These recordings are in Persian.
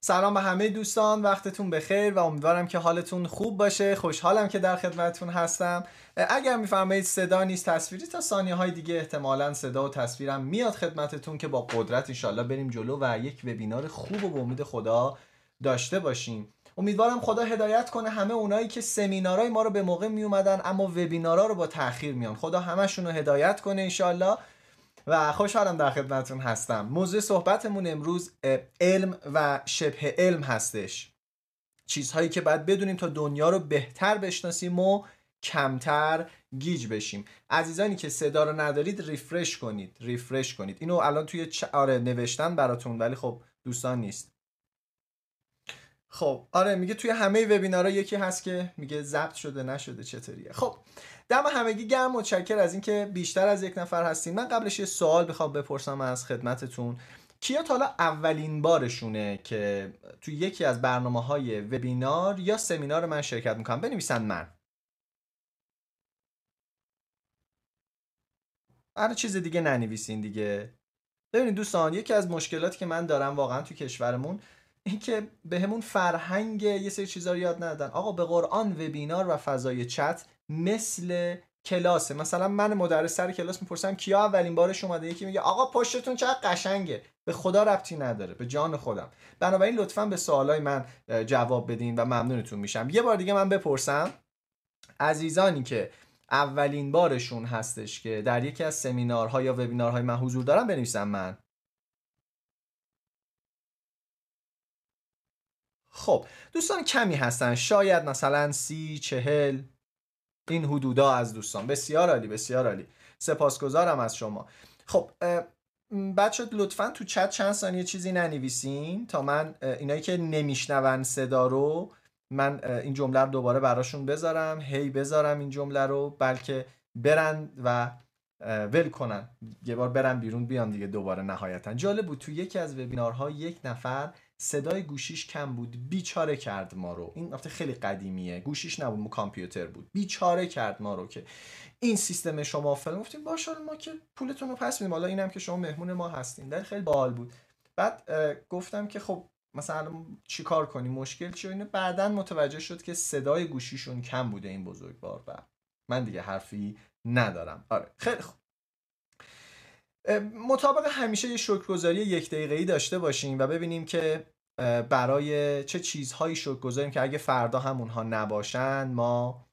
سلام به همه دوستان وقتتون بخیر و امیدوارم که حالتون خوب باشه. خوشحالم که در خدمتتون هستم. اگر میفرمایید صدا نیست تصویری تا ثانیه های دیگه احتمالا صدا و تصویرم میاد خدمتتون که با قدرت انشالله بریم جلو و یک وبینار خوب و به امید خدا داشته باشیم. امیدوارم خدا هدایت کنه همه اونایی که سمینارهای ما رو به موقع می اومدن اما وبینارها رو با تاخیر میان. خدا همشون رو هدایت کنه انشالله و خوشحالم در خدمتتون هستم. موضوع صحبتمون امروز علم و شبه علم هستش. چیزهایی که باید بدونیم تا دنیا رو بهتر بشناسیم و کمتر گیج بشیم. عزیزانی که صدا رو ندارید ریفرش کنید. ریفرش کنید. اینو الان توی چ... آره نوشتن براتون ولی خب دوستان نیست. خب آره میگه توی همه وبینارها یکی هست که میگه ضبط شده نشده چطوریه. خب دم همگی گرم. متشکر از اینکه بیشتر از یک نفر هستیم من قبلش یه سوال بخوام بپرسم از خدمتتون. کیا حالا اولین بارشونه که توی یکی از برنامه های وبینار یا سمینار من شرکت می‌کنم؟ بنویسن من. هر چیز دیگه ننویسین دیگه. ببینید دوستان یکی از مشکلاتی که من دارم واقعا تو کشورمون این که همون فرهنگ یه سری چیزا رو یاد ندادن. آقا به قرآن وبینار و فضای چت مثل کلاسه. مثلا من مدرس سر کلاس می‌پرسم کیا اولین بارش اومده یکی میگه آقا پشتتون چقدر قشنگه. به خدا ربطی نداره به جان خودم. بنابراین لطفا به سوالای من جواب بدین و ممنونتون میشم. یه بار دیگه من بپرسم عزیزانی که اولین بارشون هستش که در یکی از سمینارها یا وبینارهای من حضور دارم بنویسم من. خب دوستان کمی هستن. شاید مثلا سی چهل. این حدودا از دوستان. بسیار عالی بسیار عالی. سپاسگزارم از شما. خب بچه لطفا تو چت چند ثانیه چیزی ننویسین تا من اینایی که نمیشنون صدا رو من این جمله رو دوباره براشون بذارم. هی بذارم این جمله رو بلکه برن و ول کنن. یه بار برن بیرون بیان دیگه دوباره نهایتا. جالب بود تو یکی از وبینارها یک نفر صدای گوشیش کم بود. بیچاره کرد ما رو. این البته خیلی قدیمیه. گوشیش نبود کامپیوتر بود. بیچاره کرد ما رو که این سیستم شما فلان گفتیم باشه ما که پولتون رو پس میدیم. حالا اینم که شما مهمون ما هستین. در خیلی باحال بود. بعد گفتم که خب مثلا چیکار کنیم؟ مشکل چیه اینه؟ بعدا متوجه شد که صدای گوشیشون کم بوده این بزرگوار و من دیگه حرفی ندارم. آره خیلی خوب. مطابق همیشه یه شکرگزاری یک ای داشته باشیم و ببینیم که برای چه چیزهایی شکرگزاریم که اگه فردا همونها نباشن ما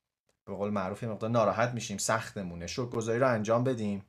به قول معروف مقدار ناراحت میشیم سختمونه. شکرگزاری رو انجام بدیم.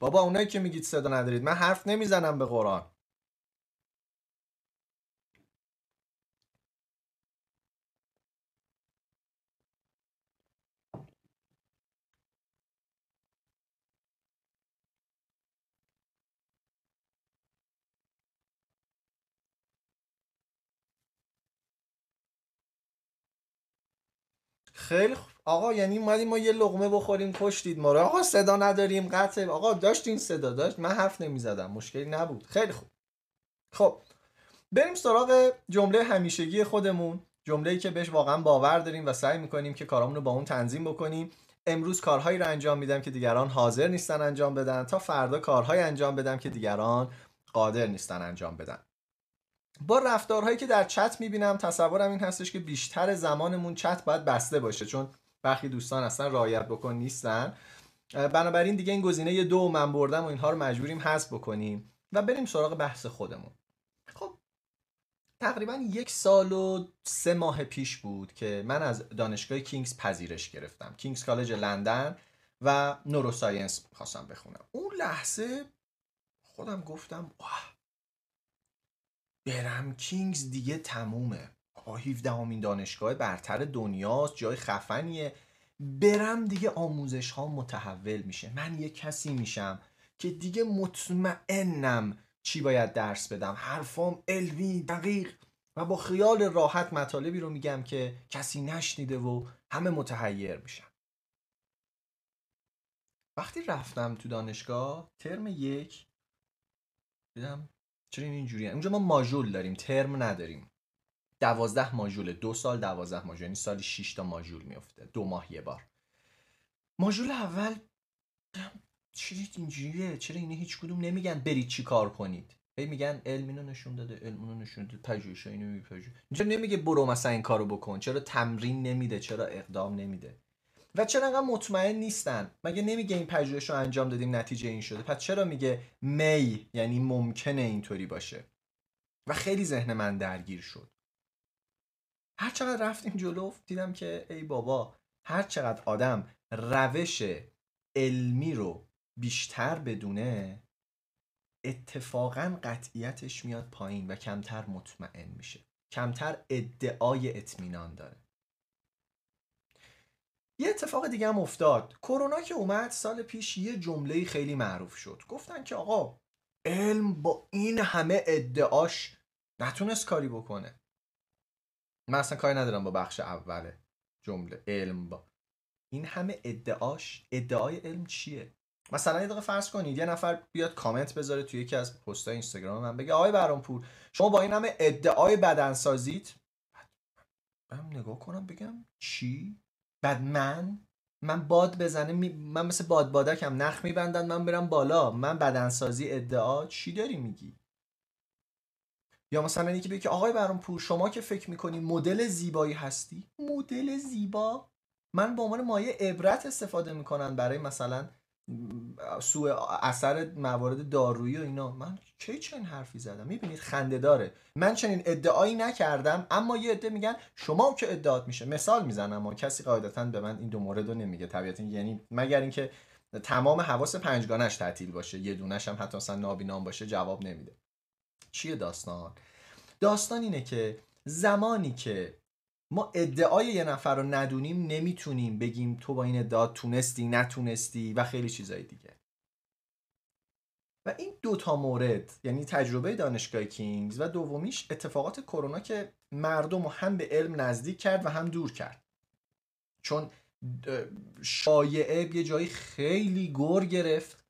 بابا اونایی که میگید صدا ندارید من حرف نمی‌زنم به قرآن. خیلی آقا یعنی اومدیم ما یه لغمه بخوریم کشتید ما رو. آقا صدا نداریم قطع. آقا داشتین صدا داشت. من حرف نمی‌زدم مشکلی نبود. خیلی خوب. خب بریم سراغ جمله همیشگی خودمون. جمله‌ای که بهش واقعا باور داریم و سعی می‌کنیم که کارامون رو با اون تنظیم بکنیم. امروز کارهایی رو انجام میدم که دیگران حاضر نیستن انجام بدن تا فردا کارهایی انجام بدم که دیگران قادر نیستن انجام بدن. با رفتارهایی که در چت می‌بینم تصورم این هستش که بیشتر زمانمون چت باید بسته باشه. چون برخی دوستان اصلا رعایت بکن نیستن. بنابراین دیگه این گزینه دو من بردم و اینها رو مجبوریم حذف بکنیم و بریم سراغ بحث خودمون. خب تقریبا یک سال و سه ماه پیش بود که من از دانشگاه کینگز پذیرش گرفتم. کینگز کالج لندن و نوروساینس خواستم بخونم. اون لحظه خودم گفتم واه برم کینگز دیگه تمومه. 17 همین دانشگاه برتر دنیاست جای خفنیه. برم دیگه آموزش ها متحول میشه. من یه کسی میشم که دیگه مطمئنم چی باید درس بدم. حرفام علمی دقیق. و با خیال راحت مطالبی رو میگم که کسی نشنیده و همه متحیر میشن. وقتی رفتم تو دانشگاه ترم یک دیدم چرا این اینجوریه؟ اونجا ما ماژول داریم ترم نداریم. دوازده ماژول دو سال دوازده ماژول یعنی سالی 6 تا ماژول میفته دو ماه یه بار. ماژول اول چرا اینجوریه؟ چرا اینه هیچ کدوم نمیگن برید چی کار کنید؟ هی میگن علم اینو نشون داده علم اونو نشون داده پژوهش اینو میپژوه چرا نمیگه برو مثلا این کارو بکن چرا تمرین نمیده چرا اقدام نمیده؟ و چرا انقدر مطمئن نیستن؟ مگه نمیگه این پژوهش رو انجام دادیم نتیجه این شده؟ پس چرا میگه می یعنی ممکنه اینطوری باشه؟ و خیلی ذهن من درگیر شد. هر چقدر رفتیم جلو دیدم که ای بابا هر چقدر آدم روش علمی رو بیشتر بدونه اتفاقا قطعیتش میاد پایین و کمتر مطمئن میشه. کمتر ادعای اطمینان داره. یه اتفاق دیگه هم افتاد. کرونا که اومد سال پیش یه جمله خیلی معروف شد. گفتن که آقا علم با این همه ادعاش نتونست کاری بکنه. من اصلا کاری ندارم با بخش اوله جمله علم با. این همه ادعاش ادعای علم چیه؟ مثلا یه دقیقه فرض کنید یه نفر بیاد کامنت بذاره توی یکی از پستای اینستاگرام من بگه آقای برامپور شما با این همه ادعای بدنسازیت من نگاه کنم بگم چی؟ بعد من من باد بزنه من مثل باد بادکم نخ میبندن من برم بالا. من بدنسازی ادعا چی داری میگی؟ یا مثلا اینکه بگی آقای برام پور شما که فکر می‌کنی مدل زیبایی هستی؟ مدل زیبا؟ من به عنوان مایه عبرت استفاده می‌کنن برای مثلا سوء اثر موارد دارویی و اینا. من کی چنین حرفی زدم؟ می‌بینید خنده داره. من چنین ادعایی نکردم اما یه عده میگن شما که ادعات میشه. مثال می‌زنم اما کسی قاعدتا به من این دو مورد رو نمیگه. طبیعتا یعنی مگر اینکه تمام حواس پنجگانش تعطیل باشه یه دونش هم حتی مثلا نابینام باشه جواب نمیده. چیه داستان؟ داستان اینه که زمانی که ما ادعای یه نفر رو ندونیم نمی‌تونیم بگیم تو با این ادعا تونستی نتونستی و خیلی چیزایی دیگه. و این دوتا مورد یعنی تجربه دانشگاه کینگز و دومیش اتفاقات کرونا که مردم رو هم به علم نزدیک کرد و هم دور کرد. چون شایعه یه جایی خیلی گور گرفت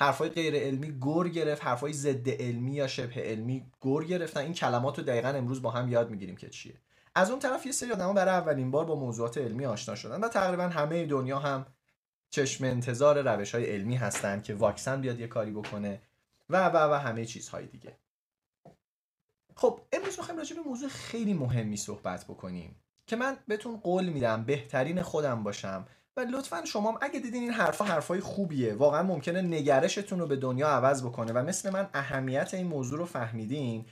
حرفای غیر علمی گور گرفت حرفای ضد علمی یا شبه علمی گور گرفتن. این کلمات رو دقیقا امروز با هم یاد می‌گیریم که چیه. از اون طرف یه سری آدم برای اولین بار با موضوعات علمی آشنا شدن و تقریبا همه دنیا هم چشم انتظار روش های علمی هستن که واکسن بیاد یه کاری بکنه و و و همه چیزهای دیگه. خب امروز می‌خوایم راجع به موضوع خیلی مهمی صحبت بکنیم که من بهتون قول میدم بهترین خودم باشم و لطفا شما اگه دیدین این حرفا حرفای خوبیه واقعا ممکنه نگرشتون رو به دنیا عوض بکنه و مثل من اهمیت این موضوع رو فهمیدین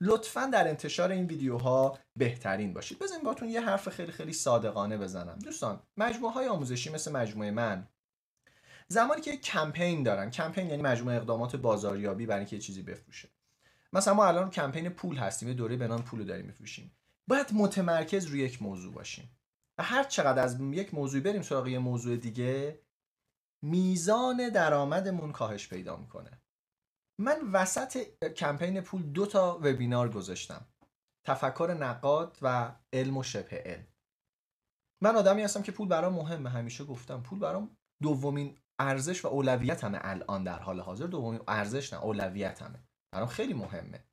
لطفا در انتشار این ویدیوها بهترین باشید. بزنین باتون یه حرف خیلی خیلی صادقانه بزنم. دوستان مجموعه های آموزشی مثل مجموعه من زمانی که کمپین دارن کمپین یعنی مجموعه اقدامات بازاریابی برای اینکه چیزی بفروشه. مثلا ما الان کمپین پول هستیم یه دوره به نام پول داریم میفروشیم. باید متمرکز روی یک موضوع باشیم. و هر چقدر از یک موضوع بریم سراغ یه موضوع دیگه میزان درآمدمون کاهش پیدا می‌کنه. من وسط کمپین پول دو تا وبینار گذاشتم. تفکر نقاد و علم و شبه علم. من آدمی هستم که پول برام مهمه همیشه گفتم. پول برام دومین ارزش و اولویت همه الان در حال حاضر. دومین ارزش نه اولویت همه برام خیلی مهمه.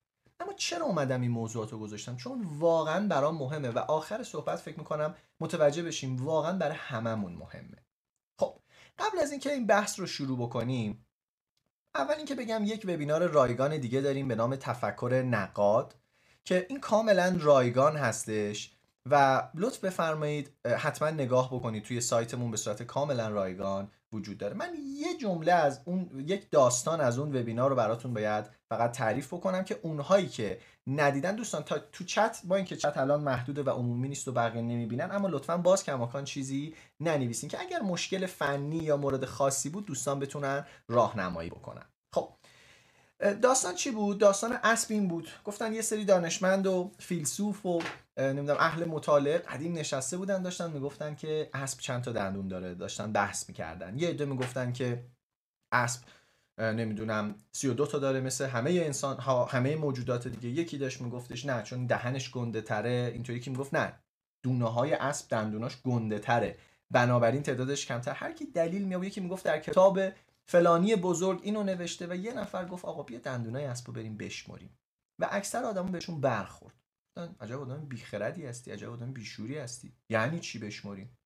اما چرا اومدم این موضوعات رو گذاشتم؟ چون واقعا برام مهمه و آخر صحبت فکر می‌کنم متوجه بشیم واقعا برای هممون مهمه. خب قبل از اینکه این بحث رو شروع بکنیم اول اینکه بگم یک وبینار رایگان دیگه داریم به نام تفکر نقاد که این کاملا رایگان هستش و لطف بفرمایید حتما نگاه بکنید توی سایتمون به صورت کاملا رایگان. وجود داره. من یه جمله از اون یک داستان از اون وبینار رو براتون باید فقط تعریف بکنم که اونهایی که ندیدن دوستان تا تو چت با اینکه چت الان محدوده و عمومی نیست و بقیه نمی‌بینن اما لطفا باز کماکان چیزی ننویسین که اگر مشکل فنی یا مورد خاصی بود دوستان بتونن راهنمایی بکنن. داستان چی بود؟ داستان اسب این بود. گفتن یه سری دانشمند و فیلسوف و نمی‌دونم اهل مطالعه قدیم نشسته بودن داشتن می‌گفتن که اسب چند تا دندون داره. داشتن بحث می‌کردن. یه عده می‌گفتن که اسب نمی‌دونم 32 تا داره مثل همه انسان ها همه موجودات دیگه. یکی داشت میگفتش نه چون دهنش گنده تره. اینطوری که می‌گفت نه دونه های اسب دندوناش گنده تره. بنابراین تعدادش کمتر. هر کی دلیل می یکی می‌گفت در کتاب فلانی بزرگ اینو نوشته و یه نفر گفت آقا بیا دندونای اسبو بریم بشمریم. و اکثر آدما بهشون برخورد. عجب آدم بیخردی هستی عجب آدم بیشوری هستی. یعنی چی بشمریم؟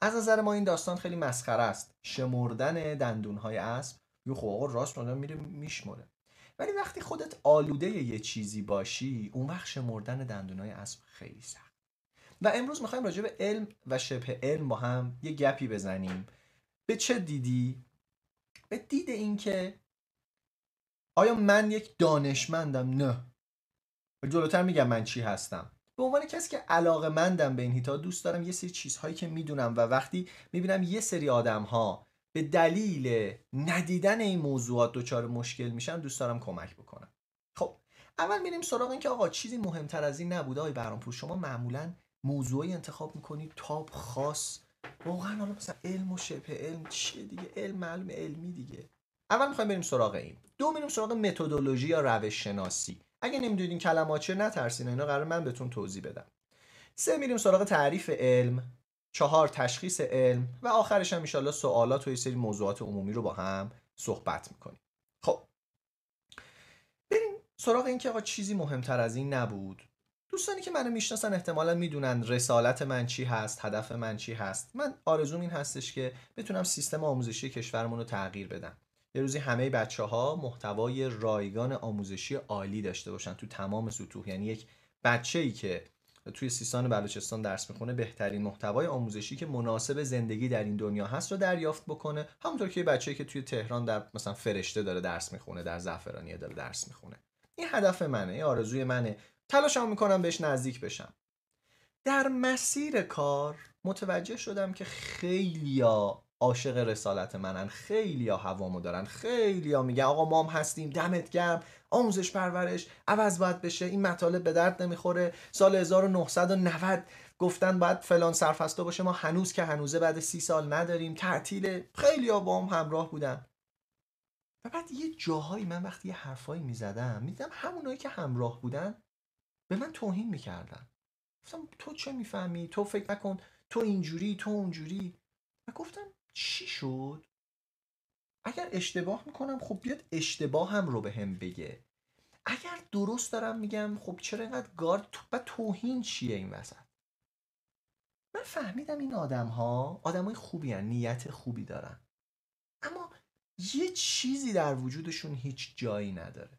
از نظر ما این داستان خیلی مسخره است. شمردن دندونهای اسب یه خب آقا راست آدم میره میشمره. ولی وقتی خودت آلوده یه چیزی باشی اون وقت شمردن دندونهای اسب خیلی سخت. و امروز می‌خوایم راجع به علم و شبه علم با هم یه گپی بزنیم. به چه دیدی؟ به دید اینکه آیا من یک دانشمندم؟ نه. جلوتر میگم من چی هستم. به عنوان کسی که علاقه مندم به این هیتا دوست دارم یه سری چیزهایی که می‌دونم و وقتی می‌بینم یه سری آدم ها به دلیل ندیدن این موضوعات دچار مشکل میشن دوست دارم کمک بکنم. خب اول میریم سراغ این که آقا چیزی مهمتر از این نبوده. آقای برانپور شما معمولا موضوعی انتخاب می‌کنید تاپ خاص واقعا حالا مثلا علم و شبه علم چیه دیگه؟ علم معلوم علمی دیگه. اول می‌خوایم بریم سراغ این. دو میریم سراغ متدولوژی یا روش شناسی اگه نمی‌دونین کلمات چه نترسین اینا قرار من بهتون توضیح بدم. سه میریم سراغ تعریف علم چهار تشخیص علم و آخرش هم ان سوالات و یه سری موضوعات عمومی رو با هم صحبت می‌کنیم. خب. بریم سراغ این که آقا چیزی مهمتر از این نبود. دوستانی که منو می‌شناسن احتمالا می‌دونن رسالت من چی هست هدف من چی هست. من آرزوم این هستش که بتونم سیستم آموزشی کشورمون رو تغییر بدم. یه روزی همه بچه ها محتوای رایگان آموزشی عالی داشته باشن تو تمام سطوح. یعنی یک بچه ای که توی سیستان بلوچستان درس می‌خونه بهترین محتوای آموزشی که مناسب زندگی در این دنیا هست رو دریافت بکنه. همونطور که بچه‌ای که توی تهران در مثلا فرشته داره درس می‌خونه در زعفرانیه داره درس می‌خونه. این هدف منه این آرزوی منه. تلاشم می‌کنم بهش نزدیک بشم. در مسیر کار متوجه شدم که خیلیا عاشق رسالت منن خیلی ها هوامو دارن خیلی ها میگن آقا مام هستیم دمت گرم آموزش پرورش عوض باید بشه این مطالب به درد نمی‌خوره. سال 1990 گفتن باید فلان سرفسته باشه ما هنوز که هنوزه بعد سی سال نداریم تعطیل خیلی ها با هم همراه بودن. و بعد یه جاهایی من وقتی یه حرفایی می‌زدم میدم همونایی که همراه بودن به من توهین می‌کردن. گفتم تو چه می‌فهمی؟ تو فکر نکن تو اینجوری تو اونجوری. و گفتم چی شد؟ اگر اشتباه می‌کنم خب بیاد اشتباه هم رو به هم بگه. اگر درست دارم میگم خب چرا اینقدر گارد و توهین چیه این وسط؟ من فهمیدم این آدم ها آدم های خوبی هن. نیت خوبی دارن. اما یه چیزی در وجودشون هیچ جایی نداره.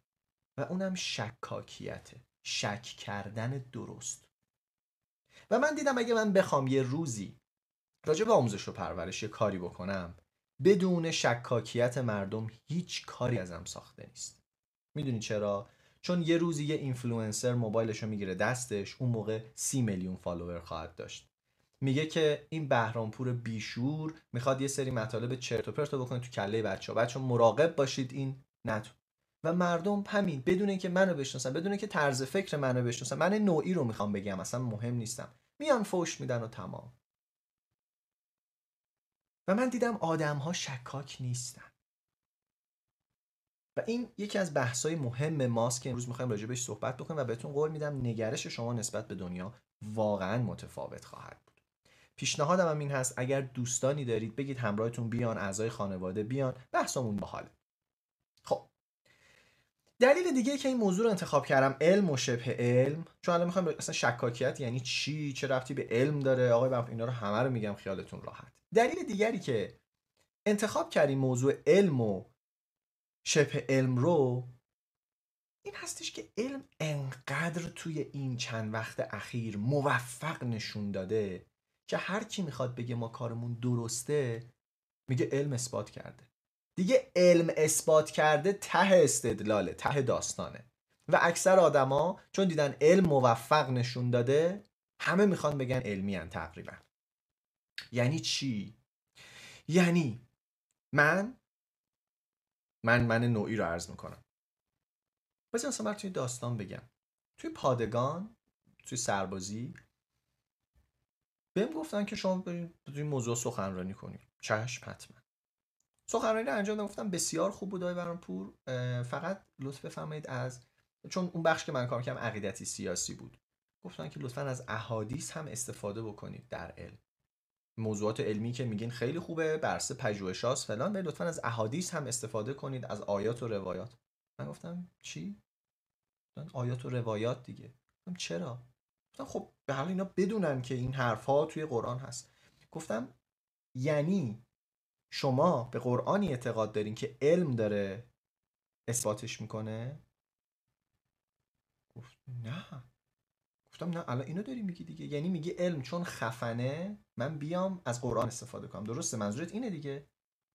و اونم شکاکیته. شک کردن درست. و من دیدم اگه من بخوام یه روزی راجع به آموزش و پرورش یه کاری بکنم بدون شکاکیت مردم هیچ کاری ازم ساخته نیست. می‌دونی چرا؟ چون یه روزی یه اینفلوئنسر موبایلش رو می‌گیره دستش اون موقع سی میلیون follower خواهد داشت. میگه که این بهرامپور بیشعور می‌خواد یه سری مطالب چرت و پرت بکنه تو کله بچه ها بچه مراقب باشید این نتو و مردم همین بدون اینکه منو بشناسن بدون اینکه طرز فکر منو بشناسن من نوعی رو می‌خوام بگم اصلا مهم نیستم. میان فوش میدن و تمام. و من دیدم آدم ها شکاک نیستن. و این یکی از بحث‌های مهم ماست که امروز می‌خوایم راجع بهش صحبت بکنیم و بهتون قول میدم نگرش شما نسبت به دنیا واقعا متفاوت خواهد بود. پیشنهادم هم این هست اگر دوستانی دارید بگید همراهتون بیان اعضای خانواده بیان بحثمون باحاله. خب دلیل دیگه که این موضوع رو انتخاب کردم علم و شبه علم. چون الان می‌خوام اصلا شکاکیت یعنی چی؟ چه رفتی به علم داره؟ آقای اینا رو همه رو میگم خیالتون راحت. دلیل دیگری که انتخاب کردیم موضوع علم و شبه علم رو این هستش که علم انقدر توی این چند وقت اخیر موفق نشون داده که هر کی می‌خواد بگه ما کارمون درسته میگه علم اثبات کرده. دیگه علم اثبات کرده ته استدلاله ته داستانه. و اکثر آدما چون دیدن علم موفق نشون داده همه می‌خوان بگن علمی هن تقریبا. یعنی چی؟ یعنی من من من نوعی رو عرض می‌کنم. بذار مثلا توی داستان بگم. توی پادگان توی سربازی بهم گفتن که شما برید توی موضوع سخنرانی کنید. چشم حتما. سخنرانی رو انجام گفتم بسیار خوب بود آقای پور فقط لطف بفرمایید از چون اون بخش که من کار کردم عقیدتی سیاسی بود. گفتن که لطفا از احادیث هم استفاده بکنید در علم. موضوعات علمی که میگین خیلی خوبه برسه پژوهشاست فلان ولی لطفا از احادیث هم استفاده کنید از آیات و روایات. من گفتم چی؟ آیات و روایات دیگه. گفتم چرا؟ گفتم خب به حال اینا بدونن که این حرف ها توی قرآن هست. گفتم یعنی شما به قرآنی اعتقاد دارین که علم داره اثباتش می‌کنه؟ گفت نه. گفتم نه الان اینو داری میگی دیگه. یعنی میگی علم چون خفنه من بیام از قرآن استفاده کنم. درسته منظورت اینه دیگه؟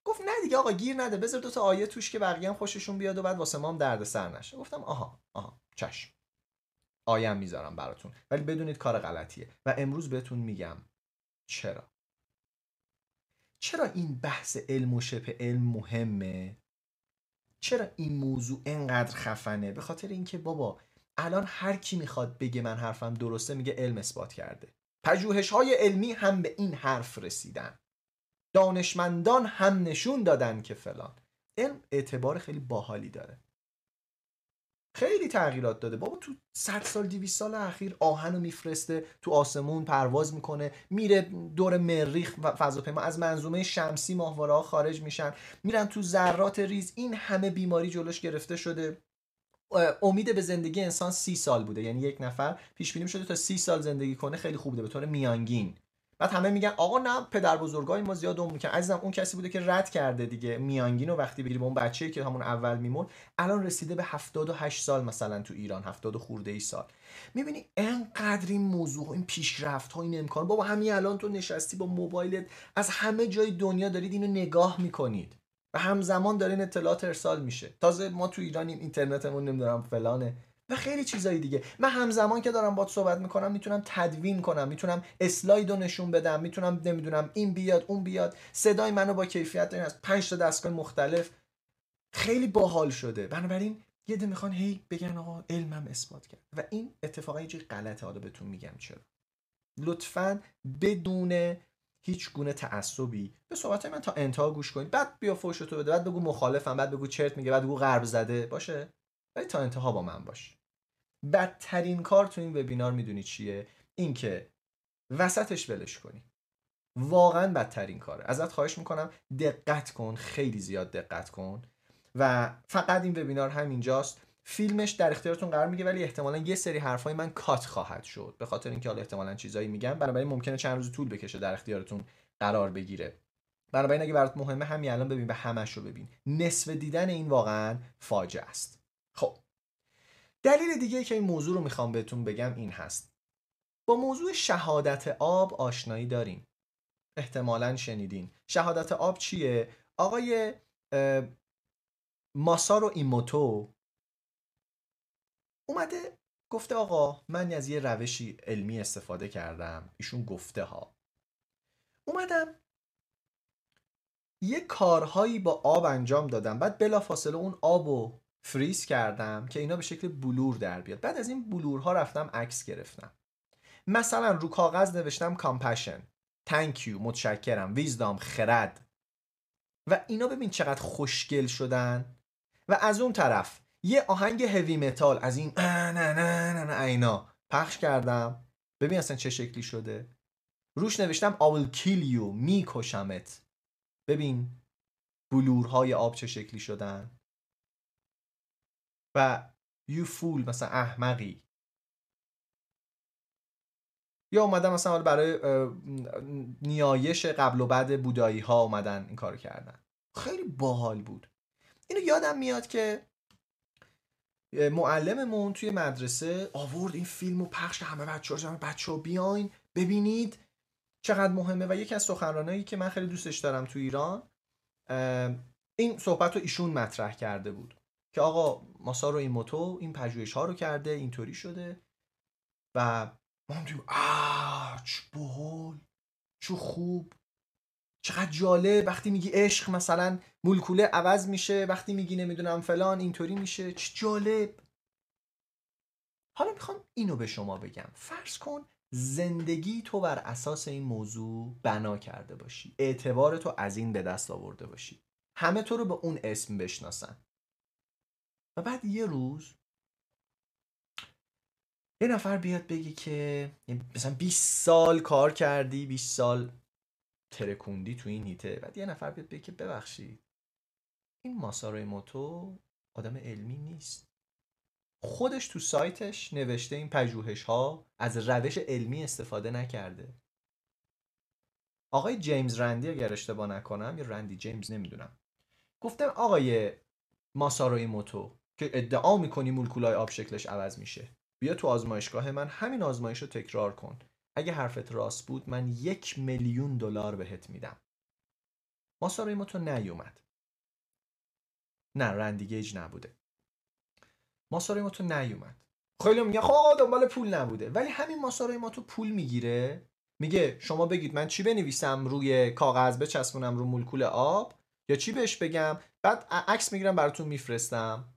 گفت نه دیگه آقا گیر نده. بذار دو تا آیه توش که بقیه هم خوششون بیاد و بعد واسه ما هم درد سر نشه. گفتم آها آها چشم. آیم می‌ذارم براتون. ولی بدونید کار غلطیه. و امروز بهتون میگم. چرا؟ چرا این بحث علم و شبه علم مهمه؟ چرا این موضوع انقدر خفنه؟ به خاطر اینکه بابا الان هر کی می‌خواد بگه من حرفم درسته میگه علم اثبات کرده. پژوهش های علمی هم به این حرف رسیدن. دانشمندان هم نشون دادن که فلان. علم اعتبار خیلی باحالی داره. خیلی تغییرات داده. بابا تو 100 سال 200 سال اخیر آهن رو میفرسته تو آسمون پرواز می‌کنه میره دور مریخ و فضاپیما. از منظومه شمسی ماهواره ها خارج میشن. میرن تو ذرات ریز. این همه بیماری جلوش گرفته شده. امید به زندگی انسان سی سال بوده. یعنی یک نفر پیش بینی شده تا سی سال زندگی کنه. خیلی خوبه به طور میانگین. بعد همه میگن آقا نه پدر بزرگای ما زیاد عمر می‌کنن عزیزم اون کسی بوده که رد کرده دیگه میانگین وقتی بگیری به اون بچه‌ای که همون اول میمون الان رسیده به 78 سال مثلا تو ایران 70 خورده ای سال. می‌بینی انقدر این موضوع این پیشرفت ها این امکان. بابا همین الان تو نشستی با موبایلت از همه جای دنیا دارید اینو نگاه می‌کنید. و همزمان داره این اطلاعات ارسال میشه. تازه ما تو ایرانیم اینترنتمون نمی‌دونم فلانه. و خیلی چیزایی دیگه. من همزمان که دارم باد صحبت می‌کنم می‌تونم تدوین کنم می‌تونم اسلاید رو نشون بدم می‌تونم نمی‌دونم این بیاد اون بیاد. صدای منو با کیفیت دارین از پنج تا دستگاه مختلف. خیلی باحال شده. بنابراین یه ده می‌خوان هی بگن آقا علمم اثبات کرد. و این اتفاقا یه غلطه. حالا بهتون میگم چرا. لطفا بدون هیچ گونه تعصبی به صحبت من تا انتها گوش کنید. بعد بیا فوشتو بده. بعد بگو مخالفم. بعد بگو چرت میگه. بعد بگو غرب زده. باشه. ولی تا انتها با من باش. بدترین کار تو این وبینار می‌دونی چیه؟ اینکه وسطش ولش کنی. واقعا بدترین کاره. ازت خواهش می‌کنم دقت کن خیلی زیاد دقت کن. و فقط این وبینار همینجاست. فیلمش در اختیارتون قرار میگه ولی احتمالا یه سری حرفای من کات خواهد شد. به خاطر اینکه حالا احتمالا چیزایی میگم. بنابراین ممکنه چند روز طول بکشه در اختیارتون قرار بگیره. بنابراین اگه برات مهمه همین الان ببین به همش رو ببین. نصف دیدن این واقعا فاجعه است. دلیل دیگه که این موضوع رو می‌خوام بهتون بگم این هست. با موضوع شهادت آب آشنایی داریم. احتمالا شنیدین. شهادت آب چیه؟ آقای ماسارو ایموتو اومده گفته آقا من از یه روشی علمی استفاده کردم. ایشون گفته ها. اومدم یه کارهایی با آب انجام دادم. بعد بلافاصله اون آب رو فریز کردم که اینا به شکل بلور در بیاد. بعد از این بلورها رفتم عکس گرفتم. مثلا رو کاغذ نوشتم compassion. You متشکرم. wisdom خرد. و اینا ببین چقدر خوشگل شدن. و از اون طرف یه آهنگ heavy metal از این نه نه نه نه اینا پخش کردم. ببین اصلا چه شکلی شده. روش نوشتم I will kill you میکشمت. ببین بلورهای آب چه شکلی شدن. و you fool مثلا احمقی. یا اومدن مثلا برای نیایش قبل و بعد بودایی ها اومدن این کارو کردن. خیلی باحال بود. اینو یادم میاد که معلممون توی مدرسه آورد این فیلم و پخش همه بچه ها بچه بیاین ببینید چقدر مهمه. و یکی از سخنرانایی که من خیلی دوستش دارم تو ایران این صحبت رو ایشون مطرح کرده بود. که آقا ماسارو این موتو این پژوهش ها رو کرده اینطوری شده. و ما هم دیگه آه چه بحال چه خوب چقدر جالب. وقتی میگی عشق مثلا مولکوله عوض میشه. وقتی میگی نمی‌دونم فلان اینطوری میشه. چه جالب. حالا می‌خوام اینو به شما بگم. فرض کن زندگی تو بر اساس این موضوع بنا کرده باشی. اعتبار تو از این به دست آورده باشی. همه تو رو به اون اسم بشناسن. و بعد یه روز یه نفر بیاد بگی که مثلا 20 سال کار کردی 20 سال ترکوندی تو این هیته بعد یه نفر بیاد بگی که ببخشید این ماساروی موتو آدم علمی نیست. خودش تو سایتش نوشته این پژوهش ها از روش علمی استفاده نکرده. آقای جیمز رندی اگر اشتباه نکنم یا رندی جیمز نمی‌دونم. گفتم آقای ماساروی موتو که ادعا می‌کنی مولکولای آب شکلش عوض میشه. بیا تو آزمایشگاه من همین آزمایش رو تکرار کن. اگه حرفت راست بود من یک میلیون دلار بهت میدم. ماساروی موتو نیومد. نه رندیگیج نبوده. ماساروی موتو نیومد. خیلی میگه خب دنبال پول نبوده. ولی همین ماساروی موتو پول می‌گیره. میگه شما بگید من چی بنویسم روی کاغذ بچسبونم رو مولکول آب؟ یا چی بهش بگم؟ بعد عکس می‌گیرم براتون میفرستم.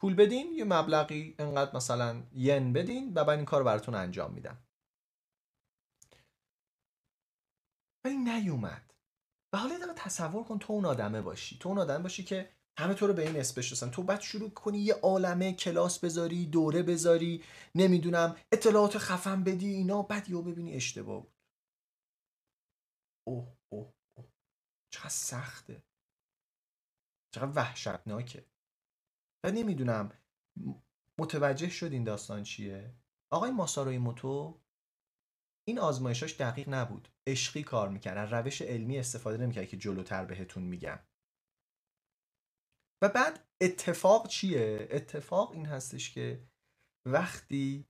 پول بدین یه مبلغی انقدر مثلا ین بدین و بعد این کار براتون انجام میدم. ولی نیومد. و حالا دقیقه تصور کن تو اون آدمه باشی. تو اون آدمه باشی که همه تو رو به این اسم تو بعد شروع کنی یه عالمه کلاس بذاری دوره بذاری نمی‌دونم اطلاعات خفن بدی اینا بعد یهو ببینی اشتباه بود. اوه اوه اوه. چقدر سخته. چقدر وحشتناکه. و نمی‌دونم متوجه شد این داستان چیه. آقای ماساروی موتو این آزمایشاش دقیق نبود. عشقی کار می‌کرد. از روش علمی استفاده نمی‌کرد که جلوتر بهتون میگم. و بعد اتفاق چیه؟ اتفاق این هستش که وقتی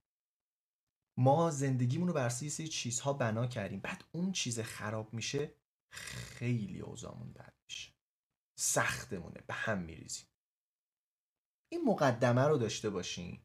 ما زندگیمون رو بر اساس چیزها بنا کردیم بعد اون چیز خراب میشه خیلی اوضاعمون بد میشه. سختمونه. به هم میریزیم. این مقدمه رو داشته باشین.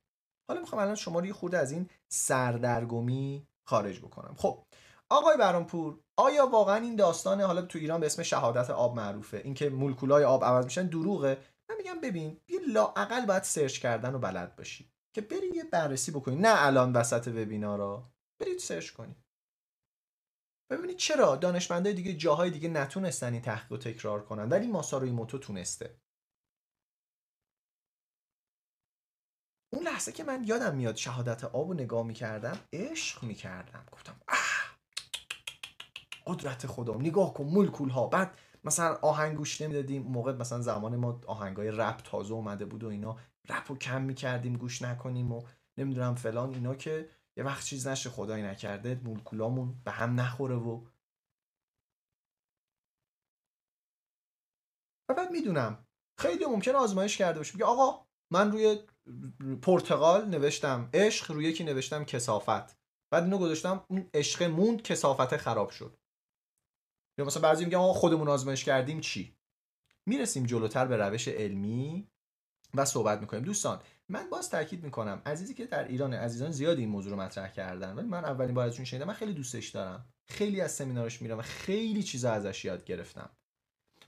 حالا می‌خوام الان شما رو یه خورده از این سردرگمی خارج بکنم. خب آقای برانپور آیا واقعا این داستان حالا تو ایران به اسم شهادت آب معروفه اینکه مولکولای آب عوض میشن دروغه؟ من میگم ببین یه لااقل باید سرچ کردن و بلد باشی که بری یه بررسی بکنی. نه الان وسط وبینارا برید سرچ کنید ببینید چرا دانشمندای دیگه جاهای دیگه نتونستن این تحقیق رو تکرار کنن ولی ماساروی موتو تونسته. اون لحظه که من یادم میاد شهادت آب رو نگاه می‌کردم عشق می‌کردم. گفتم اه قدرت خدا نگاه کن مولکول ها بعد مثلا آهنگ گوش نمی‌دادیم. موقع مثلا زمان ما آهنگای رپ تازه اومده بود و اینا رپ رو کم می‌کردیم گوش نکنیم و نمی‌دونم فلان اینا که یه وقت چیز نشه خدایی نکرده مولکولامون به هم نخوره و و بعد می‌دونم خیلی ممکن آزمایش کرده باشه. میگه آقا من روی پرتغال نوشتم عشق روی یکی نوشتم کسافت. بعد اینو گذاشتم اون عشق موند کسافت خراب شد. یا مثلا بعضی میگن آقا خودمون آزمایش کردیم چی؟ می‌رسیم جلوتر به روش علمی و صحبت می‌کنیم. دوستان من باز تاکید می‌کنم عزیزی که در ایران عزیزان زیادی این موضوع رو مطرح کردن ولی من اولین بار ازشون شنیدم من خیلی دوستش دارم. خیلی از سمینارش میرم و خیلی چیزا ازش یاد گرفتم.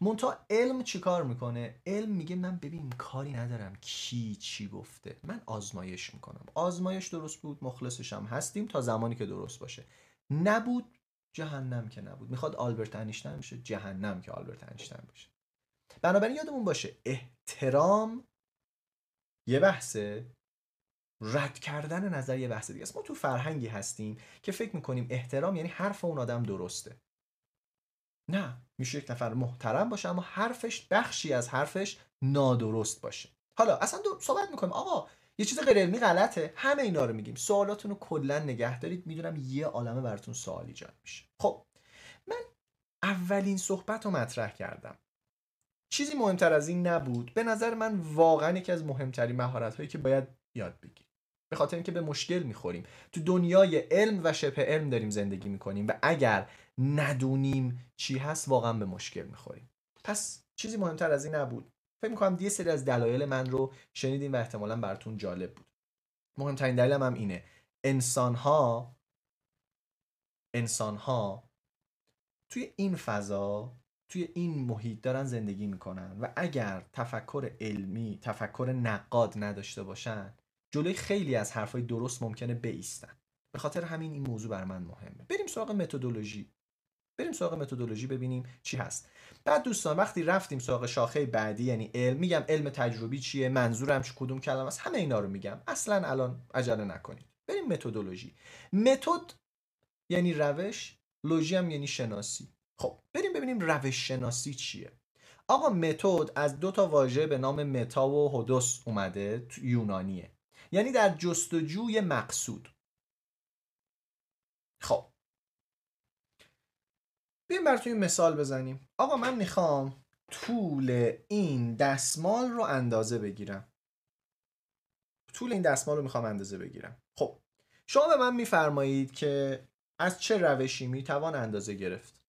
مونتا علم چیکار می‌کنه؟ علم میگه من ببین کاری ندارم کی چی گفته. من آزمایش می‌کنم. آزمایش درست بود مخلصشم هستیم تا زمانی که درست باشه. نبود جهنم که نبود. می‌خواد آلبرت انیشتین بشه جهنم که آلبرت انیشتین باشه بنابراین یادمون باشه احترام یه بحثه. رد کردن نظر یه بحث دیگه است. ما تو فرهنگی هستیم که فکر می‌کنیم احترام یعنی حرف اون آدم درسته. نه میشه یک نفر محترم باشه اما حرفش بخشی از حرفش نادرست باشه. حالا اصلا صحبت می‌کنیم. آقا یه چیز غیر علمی غلطه. همه اینا رو میگیم. سوالاتون رو کلا نگه دارید. می‌دونم یه عالمه براتون سوال ایجاد میشه. خب من اولین صحبت رو مطرح کردم. چیزی مهمتر از این نبود. به نظر من واقعا یکی از مهمترین مهارت هایی که باید یاد بگیریم. به خاطر اینکه به مشکل می‌خوریم. تو دنیای علم و شبه علم داریم زندگی می‌کنیم. و اگر ندونیم چی هست واقعا به مشکل می‌خوریم. پس چیزی مهمتر از این نبود. فکر می‌کنم یه سری از دلایل من رو شنیدیم و احتمالا براتون جالب بود. مهمترین دلیلم هم اینه. انسان ها انسان ها توی این فضا توی این محیط دارن زندگی می‌کنن و اگر تفکر علمی تفکر نقاد نداشته باشن جلوی خیلی از حرفای درست ممکنه بیستن. به خاطر همین این موضوع بر من مهمه. بریم سراغ متدولوژی. بریم سراغ متدولوژی ببینیم چی هست. بعد دوستان وقتی رفتیم سراغ شاخه بعدی یعنی علم میگم علم تجربی چیه منظورم چه کدوم کلمه است همه اینا رو میگم. اصلا الان عجله نکنید. بریم متدولوژی. متد یعنی روش لوژی هم یعنی شناسی. خب بریم ببینیم روش شناسی چیه. آقا متد از دو تا واژه به نام متا و هودوس اومده یونانیه. یعنی در جستجوی مقصود. خب بیایم براتون مثال بزنیم. آقا من می‌خوام طول این دستمال رو اندازه بگیرم. طول این دستمال رو می‌خوام اندازه بگیرم. خب شما به من میفرمایید که از چه روشی می‌توان اندازه گرفت؟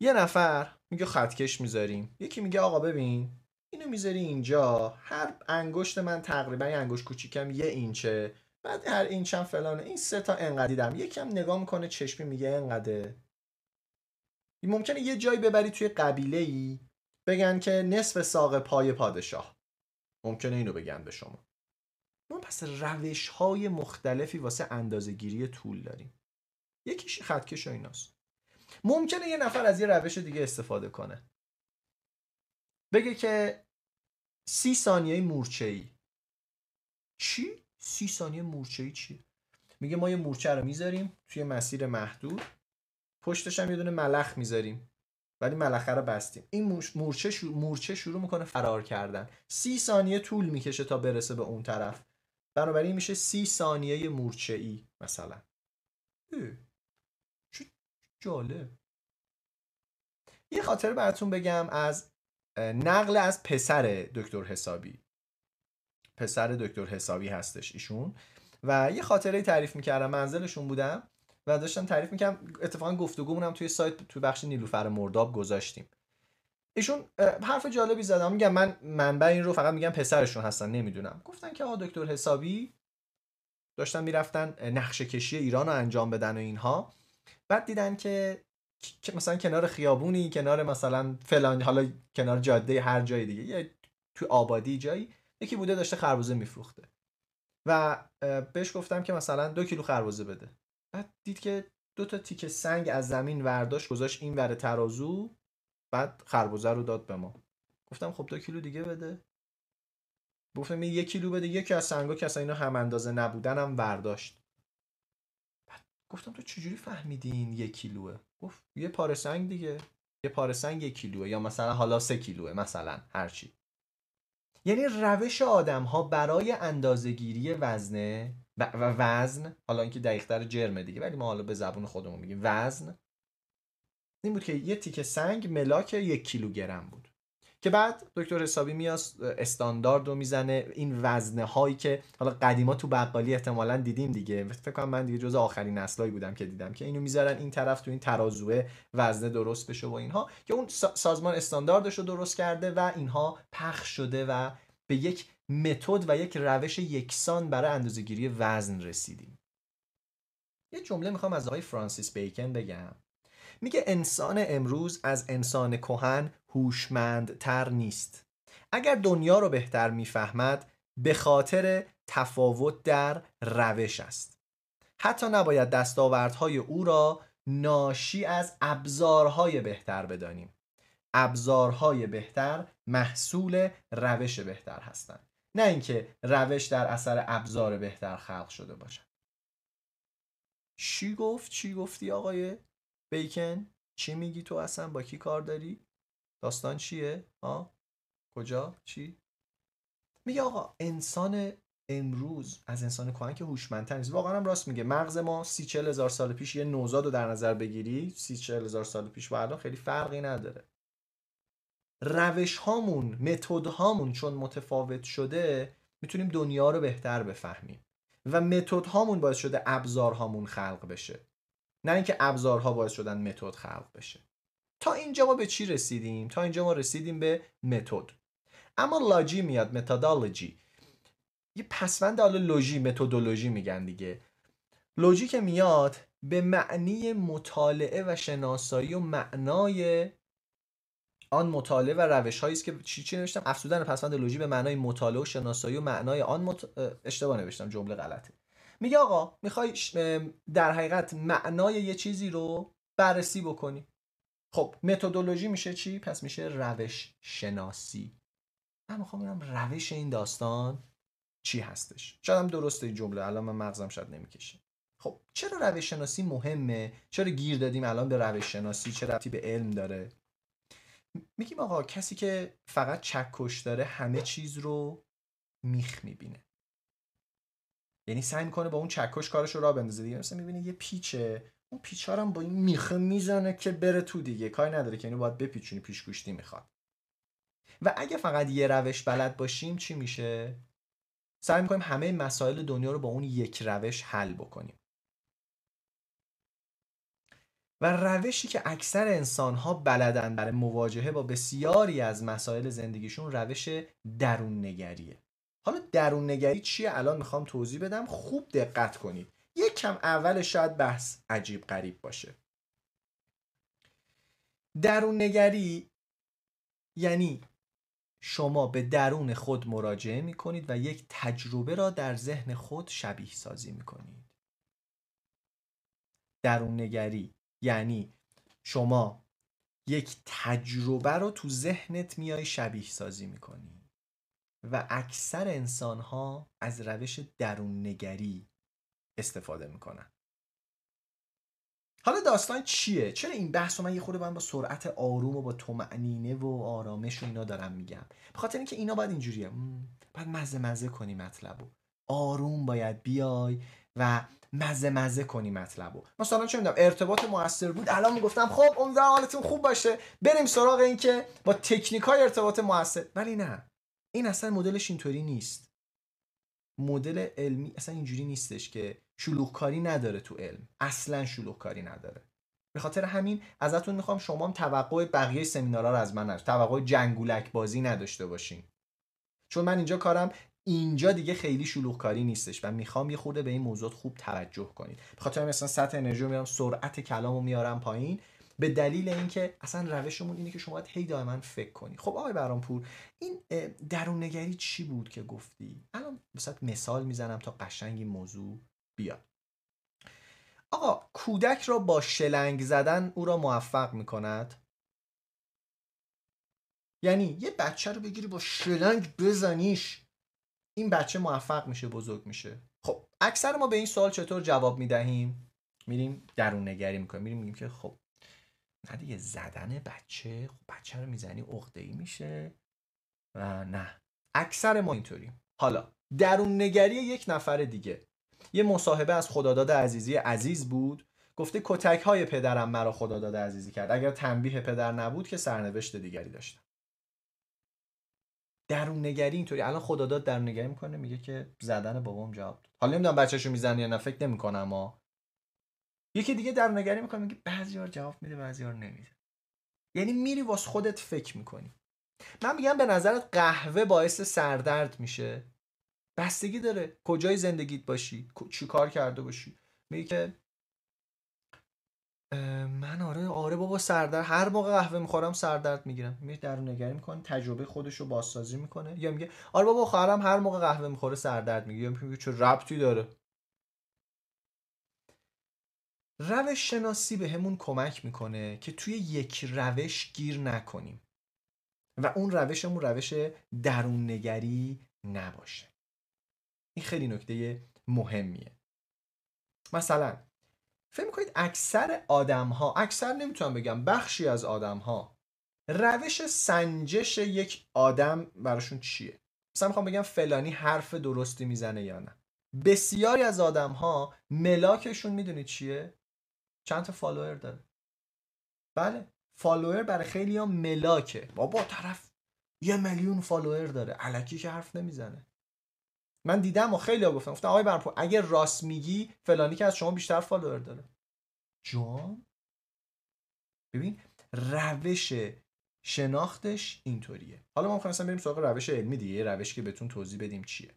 یه نفر میگه خطکش می‌ذاریم. یکی میگه آقا ببین اینو می‌ذاری اینجا. هر انگشت من تقریبا یه انگشت کوچیکم یه اینچه. بعد هر اینچم فلانه. این سه تا انقدی دارم. یکم نگاه می‌کنه چشمی میگه انقدره ممکنه یه جایی ببری توی قبیله ای بگن که نصف ساق پای پادشاه. ممکنه اینو بگن به شما. ما پس روش های مختلفی واسه اندازهگیری طول داریم. یکیش خطکش و ایناست. ممکنه یه نفر از یه روش دیگه استفاده کنه. بگه که سی ثانیه مورچه ای چی؟ سی ثانیه مورچه ای چی؟ میگه ما یه مورچه رو می‌ذاریم توی مسیر محدود. پشتش هم یه دونه ملخ می‌ذاریم. ولی ملخه رو بستیم. این مورچه شروع, مورچه شروع می‌کنه فرار کردن. سی ثانیه طول می‌کشه تا برسه به اون طرف. بنابراین میشه سی ثانیه مورچه ای مثلا چه جالب. یه خاطر براتون بگم از نقل از پسر دکتر حسابی. پسر دکتر حسابی هستش ایشون. و یه خاطره تعریف می‌کردم. منزلشون بودم. و داشتم تعریف می‌کنم اتفاقا گفتگومون هم توی سایت توی بخش نیلوفر مرداب گذاشتیم. ایشون حرف جالبی زدم. میگم من منبع این رو فقط میگم پسرشون هستن نمی‌دونم. گفتن که آقا دکتر حسابی داشتن می‌رفتن نقشه کشی ایران رو انجام بدن و اینها. بعد دیدن که مثلا کنار خیابونی کنار مثلا فلان حالا کنار جاده هر جای دیگه یه توی آبادی جایی یکی بوده داشته خربوزه میفروخته. و بهش گفتم که مثلا دو کیلو خربوزه بده. بعد دید که دو تا تیکه سنگ از زمین ورداشت گذاشت این ور ترازو بعد خربوزه رو داد به ما. گفتم خب دو کیلو دیگه بده. گفتم یک کیلو بده یکی از سنگا که اصلا اینا هم اندازه نبودن هم برداشت بعد گفتم تو چجوری فهمیدین یک کیلوه؟ گفت یه پاره سنگ دیگه. یه پاره سنگ یک کیلوه یا مثلا حالا سه کیلوه مثلا هرچی یعنی روش آدم ها برای اندازهگیری وزنه و وزن حالا اینکه دقیقتر جرمه دیگه ولی ما حالا به زبون خودمون میگیم وزن. این بود که یه تیکه سنگ ملاک یک کیلوگرم بود. که بعد دکتر حسابی میاد استاندارد رو می‌زنه. این وزنه هایی که حالا قدیما تو بقالی احتمالا دیدیم دیگه. فکر کنم من دیگه جز آخرین نسلایی بودم که دیدم که اینو می‌ذارن این طرف تو این ترازوه وزنه درست بشه و اینها. که اون سازمان استانداردش رو درست کرده و اینها پخش شده و به یک متد و یک روش یکسان برای اندازهگیری وزن رسیدیم. یه جمله می‌خوام از آقای فرانسیس بیکن بگم. میگه انسان امروز از انسان کهن هوشمندتر نیست. اگر دنیا رو بهتر می‌فهمد به خاطر تفاوت در روش است. حتی نباید دستاوردهای او را ناشی از ابزارهای بهتر بدانیم. ابزارهای بهتر محصول روش بهتر هستند. نه اینکه روش در اثر ابزار بهتر خلق شده باشد چی گفت؟ چی گفتی آقای بیکن؟ چی میگی تو اصلا؟ با کی کار داری؟ داستان چیه؟ ها کجا؟ چی؟ میگه آقا انسان امروز از انسان کهن که هوشمندتر نیست. واقعا هم راست میگه. مغز ما سی چل هزار سال پیش یه نوزاد رو در نظر بگیری سی چل هزار سال پیش و الان خیلی فرقی نداره. روش هامون متد هامون چون متفاوت شده می‌تونیم دنیا رو بهتر بفهمیم. و متد هامون باعث شده ابزار هامون خلق بشه. نه اینکه ابزارها باعث شدن متد خلق بشه. تا اینجا ما به چی رسیدیم؟ تا اینجا ما رسیدیم به متد. اما لاجی میاد متدولوژی یه پسوند حالا لوژی متدولوژی میگن دیگه. لوژی که میاد به معنی مطالعه و شناسایی و معنای آن مطالعه و روش هایی است که چی چی نوشتم؟ افزودن پسوند لوژی به معنای مطالعه و شناسایی و معنای آن مت... اشتباه نوشتم جمله غلطه. میگه آقا می‌خوای در حقیقت معنای یه چیزی رو بررسی بکنی. خب متدولوژی میشه چی؟ پس میشه روش شناسی. من می‌خوام ببینم روش این داستان چی هستش. شاید هم درسته این جمله الان من مغزم شاید نمی‌کشه. خب چرا روش شناسی مهمه؟ چرا گیر دادیم الان به روش شناسی؟ چه ربطی به علم داره؟ میگیم آقا کسی که فقط چکش داره همه چیز رو میخ می‌بینه. یعنی سعی می‌کنه با اون چکش کارش رو را بندازه دیگه. مثلا می‌بینه یه پیچه اون پیچا هم با این میخه می‌زنه که بره تو دیگه. کاری نداره که اینو باید بپیچونی پیش گوشتی می‌خواد. و اگه فقط یه روش بلد باشیم چی میشه؟ سعی می‌کنیم همه مسائل دنیا رو با اون یک روش حل بکنیم. و روشی که اکثر انسان ها بلدن برای مواجهه با بسیاری از مسائل زندگیشون روش درون نگریه حالا درون نگری چیه؟ الان می‌خوام توضیح بدم. خوب دقت کنید. یک کم اول شاید بحث عجیب غریب باشه. درون نگری یعنی شما به درون خود مراجعه می کنید و یک تجربه را در ذهن خود شبیه سازی می کنید درون نگری یعنی شما یک تجربه رو تو ذهنت میای شبیه سازی می‌کنی. و اکثر انسان ها از روش درون نگری استفاده می‌کنن. حالا داستان چیه؟ چرا این بحث رو من یه خورده با سرعت آروم و با طمأنینه و آرامش و اینا دارم میگم؟ به خاطر اینکه اینا باید اینجوریه. باید مزه مزه کنی مطلب و آروم باید بیای و مزه مزه کنی مطلبو. مثلا چه می‌دونم ارتباط موثر بود. الان می‌گفتم خب امیدوارم حالتون خوب باشه. بریم سراغ این که با تکنیک های ارتباط موثر. ولی نه. این اصلا مدلش اینطوری نیست. مدل علمی اصلا اینجوری نیستش که شلوغکاری نداره تو علم. اصلا شلوغکاری نداره. به خاطر همین ازتون می‌خوام شما هم توقع بقیه سمینارها رو از من نداشت. توقع جنگولک بازی نداشته باشین. چون من اینجا کارم اینجا دیگه خیلی شلوغکاری نیستش و می‌خوام یه خورده به این موضوع خوب توجه کنید. به خاطر مثلا سطح انرژی میارم سرعت کلامو میارم پایین. به دلیل اینکه اصلا روشمون اینه که شما باید هی دائما فکر کنی. خب آقای برامپور این درون نگری چی بود که گفتی؟ الان مثلا مثال می‌زنم تا قشنگ این موضوع بیاد. آقا کودک را با شلنگ زدن او را موفق می‌کند؟ یعنی یه بچه رو بگیری با شلنگ بزنیش. این بچه موفق میشه بزرگ میشه. خب اکثر ما به این سوال چطور جواب می‌دهیم؟ میریم درون نگری می‌کنیم. میریم میگیم که خب نه دیگه زدن بچه خب بچه رو می‌زنی عقده میشه و نه. اکثر ما اینطوریم حالا درون نگری یک نفر دیگه. یه مصاحبه از خداداد عزیزی عزیز بود. گفته کتک های پدرم مرا خداداد عزیزی کرد. اگر تنبیه پدر نبود که سرنوشت دیگری داشتم. درون نگری اینطوری. الان خداداد درون نگری می‌کنه میگه که زدن بابام جواب داد. حالا نمی‌دونم بچه‌شو می‌زنه یا نه فکر نمی‌کنم اما یکی دیگه درون نگری می‌کنه میگه بعضیار جواب میده بعضیار نمیده. یعنی میری واس خودت فکر می‌کنی. من میگم به نظرت قهوه باعث سردرد میشه. بستگی داره کجای زندگیت باشی چی کار کرده باشی. میگه که من آره آره بابا سردرد. هر موقع قهوه می‌خورم سردرد می‌گیرم. میگه درون نگری می‌کنه تجربه خودش رو بازسازی می‌کنه. یا میگه آره بابا خواهرم هر موقع قهوه می‌خوره سردرد می‌گیره. یا میگه چه ربطی داره؟ روش شناسی به همون کمک می‌کنه که توی یک روش گیر نکنیم. و اون روشمون روش درون نگری نباشه. این خیلی نکته مهمیه. مثلا فکر می‌کنید اکثر آدم ها اکثر نمی‌تونم بگم بخشی از آدم ها روش سنجش یک آدم براشون چیه؟ مثلا می‌خوام بگم فلانی حرف درستی می‌زنه یا نه. بسیاری از آدم ها ملاکشون می‌دونید چیه؟ چند تا follower داره. بله follower برای خیلی ها ملاکه. بابا طرف یه میلیون follower داره. الکی که حرف نمی‌زنه. من دیدم و خیلی گفتم گفتم آقای بهرام‌پور اگه راست میگی فلانی که از شما بیشتر follower داره. جان ببین روش شناختش اینطوریه. حالا ما می‌خوایم بریم سراغ روش علمی دیگه روش که بهتون توضیح بدیم چیه.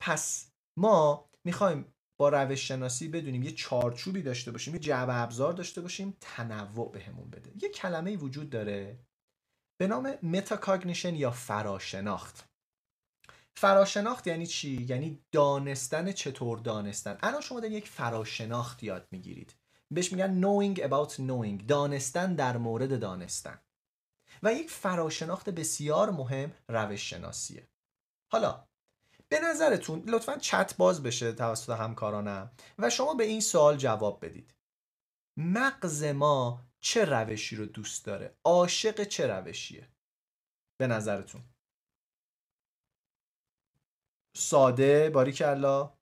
پس ما می‌خوایم با روش شناسی بدونیم یه چارچوبی داشته باشیم یه جعبه ابزار داشته باشیم تنوع بهمون بده. یه کلمه وجود داره به نام metacognition یا فراشناخت. فراشناخت یعنی چی؟ یعنی دانستن چطور دانستن. الان شما در یک فراشناخت یاد می‌گیرید. بهش میگن knowing about knowing دانستن در مورد دانستن. و یک فراشناخت بسیار مهم روش شناسیه حالا به نظرتون لطفا چت باز بشه توسط همکارانم و شما به این سوال جواب بدید. مغز ما چه روشی رو دوست داره؟ عاشق چه روشیه؟ به نظرتون. ساده باریکلا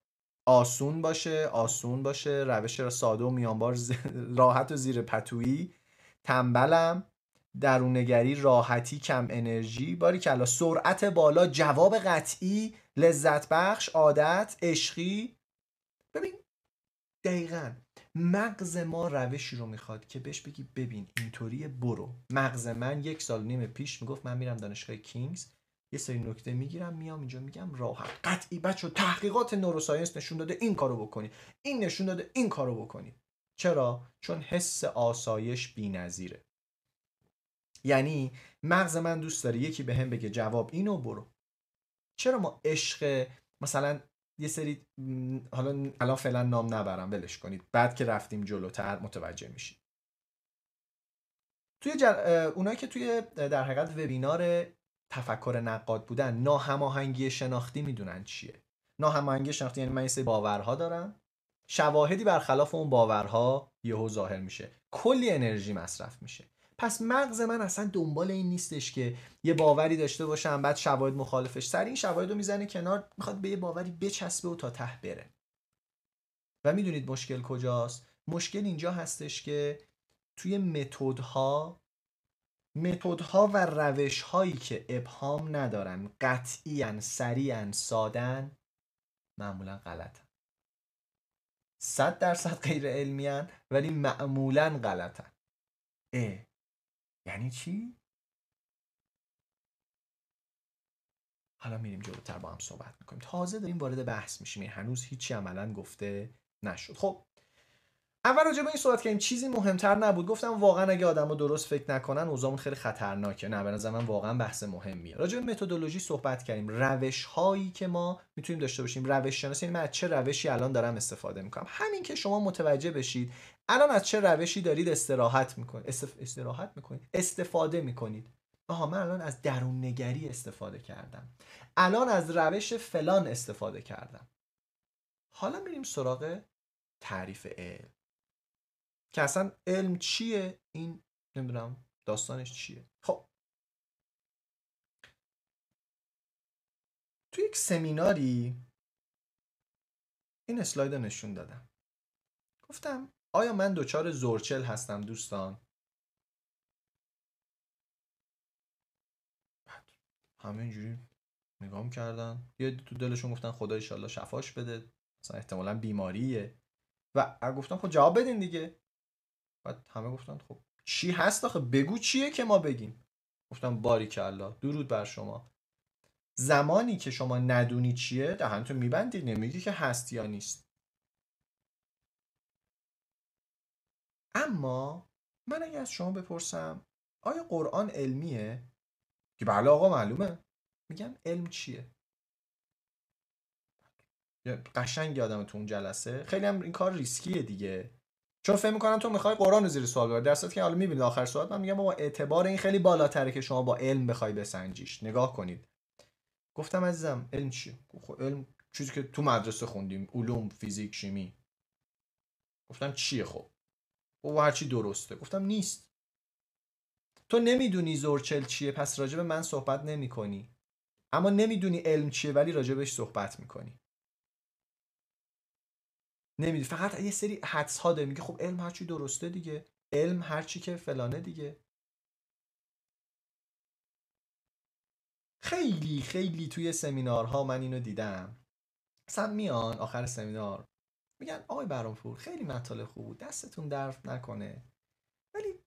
آسون باشه آسون باشه روش ساده و میانبار راحت و زیر پتویی. تنبلم درونگری راحتی کم انرژی. باریکلا سرعت بالا جواب قطعی لذت بخش عادت عشقی. ببین دقیقا مغز ما روشی رو می‌خواد که بهش بگی ببین اینطوری برو. مغز من یک سال نیم پیش می‌گفت من میرم دانشگاه کینگز. یه سری نکته می‌گیرم میام اینجا میگم راحت. قطعی بچه تحقیقات نوروساینس نشون داده این کارو بکنی. این نشون داده این کارو بکنی. چرا؟ چون حس آسایش بی‌نظیره. یعنی مغز من دوست داره یکی به هم بگه جواب اینو برو. چرا ما عشق مثلا یه سری حالا الان فعلا نام نبرم ولش کنید. بعد که رفتیم جلوتر متوجه میشید. توی جر... اونایی که توی در حقیقت وبینار تفکر نقاد بودن ناهماهنگی شناختی می‌دونن چیه. ناهماهنگی شناختی یعنی من یه باورها دارم. شواهدی برخلاف اون باورها یهو ظاهر میشه. کلی انرژی مصرف میشه. پس مغز من اصلا دنبال این نیستش که یه باوری داشته باشم بعد شواهد مخالفش. سر این شواهد رو می‌زنه کنار می‌خواد به یه باوری بچسبه و تا ته بره. و می‌دونید مشکل کجاست؟ مشکل اینجا هستش که توی متدها متدها و روش هایی که ابهام ندارن قطعی سریعا سادن معمولا غلطن. صد درصد غیر علمی ولی معمولا غلطن. اه یعنی چی؟ حالا میریم جلوتر با هم صحبت می‌کنیم. تازه داریم وارد بحث میشیم. هنوز هیچی عملا گفته نشد. خب اول راجع به این صحبت کردیم چیزی مهمتر نبود. گفتم واقعا اگه آدما درست فکر نکنن اوضاعمون خیلی خطرناکه. نه به نظر من واقعا بحث مهمیه. راجع به متدولوژی صحبت کردیم. روش هایی که ما می‌تونیم داشته باشیم. روش شناسی یعنی من از چه روشی الان دارم استفاده می‌کنم. همین که شما متوجه بشید الان از چه روشی دارید استراحت می‌کنید. استف... استراحت می‌کنید. استفاده می‌کنید. آها من الان از درون نگری استفاده کردم. الان از روش فلان استفاده کردم. حالا میریم سراغ تعریف علم. که اصلا علم چیه؟ این نمی‌دونم داستانش چیه؟ خب. تو یک سمیناری این اسلاید نشون دادم. گفتم آیا من دچار زورچل هستم دوستان؟ همه اینجوری نگام کردن یه تو دلشون گفتن خدا ایشالله شفاش بده. مثلا احتمالا بیماریه. و گفتم خب جواب بدین دیگه. بعد همه گفتن خب چی هست آخه؟ بگو چیه که ما بگیم. گفتم باری الله درود بر شما. زمانی که شما ندونی چیه دهنتو میبندی نمیگی که هست یا نیست. اما من اگه از شما بپرسم آیا قرآن علمیه؟ که بله آقا معلومه. میگم علم چیه؟ قشنگ یادم تو اون جلسه. خیلی هم این کار ریسکیه دیگه. چون فکر می‌کنم تو می‌خوای قرآن رو زیر سوال ببری. در که حالا می‌بینید آخر صحبت من میگم با اعتبار این خیلی بالاتره که شما با علم بخوای بسنجیش. نگاه کنید. گفتم عزیزم علم چی؟ خب علم چیزی که تو مدرسه خوندیم علوم فیزیک شیمی. گفتم چیه خب؟ او هرچی درسته. گفتم نیست. تو نمی‌دونی زورچل چیه پس راجب من صحبت نمی کنی اما نمی‌دونی علم چیه ولی راجبش صحبت می‌کنی. نمی‌دونی. فقط یه سری حدس ها داره میگه خب علم هرچی درسته دیگه. علم هرچی که فلانه دیگه. خیلی خیلی توی سمینارها من اینو دیدم. اصلا میان آخر سمینار. میگن آقای برامپور خیلی مطالب خوب بود. دستتون درد نکنه. ولی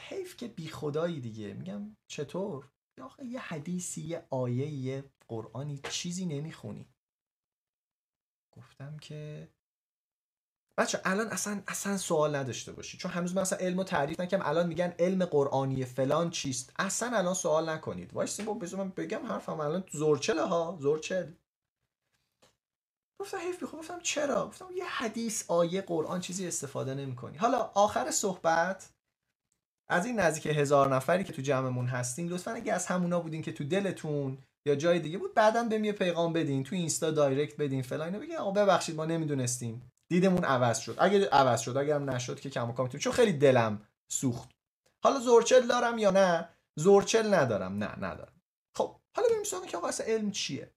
حیف که بی خدایی دیگه. میگم چطور؟ آخه یه حدیثی یه آیه یه قرآنی چیزی نمی‌خونی. گفتم که بچه الان اصلا اصلا سوال نداشته باشی. چون هنوز من اصلا علم رو تعریف نکنم الان میگن علم قرآنی فلان چیست؟ اصلا الان سوال نکنید. وایسی با بذار من بگم حرفم. الان زورچله ها زورچل. گفتم حیف خب گفتم چرا؟ گفتم یه حدیث آیه قرآن چیزی استفاده نمی‌کنی. حالا آخر صحبت. از این نزدیک هزار نفری که تو جمعمون هستین لطفا اگه از همونا بودین که تو دلتون یا جای دیگه بود بعدا بهم یه پیغام بدین تو اینستا دایرکت بدین فلان اینو بگین آقا ببخشید ما نمی‌دونستیم. دیدمون عوض شد. اگه عوض شد اگرم نشد که کم کم چون خیلی دلم سوخت. حالا زورچل دارم یا نه؟ زورچل ندارم. نه ندارم. خب حالا بریم سراغ که آقا علم چیه؟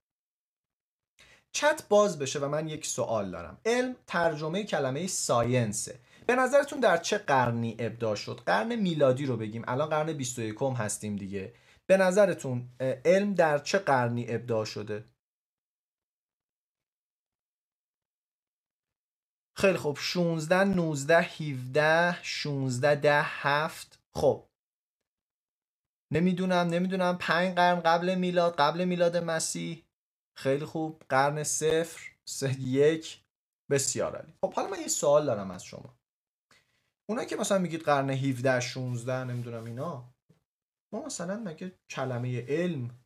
چت باز بشه و من یک سوال دارم. علم ترجمه کلمه ساینسه. به نظرتون در چه قرنی ابداع شد؟ قرن میلادی رو بگیم. الان قرن 21 هستیم دیگه. به نظرتون علم در چه قرنی ابداع شده؟ خیلی خوب. 16 19 17 16 10 7 خب. نمی‌دونم نمی‌دونم. 5 قرن قبل میلاد قبل میلاد مسیح. خیلی خوب. قرن صفر سه یک. بسیار عالی. خب حالا من یه سوال دارم از شما. اونایی که مثلا میگید قرن 17 16 نمی‌دونم اینا ما مثلا مگه کلمه علم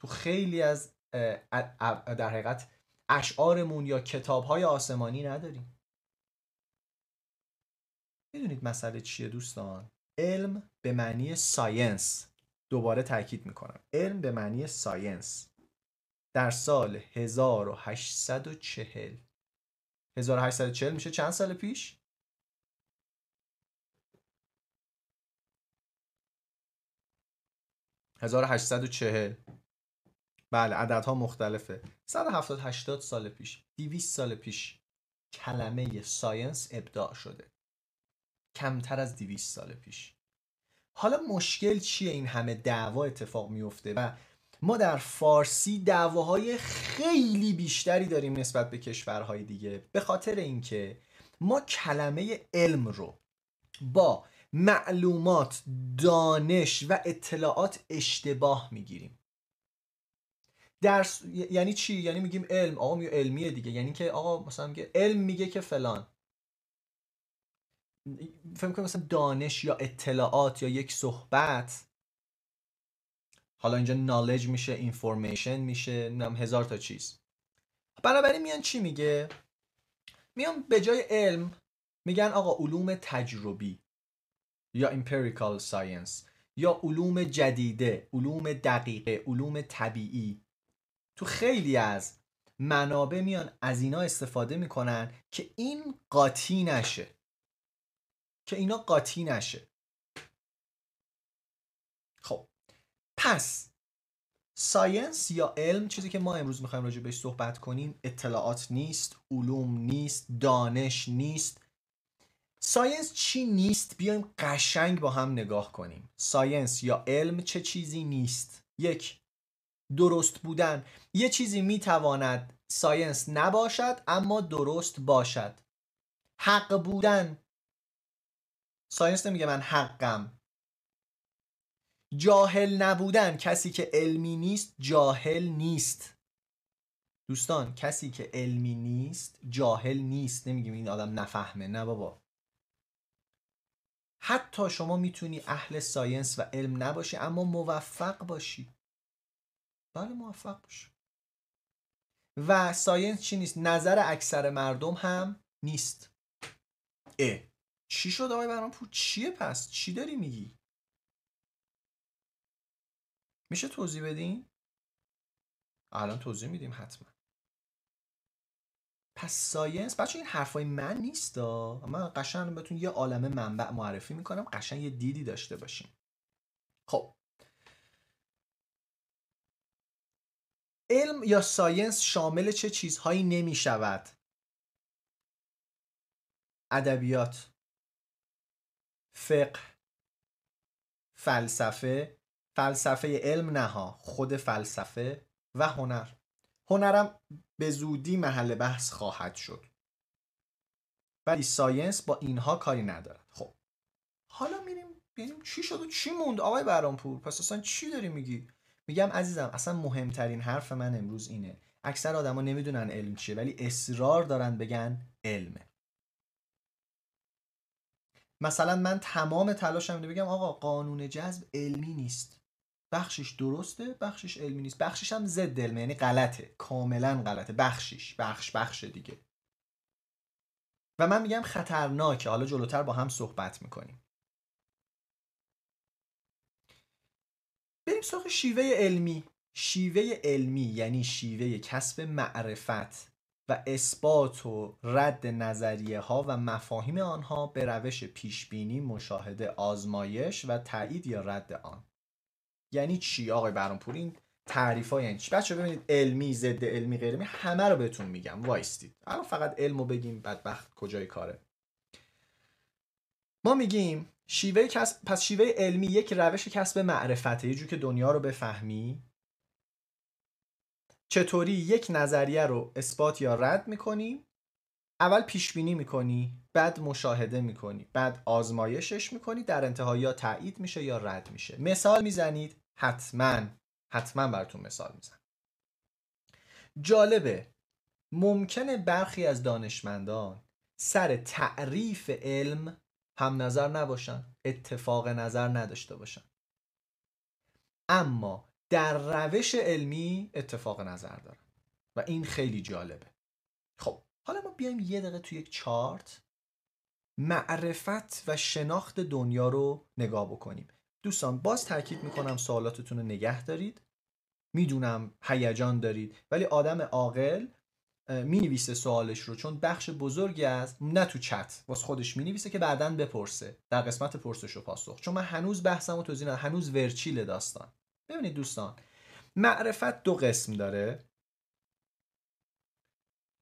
تو خیلی از در حقیقت اشعارمون یا کتابهای آسمانی نداریم؟ می‌دونید مسئله چیه دوستان؟ علم به معنی science. دوباره تاکید می‌کنم. علم به معنی science. در سال 1840 1840 میشه چند سال پیش؟ 1840 بله عددها مختلفه. 170 80 سال پیش 200 سال پیش کلمه ساینس ابداع شده. کمتر از 200 سال پیش. حالا مشکل چیه این همه دعوا اتفاق میفته و ما در فارسی دعواهای خیلی بیشتری داریم نسبت به کشورهای دیگه به خاطر اینکه ما کلمه علم رو با معلومات دانش و اطلاعات اشتباه می‌گیریم. درس یعنی چی؟ یعنی میگیم علم. آقا میگه علمیه دیگه. یعنی که آقا مثلا میگه علم میگه که فلان. فهم کنم مثلا دانش یا اطلاعات یا یک صحبت حالا اینجا نالج میشه اینفورمیشن میشه نم هزار تا چیز. بنابراین میان چی میگه؟ میان به جای علم میگن آقا علوم تجربی یا empirical science یا علوم جدیده علوم دقیقه علوم طبیعی. تو خیلی از منابع میان از اینا استفاده می‌کنن که این قاطی نشه. که اینا قاطی نشه. خب. پس ساینس یا علم چیزی که ما امروز می‌خوایم راجع بهش صحبت کنیم اطلاعات نیست علوم نیست دانش نیست. science چی نیست؟ بیایم قشنگ با هم نگاه کنیم. science یا علم چه چیزی نیست؟ یک درست بودن. یه چیزی می‌تواند science نباشد اما درست باشد. حق بودن. science نمیگه من حقم. جاهل نبودن کسی که علمی نیست جاهل نیست. دوستان کسی که علمی نیست جاهل نیست. نمیگیم این آدم نفهمه. نه بابا. حتی شما می‌تونی اهل science و علم نباشی اما موفق باشی. بله موفق باشی. و science چی نیست؟ نظر اکثر مردم هم نیست. اه. چی شد آقای برام پور چیه پس؟ چی داری میگی؟ میشه توضیح بدین؟ الان توضیح میدیم حتما. پس science بچه ها این حرفای من نیست من قشنگ بهتون یه عالم منبع معرفی می‌کنم قشنگ یه دیدی داشته باشیم خب. علم یا science شامل چه چیزهایی نمی شود ادبیات. فقه فلسفه فلسفه علم نه خود فلسفه و هنر. هنرم به زودی محل بحث خواهد شد. ولی science با اینها کاری ندارد. خب. حالا میریم ببینیم چی شد و چی موند آقای برامپور؟ پس اصلا چی داری میگی؟ میگم عزیزم اصلا مهمترین حرف من امروز اینه. اکثر آدما نمی‌دونن علم چیه ولی اصرار دارن بگن علمه. مثلا من تمام تلاشم اینه بگم آقا قانون جذب علمی نیست. بخشش درسته بخشش علمی نیست. بخشش هم ضد علمه یعنی غلطه. کاملا غلطه. بخشش بخش بخش دیگه. و من میگم خطرناکه. حالا جلوتر با هم صحبت می‌کنیم. بریم سراغ شیوه علمی. شیوه علمی یعنی شیوه کسب معرفت. و اثبات و رد نظریه ها و مفاهیم آنها به روش پیشبینی مشاهده آزمایش و تایید یا رد آن. یعنی چی آقای برانپور این تعریف ها یعنی چی؟ بچه ببینید علمی ضد علمی غیر همه رو بهتون میگم وایستید الان فقط علمو بگیم بدبخت کجای کاره. ما میگیم شیوه کسب پس شیوه علمی یک روش کسب معرفته یه جور که دنیا رو بفهمی. چطوری یک نظریه رو اثبات یا رد می‌کنی؟ اول پیش بینی می‌کنی بعد مشاهده می‌کنی بعد آزمایشش می‌کنی در انتها یا تایید میشه یا رد میشه. مثال می‌زنید؟ حتما. حتما براتون مثال میزن جالبه. ممکنه برخی از دانشمندان سر تعریف علم هم نظر نباشن اتفاق نظر نداشته باشن. اما در روش علمی اتفاق نظر دارن و این خیلی جالبه. خب حالا ما بیایم یه دقیقه توی یک چارت معرفت و شناخت دنیا رو نگاه بکنیم. دوستان باز تاکید می‌کنم سوالاتتون رو نگه دارید. می‌دونم هیجان دارید ولی آدم عاقل می نویسه سوالش رو چون بخش بزرگی است نه تو چت واس خودش می نویسه که بعدا بپرسه. در قسمت پرسش و پاسخ. چون من هنوز بحثم و توضیح هنوز ورچیل داستان. ببینید دوستان معرفت دو قسم داره.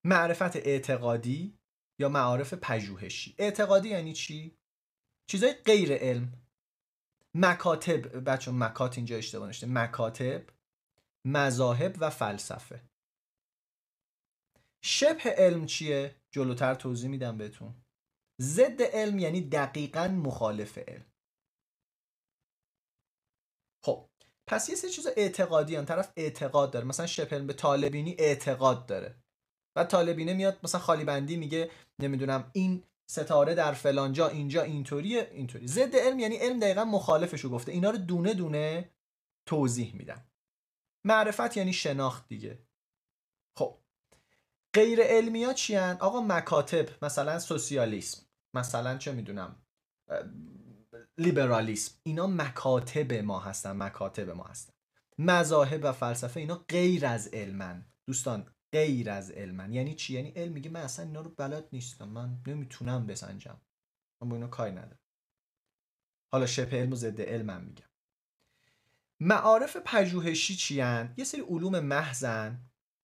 معرفت اعتقادی یا معارف پژوهشی. اعتقادی یعنی چی؟ چیزای غیر علم. مکاتب بچه مکات اینجا اشتباه نشته مکاتب مذاهب و فلسفه. شبه علم چیه؟ جلوتر توضیح میدم بهتون. ضد علم یعنی دقیقا مخالف علم خب پس یه سری چیز اعتقادی هم طرف اعتقاد داره. مثلا علم به طالبینی اعتقاد داره. و طالبینه میاد مثلا خالی بندی میگه نمی‌دونم این ستاره در فلانجا اینجا اینطوریه اینطوری. ضد علم یعنی علم دقیقا مخالفشو گفته. اینا رو دونه دونه توضیح میدن. معرفت یعنی شناخت دیگه. خب. غیر علمی ها چی؟ آقا مکاتب مثلا سوسیالیسم. مثلا چه می‌دونم لیبرالیسم. اینا مکاتب ما هستن مکاتب ما هستن. مذاهب و فلسفه اینا غیر از علمن دوستان غیر از علمن یعنی چی؟ یعنی علم میگه من اصلا اینا رو بلد نیستم. من نمی‌تونم بسنجم. من با اینا کاری ندارم. حالا شبه علم و ضد علمم میگم. معارف پژوهشی چی هن؟ یه سری علوم محزن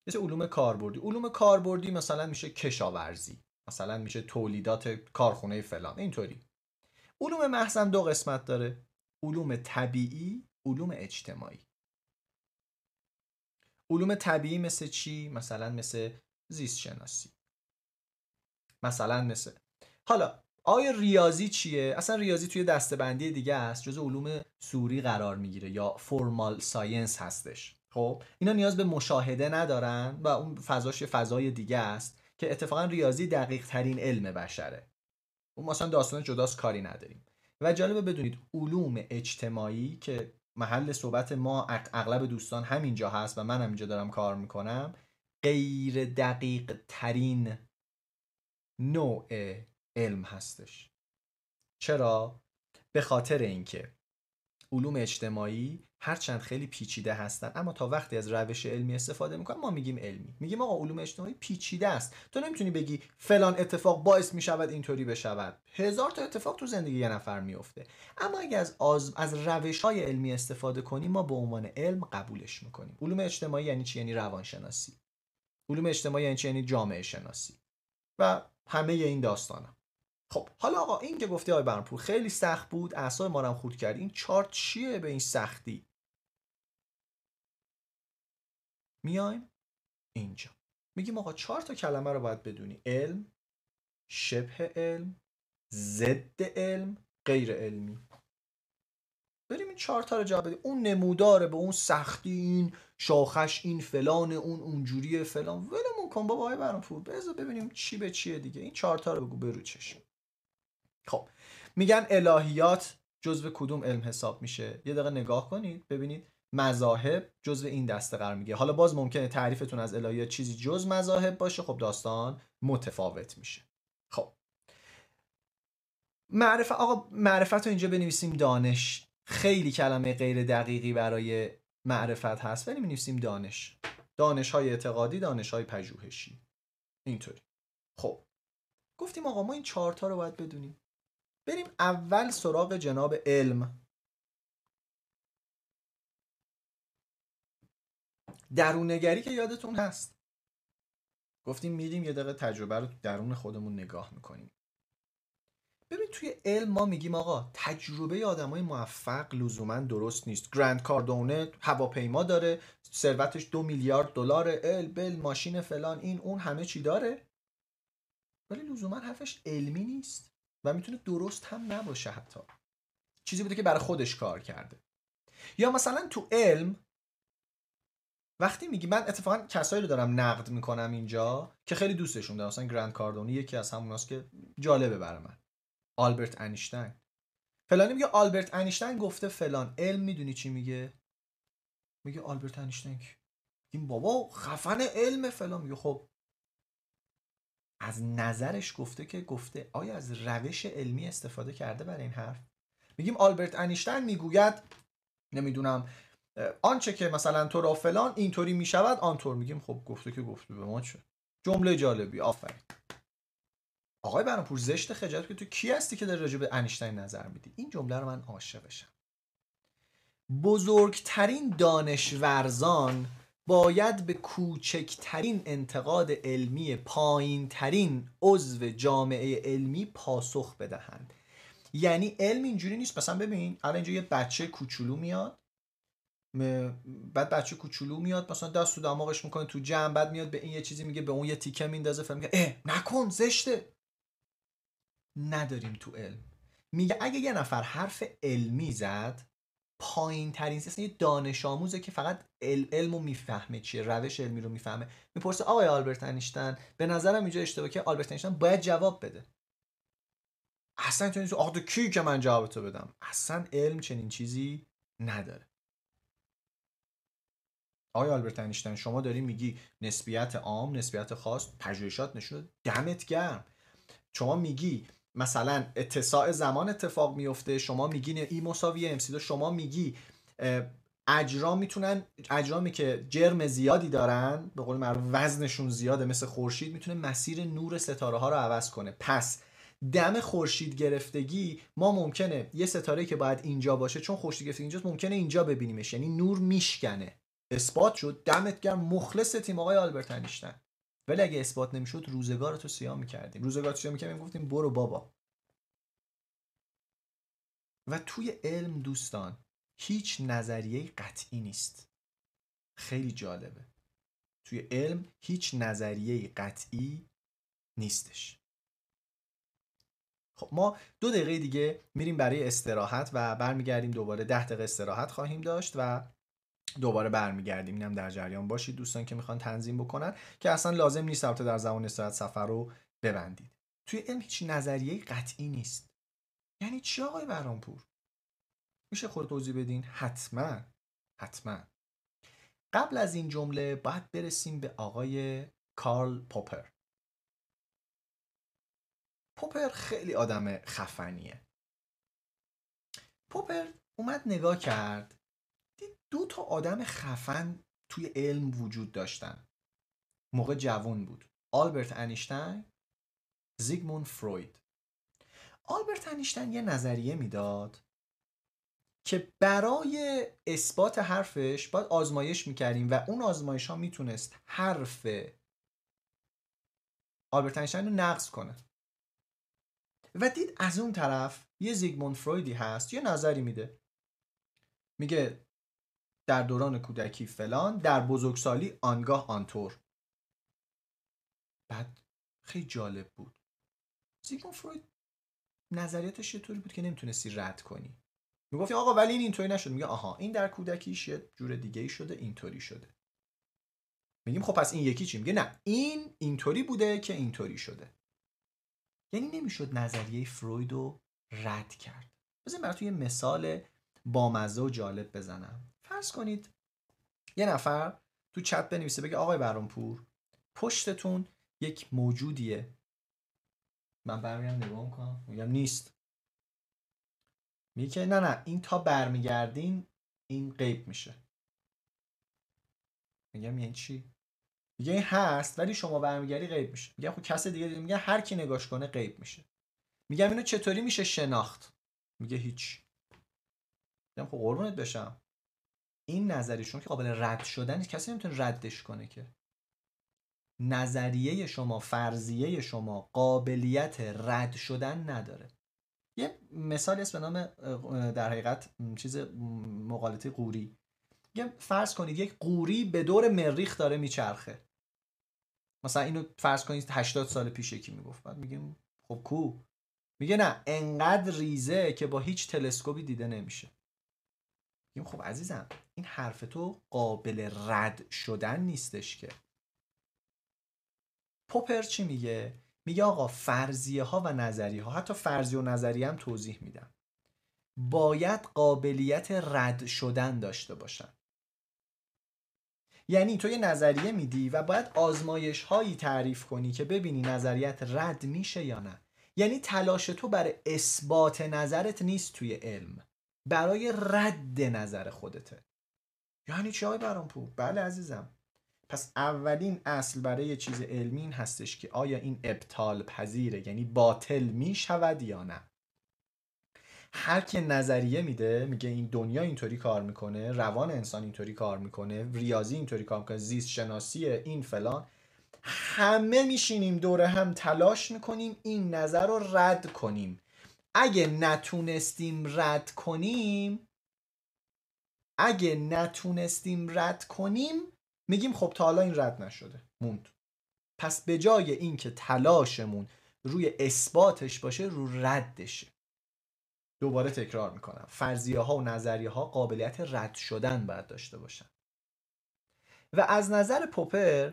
یه سری علوم کاربردی. علوم کاربردی مثلا میشه کشاورزی. مثلا میشه تولیدات کارخونه فلان. اینطوری. علوم محزن دو قسمت داره. علوم طبیعی علوم اجتماعی. علوم طبیعی مثل چی؟ مثلا مثل زیست شناسی مثلا مثل حالا آیا ریاضی چیه؟ اصلا ریاضی توی دستبندی دیگه است جز علوم سوری قرار می‌گیره یا فرمال ساینس هستش. خب اینا نیاز به مشاهده ندارن و اون فضاش فضای دیگه است که اتفاقا ریاضی دقیق ترین علم بشره. اون مثلا داستان جداست کاری نداریم و جالبه بدونید علوم اجتماعی که محل صحبت ما اغلب دوستان همینجا هست و من اینجا دارم کار می‌کنم غیر دقیق ترین نوع علم هستش چرا؟ به خاطر اینکه علوم اجتماعی هرچند خیلی پیچیده هستن اما تا وقتی از روش علمی استفاده می‌کنن ما میگیم علمی. میگیم آقا علوم اجتماعی پیچیده است. تو نمی‌تونی بگی فلان اتفاق باعث می‌شود اینطوری بشود. هزار تا اتفاق تو زندگی یه نفر میفته اما اگه از آز... از روش های علمی استفاده کنیم ما به عنوان علم قبولش می‌کنیم. علوم اجتماعی یعنی چی؟ یعنی روانشناسی. علوم اجتماعی یعنی چی؟ یعنی جامعه شناسی. و همه این داستانم خب حالا آقا این که گفتی آقای برنپور خیلی سخت بود اعصاب ما رو خورد کرد. این چارت چیه به این سختی؟ میایم اینجا. میگیم آقا چهار تا کلمه رو باید بدونی. علم شبه علم ضد علم غیر علمی. بریم این چهار تا رو جواب بدیم. اون نموداره به اون سختی این شاخش این فلان اون اونجوری فلان. ولمون کن بابا آقای برام بذار ببینیم چی به چیه دیگه. این چهار تا رو بگو برو چشم. خب میگن الهیات جزو کدوم علم حساب میشه؟ یه دقیقه نگاه کنید ببینید مذاهب جزو این دسته قرار میگه حالا باز ممکنه تعریفتون از الهیات چیزی جز مذاهب باشه. خب داستان متفاوت میشه. خب. معرفت آقا معرفت رو اینجا بنویسیم دانش. خیلی کلمه غیر دقیقی برای معرفت هست ولی بنویسیم دانش. دانش های اعتقادی دانش های پژوهشی. اینطوری. خب. گفتیم آقا ما این چهارتا رو باید بدونیم. بریم اول سراغ جناب علم. درونگری که یادتون هست. گفتیم میریم یه دقیقه تجربه رو درون خودمون نگاه می‌کنیم. ببین توی علم ما میگیم آقا تجربه آدمای موفق لزوما درست نیست. گرند کاردونه هواپیما داره ثروتش دو میلیارد دلار ال بل ماشین فلان این اون همه چی داره. ولی لزوما حرفش علمی نیست و می‌تونه درست هم نباشه حتی. چیزی بوده که برای خودش کار کرده. یا مثلا تو علم وقتی میگی من اتفاقا کسایی رو دارم نقد می‌کنم اینجا که خیلی دوستشون دارم مثلا گرند کاردونی یکی از هموناست که جالبه برای من. آلبرت انیشتین فلانی میگه آلبرت انیشتین گفته فلان. علم می‌دونی چی میگه؟ میگه آلبرت انیشتین این بابا خفن علم فلان. میگه خب از نظرش گفته که گفته آیا از روش علمی استفاده کرده برای این حرف؟ میگیم آلبرت انیشتین می‌گوید نمی‌دونم آنچه که مثلا تو را فلان اینطوری می‌شود آنطور میگیم. خب گفته که گفته به ما چه؟ جمله جالبی. آفرین. آقای برانپور زشت خجالت که تو کی هستی که داری راجع به انیشتین نظر میدی؟ این جمله رو من عاشقشم. بزرگترین دانشورزان باید به کوچکترین انتقاد علمی پایین ترین عضو جامعه علمی پاسخ بدهند. یعنی علم اینجوری نیست. مثلا ببین الان اینجا یه بچه کوچولو میاد. بعد بچه کوچولو میاد مثلا دست تو دماغش می‌کنه تو جمع بعد میاد به این یه چیزی میگه به اون یه تیکه میندازه فهم میگه اه نکن زشته. نداریم تو علم. میگه اگه یه نفر حرف علمی زد پایین ترین یه دانش آموزه که فقط علم رو می‌فهمه چیه روش علمی رو می‌فهمه می‌پرسه آقای آلبرت انیشتن به نظرم اینجا اشتباه که آلبرت انیشتن باید جواب بده. اصلا تو آقا کی که من جواب تو بدم؟ اصلا علم چنین چیزی نداره. آقای آلبرت انیشتین شما داری میگی نسبیت عام نسبیت خاص پژوهشات نشون دمت گرم. شما میگی مثلا اتساع زمان اتفاق میفته شما میگی ای مساوی ام شما میگی اجرام می‌تونن اجرامی که جرم زیادی دارن به قول معروف وزنشون زیاده مثل خورشید می‌تونه مسیر نور ستاره ها رو عوض کنه. پس دم خورشید گرفتگی ما ممکنه یه ستاره که باید اینجا باشه چون خورشید گرفتگی اینجاست ممکنه اینجا ببینیمش. یعنی نور میشکنه. اثبات شد دمت گرم. مخلص تیم آقای آلبرت انیشتین. ولی اگه اثبات نمی‌شد روزگار تو سیاه می‌کردیم. روزگار سیاه می‌کردیم گفتیم برو بابا. و توی علم دوستان هیچ نظریه قطعی نیست. خیلی جالبه. توی علم هیچ نظریه قطعی نیستش. خب ما دو دقیقه دیگه میریم برای استراحت و برمیگردیم دوباره. ده دقیقه استراحت خواهیم داشت و دوباره برمیگردیم. اینم در جریان باشید دوستان که می‌خوان تنظیم بکنن که اصلا لازم نیست البته در زمان استراحت سفر رو ببندید. توی علم هیچ نظریه قطعی نیست. یعنی چی آقای برانپور میشه خود توضیح بدین؟ حتما. حتما. قبل از این جمله باید برسیم به آقای کارل پوپر. پوپر خیلی آدم خفنیه. پوپر اومد نگاه کرد دو تا آدم خفن توی علم وجود داشتن. موقع جوان بود. آلبرت انیشتین زیگموند فروید. آلبرت انیشتین یه نظریه می‌داد که برای اثبات حرفش باید آزمایش می‌کردیم و اون آزمایش ها می‌تونست حرف آلبرت انیشتین رو نقض کنه. و دید از اون طرف یه زیگموند فرویدی هست یه نظری میده. میگه در دوران کودکی فلان در بزرگسالی آنگاه آنطور. بعد خیلی جالب بود. زیگموند فروید نظریاتش یه طوری بود که نمی‌تونستی رد کنی؟ می‌گفتی آقا ولی این اینطوری نشد. میگه آها این در کودکیش یه جور دیگه ای شده اینطوری شده. میگیم خب پس این یکی چی؟ میگه نه این اینطوری بوده که اینطوری شده. یعنی نمی‌شد نظریه فروید رو رد کرد. بذاریم براتون یه مثال بامزه و جالب بزنم. فرض کنید یه نفر تو چت بنویسه بگه آقای برانپور پشتتون یک موجودیه. من برمیگردم نگاه می‌کنم. میگم نیست. میگه نه نه این تا برمیگردین این غیب میشه. میگم یعنی چی؟ میگه این هست ولی شما برمیگردی غیب میشه. میگم خب کس دیگه میگه هر کی نگاش کنه غیب میشه. میگم اینو چطوری میشه شناخت؟ میگه هیچ. میگم خب قربونت بشم. این نظریشون که قابل رد شدن کسی نمی‌تونه ردش کنه که. نظریه شما فرضیه شما قابلیت رد شدن نداره. یه مثالی است به نام در حقیقت چیز مقالطه قوری. یه فرض کنید یک قوری به دور مریخ داره میچرخه. مثلا اینو فرض کنید 80 سال پیش یکی می‌گفت. بعد میگیم خب کو؟ میگه نه انقدر ریزه که با هیچ تلسکوپی دیده نمیشه. میگیم خب عزیزم این حرف تو قابل رد شدن نیستش که. پوپر چی میگه؟ میگه آقا فرضیه ها و نظریه ها حتی فرضی و نظریه هم توضیح میدم. باید قابلیت رد شدن داشته باشن. یعنی تو یه نظریه میدی و باید آزمایش هایی تعریف کنی که ببینی نظریت رد میشه یا نه. یعنی تلاش تو برای اثبات نظرت نیست توی علم. برای رد نظر خودته. یعنی چی های برانپور بله عزیزم. پس اولین اصل برای چیز علمی این هستش که آیا این ابطال پذیره؟ یعنی باطل می شود یا نه؟ هر که نظریه میده میگه این دنیا اینطوری کار می‌کنه روان انسان اینطوری کار می‌کنه ریاضی اینطوری کار می‌کنه زیست شناسی این فلان همه میشینیم دوره هم تلاش می‌کنیم این نظر رو رد کنیم. اگه نتونستیم رد کنیم اگه نتونستیم رد کنیم میگیم خب تا حالا این رد نشده. موند. پس به جای اینکه تلاشمون روی اثباتش باشه رو ردشه. دوباره تکرار می‌کنم. فرضیه ها و نظریه ها قابلیت رد شدن باید داشته باشن. و از نظر پوپر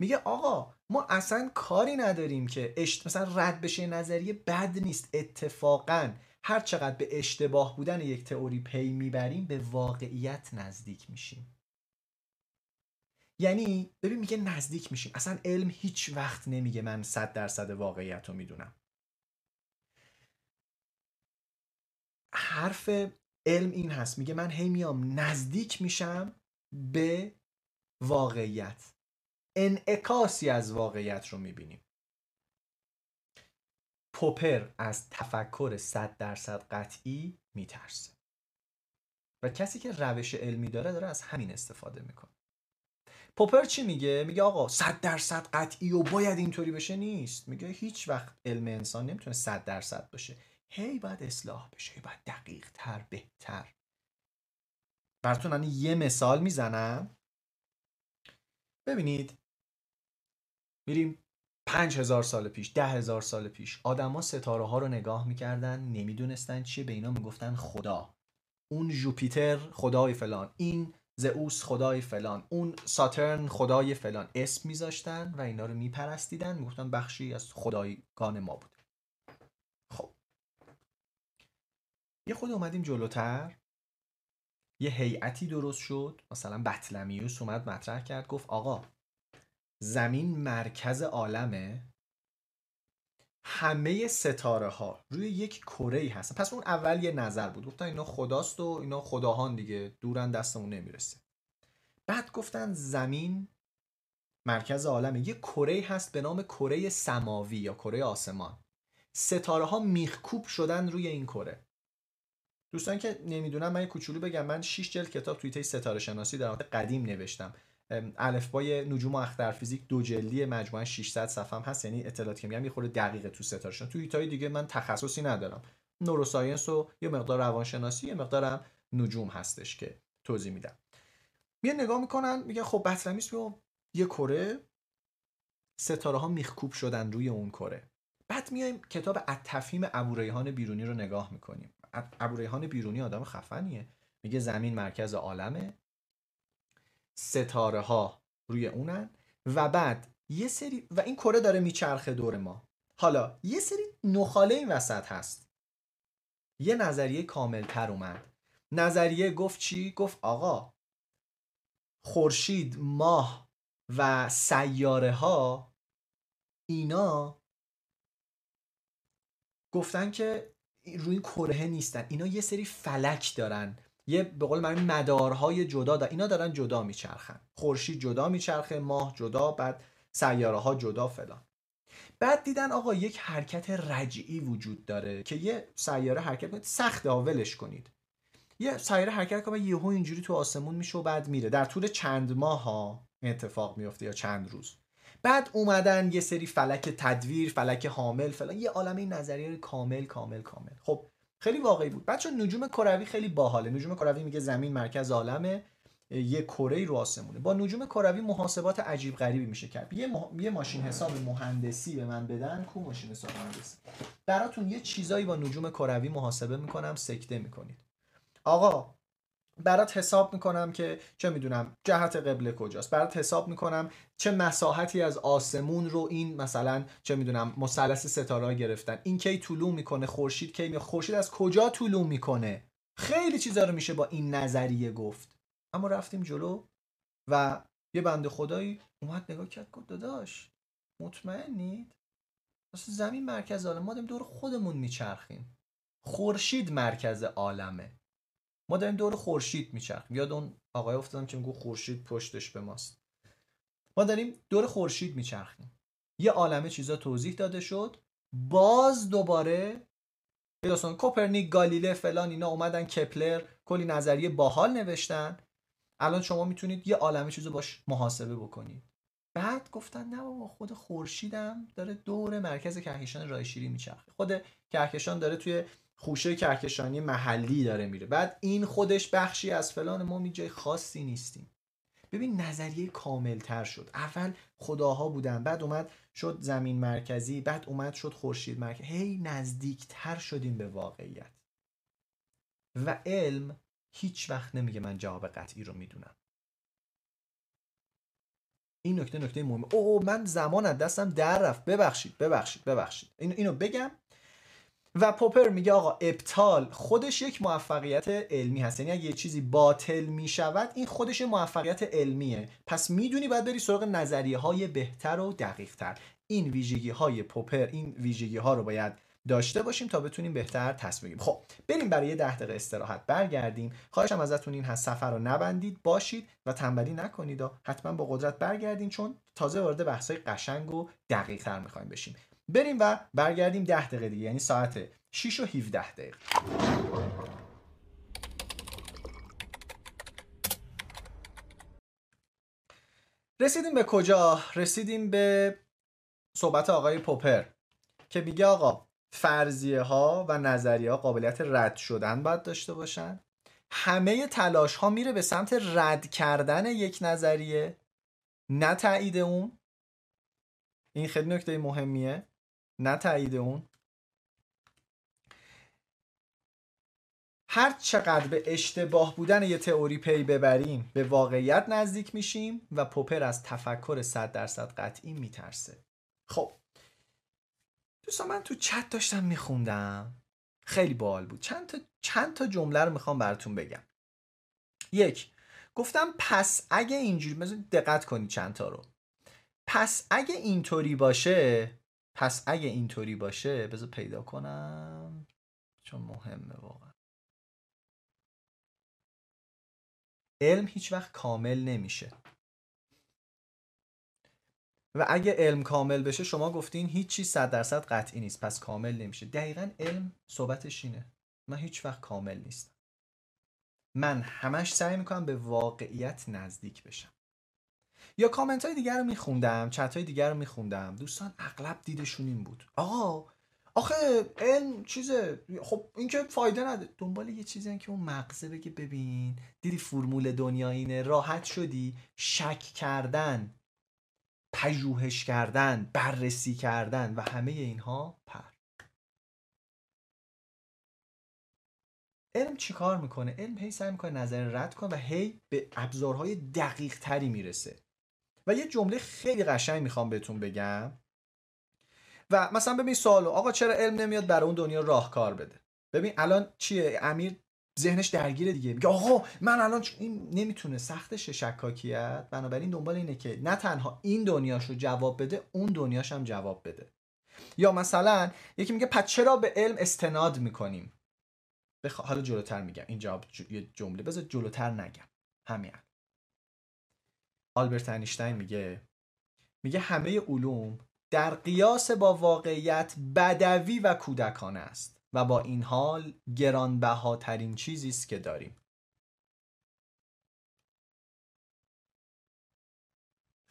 میگه آقا ما اصلا کاری نداریم که اشت... مثلا رد بشه نظریه بد نیست. اتفاقا هر چقدر به اشتباه بودن یک تئوری پی می‌بریم به واقعیت نزدیک میشیم. یعنی ببین میگه نزدیک میشیم. اصلا علم هیچ وقت نمیگه من صد درصد واقعیت رو می‌دونم. حرف علم این هست. میگه من هی میام نزدیک میشم به واقعیت. انعکاسی از واقعیت رو می‌بینیم. پوپر از تفکر صد درصد قطعی میترسه. و کسی که روش علمی داره داره از همین استفاده می‌کنه. پوپر چی میگه؟ میگه آقا صد درصد قطعی و باید اینطوری بشه نیست. میگه هیچ وقت علم انسان نمی‌تونه صد درصد باشه. هی باید اصلاح بشه هی باید دقیق تر بهتر. براتون یه مثال می‌زنم. ببینید. میریم پنج هزار سال پیش ده هزار سال پیش آدما ستاره ها رو نگاه می‌کردن نمی‌دونستن چیه به اینا می‌گفتن خدا. اون جوپیتر خدای فلان این زئوس خدای فلان اون ساترن خدای فلان اسم میذاشتن و اینا رو میپرستیدن می‌گفتن بخشی از خدایگان ما بود. خب. یه خود اومدیم جلوتر. یه هیئتی درست شد. مثلا بطلمیوس اومد مطرح کرد گفت آقا زمین مرکز عالمه. همه ستاره ها روی یک کره ای هستن. پس اون اول یه نظر بود. گفتن اینا خداست و اینا خداهان دیگه. دورن دستمون نمی‌رسه. بعد گفتن زمین مرکز عالمه. یه کره هست به نام کره سماوی یا کره آسمان. ستاره ها میخکوب شدن روی این کره. دوستان که نمی‌دونم من یه کوچولو بگم. من 6 جلد کتاب توی ستاره شناسی در قدیم نوشتم. الفبای نجوم و اختر فیزیک دو جلدی مجموعه 600 صفحه هست. یعنی اطلاعاتی که میگم یه خورده دقیقه تو ستارشون تو ایتای دیگه من تخصصی ندارم. نوروساینس و یه مقدار روانشناسی یه مقدارم نجوم هستش که توضیح میدم. میان نگاه می‌کنن میگن خب بطلمیس رو یه کره ستاره ها میخکوب شدن روی اون کره. بعد میایم کتاب التفهیم ابوریحان بیرونی رو نگاه می‌کنیم. ابوریحان بیرونی آدم خفنیه. میگه زمین مرکز عالمه. ستاره ها روی اونن و بعد یه سری و این کره داره میچرخه دور ما. حالا یه سری نخاله این وسط هست. یه نظریه کاملتر اومد. نظریه گفت چی؟ گفت آقا خورشید ماه و سیاره ها اینا گفتن که روی کره نیستن. اینا یه سری فلک دارن. یه به قول من مدارهای جدا دارن اینا دارن جدا میچرخن. خورشید جدا میچرخه ماه جدا بعد سیاره ها جدا فلان. بعد دیدن آقا یک حرکت رجعی وجود داره که یه سیاره حرکت کنید سخت ولش کنید. یه سیاره حرکت کنه یهو اینجوری تو آسمون میشه و بعد میره. در طول چند ماه ها اتفاق میفته یا چند روز. بعد اومدن یه سری فلک تدویر فلک حامل فلان. یه عالمه نظریه کامل کامل کامل. خب خیلی واقعی بود. بچه نجوم کروی خیلی باحاله. نجوم کروی میگه زمین مرکز عالمه. یه کره رو آسمونه. با نجوم کروی محاسبات عجیب غریبی میشه کرد. یه, یه ماشین حساب مهندسی به من بدن. کو ماشین حساب مهندسی؟ براتون یه چیزایی با نجوم کروی محاسبه می‌کنم. سکته می‌کنید. آقا برات حساب می‌کنم که چه می‌دونم جهت قبله کجاست. برات حساب می‌کنم چه مساحتی از آسمون رو این مثلا چه می‌دونم مثلث ستاره گرفتن. این کی طولو می‌کنه؟ خورشید کی می خورشید از کجا طولو می‌کنه؟ خیلی چیزا رو میشه با این نظریه گفت. اما رفتیم جلو و یه بنده خدایی اومد نگاه کرد گفت داداش مطمئنید؟ اصلا زمین مرکز عالم. ما دور خودمون میچرخیم. خورشید مرکز عالمه. ما داریم دور خورشید میچرخیم. یاد اون آقای افتادم که میگو خورشید پشتش به ماست. ما داریم دور خورشید میچرخیم. یه عالمه چیزا توضیح داده شد. باز دوباره داستان کوپرنیک گالیله فلان اینا اومدن کپلر کلی نظریه باحال نوشتن. الان شما می‌تونید یه عالمه چیزو باش محاسبه بکنید. بعد گفتن نه بابا خود خورشیدم داره دور مرکز کهکشان راه شیری میچرخه. خود کهکشان داره توی خوشه کهکشانی محلی داره میره. بعد این خودش بخشی از فلان ما می جای خاصی نیستیم. ببین نظریه کامل تر شد. اول خداها بودن بعد اومد شد زمین مرکزی بعد اومد شد خورشید مرکزی هی نزدیک تر شدیم به واقعیت. و علم هیچ وقت نمیگه من جواب قطعی رو می‌دونم. این نکته نکته مهمه. اوه من زمان از دستم در رفت. ببخشید ببخشید ببخشید. اینو بگم. و پوپر میگه آقا ابطال خودش یک موفقیت علمی هست. یعنی اگه یه چیزی باطل می‌شود این خودش موفقیت علمیه. پس می‌دونی باید بری سراغ نظریه های بهتر و دقیق تر این ویژگی های پوپر این ویژگی ها رو باید داشته باشیم تا بتونیم بهتر تصمیم بگیریم. خب بریم برای ده دقیقه استراحت برگردیم. خواهشم ازتون این هست سفر رو نبندید باشید و تنبلی نکنید و حتما با قدرت برگردین چون تازه وارد بحثای قشنگ و دقیق تر می‌خوایم بشیم. بریم و برگردیم 10 دقیقه دیگه یعنی ساعت 6 و 17 دقیقه. رسیدیم به کجا؟ رسیدیم به صحبت آقای پوپر که میگه آقا فرضیه ها و نظریه ها قابلیت رد شدن باید داشته باشن. همه تلاش ها میره به سمت رد کردن یک نظریه نه تایید اون. این خیلی نکته مهمیه. نه تایید اون. هر چقدر به اشتباه بودن یه تئوری پی ببریم به واقعیت نزدیک میشیم و پوپر از تفکر 100 درصد قطعی میترسه. خب دوستان من تو چت داشتم میخوندم. خیلی باحال بود. چند تا چند تا جمله رو می‌خوام براتون بگم. یک گفتم پس اگه اینجوری دقت کنید چند تا رو. پس اگه اینطوری باشه پس اگه اینطوری باشه بذار پیدا کنم. چون مهمه واقعا. علم هیچ وقت کامل نمیشه. و اگه علم کامل بشه شما گفتین هیچ چیز صد درصد قطعی نیست. پس کامل نمیشه. دقیقا علم صحبتش اینه. من هیچ وقت کامل نیستم. من همش سعی می‌کنم به واقعیت نزدیک بشم. یا کامنت های دیگر رو میخوندم چت های دیگر رو میخوندم. دوستان اغلب دیدشون این بود. آقا آخه علم چیزه. خب این که فایده نده. دنبال یه چیزی که اون مغزه بگه ببین دیدی فرمول دنیا اینه راحت شدی. شک کردن پژوهش کردن بررسی کردن و همه اینها پر. علم چیکار می‌کنه؟ علم هی سعی می‌کنه نظر رد کنه و هی به ابزارهای دقیق تری می‌رسه. و یه جمله خیلی قشنگ می‌خوام بهتون بگم. و مثلا ببین سوالو آقا چرا علم نمیاد برای اون دنیا راهکار بده؟ ببین الان چیه؟ امیر ذهنش درگیره دیگه. میگه آقا من الان این نمی‌تونه سختش شکاکیت بنابراین دنبال اینه که نه تنها این دنیاشو جواب بده اون دنیاش هم جواب بده. یا مثلا یکی میگه پس چرا به علم استناد می‌کنیم؟ بخ... حالا جلوتر میگم. این جواب یه جمله. بذار جلوتر نگم. همین. آلبرت اینشتین میگه. میگه همه علوم در قیاس با واقعیت بدوی و کودکانه است و با این حال گرانبهاترین چیزی است که داریم.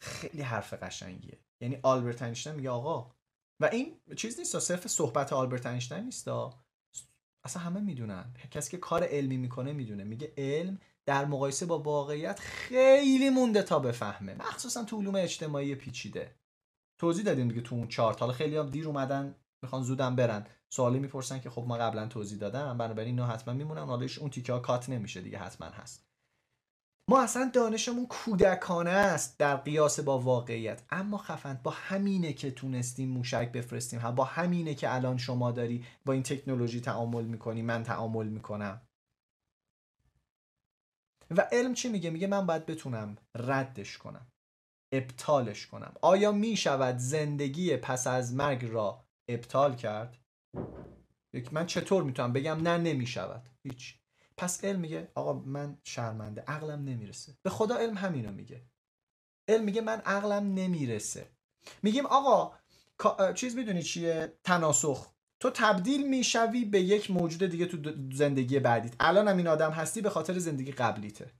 خیلی حرف قشنگیه. یعنی آلبرت اینشتین میگه آقا و این چیز نیست صرف صحبت آلبرت اینشتین نیست اصلا همه می‌دونن. کسی که کار علمی می‌کنه می‌دونه. میگه علم در مقایسه با واقعیت خیلی مونده تا بفهمه. مخصوصا تو علوم اجتماعی پیچیده. توضیح دادیم دیگه تو اون چارت. حالا خیلی هم دیر اومدن می‌خوان زودم برن. سوالی می‌پرسن که خب ما قبلا توضیح دادم بنابراین اینا حتما میمونن. حالا اون تیکه ها کات نمیشه دیگه حتما هست. ما اصلا دانشمون کودکانه است در قیاس با واقعیت. اما خفند با همینه که تونستیم موشک بفرستیم با همینه که الان شما داری با این تکنولوژی تعامل می‌کنی من تعامل می‌کنم. و علم چی میگه؟ میگه من باید بتونم ردش کنم ابطالش کنم. آیا می‌شود زندگی پس از مرگ را ابطال کرد؟ من چطور می‌تونم بگم؟ نه نمی‌شود. هیچ. پس علم میگه آقا من شرمنده عقلم نمی‌رسه. به خدا علم همینو میگه. علم میگه من عقلم نمی‌رسه. میگیم آقا چیز می‌دونی چیه؟ تناسخ. تو تبدیل می‌شوی به یک موجود دیگه تو زندگی بعدیت. الان هم این آدم هستی به خاطر زندگی قبلیته.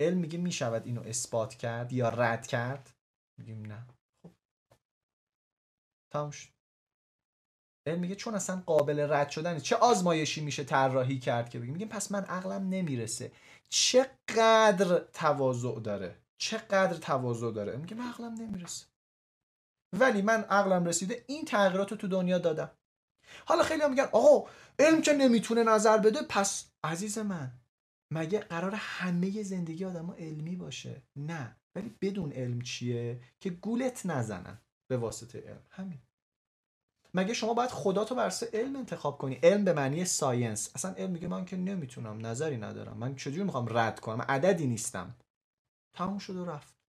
علم میگه می‌شود اینو اثبات کرد یا رد کرد؟ میگیم نه. خب. تموم علم میگه چون اصلا قابل رد شدن چه آزمایشی میشه طراحی کرد که بگیم؟ میگیم پس من عقلم نمی‌رسه. چقدر تواضع داره؟ چقدر تواضع داره؟ میگه من عقلم نمی‌رسه. ولی من عقلم رسیده این تغییرات رو تو دنیا دادم. حالا خیلی میگن آقا علم که نمی‌تونه نظر بده پس عزیز من مگه قرار همه زندگی آدم علمی باشه؟ نه ولی بدون علم چیه؟ که گولت نزنن به واسطه علم. همین. مگه شما باید خدا تو برسه علم انتخاب کنی؟ علم به معنی ساینس. اصلا علم میگه من که نمی‌تونم نظری ندارم. من چجوری می‌خوام رد کنم؟ عددی نیستم. تموم شد و رفت.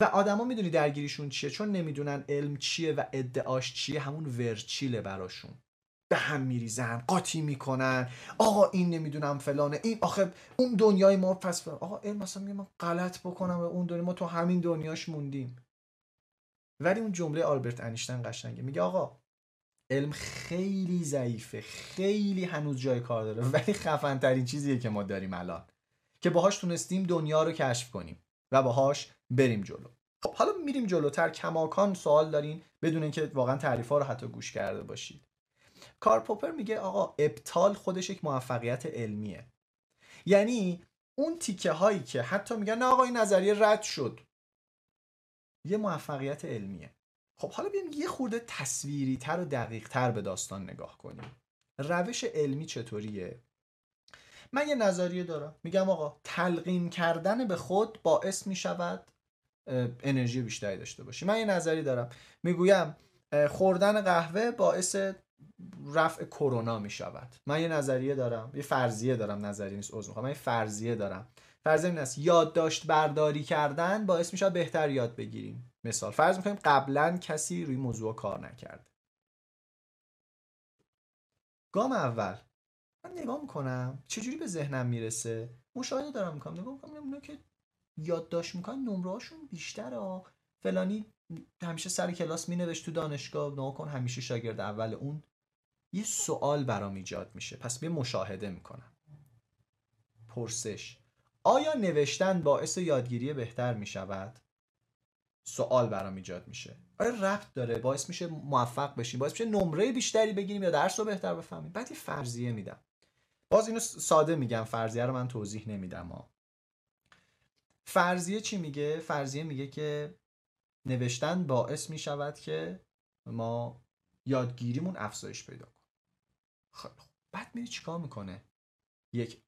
و آدما می‌دونی درگیریشون چیه چون نمی‌دونن علم چیه و ادعاش چیه همون ورچیله براشون. به هم میریزن قاطی می‌کنن. آقا این نمی‌دونم فلانه این آخه اون دنیای ما پس آقا علم مثلا میگه من غلط بکنم و اون دنیا ما تو همین دنیاش موندیم. ولی اون جمله آلبرت انیشتین قشنگه میگه آقا علم خیلی ضعیفه خیلی هنوز جای کار داره ولی خفن ترین چیزیه که ما داریم الان. که باهاش تونستیم دنیا رو کشف کنیم. و باهاش بریم جلو. خب حالا میریم جلوتر کماکان سوال دارین بدون اینکه واقعا تعریف ها رو حتی گوش کرده باشید. کار پوپر میگه آقا ابطال خودش یک موفقیت علمیه. یعنی اون تیکه هایی که حتی میگن نه آقا این نظریه رد شد. یه موفقیت علمیه. خب حالا بیایم یه خورده تصویری تر و دقیق تر به داستان نگاه کنیم. روش علمی چطوریه؟ من یه نظریه دارم. میگم آقا تلقین کردن به خود باعث می‌شود انرژی بیشتری داشته باشی. من یه نظری دارم. می‌گویم خوردن قهوه باعث رفع کرونا می‌شود. من یه نظریه دارم. یه فرضیه دارم. نظریه نیست عذر من یه فرضیه دارم. فرض این است. یادداشت برداری کردن باعث میشه بهتر یاد بگیریم. مثال. فرض می‌کنیم قبلا کسی روی موضوع کار نکرده گام اول. من نگاه می‌کنم چجوری به ذهنم می‌رسه؟ مشاهده دارم می‌کنم نگاه می‌کنم اونا که یادداشت می‌کنن نمره هاشون بیشتره فلانی همیشه سر کلاس مینوشت تو دانشگاه نگاه کن همیشه شاگرد اول اون. یه سوال برام ایجاد میشه. پس بیا مشاهده می‌کنم. پرسش. آیا نوشتن باعث یادگیری بهتر می شود؟ سوال برام ایجاد میشه. آیا ربط داره. باعث میشه موفق بشیم باعث میشه نمره بیشتری بگیریم یا درس رو بهتر بفهمیم. بعد یه فرضیه میدم. باز اینو ساده میگم فرضیه رو من توضیح نمیدم ها. فرضیه چی میگه؟ فرضیه میگه که نوشتن باعث می‌شود که ما یادگیریمون افزایش پیدا کنه. خب بعد میری چیکار می‌کنه؟ یک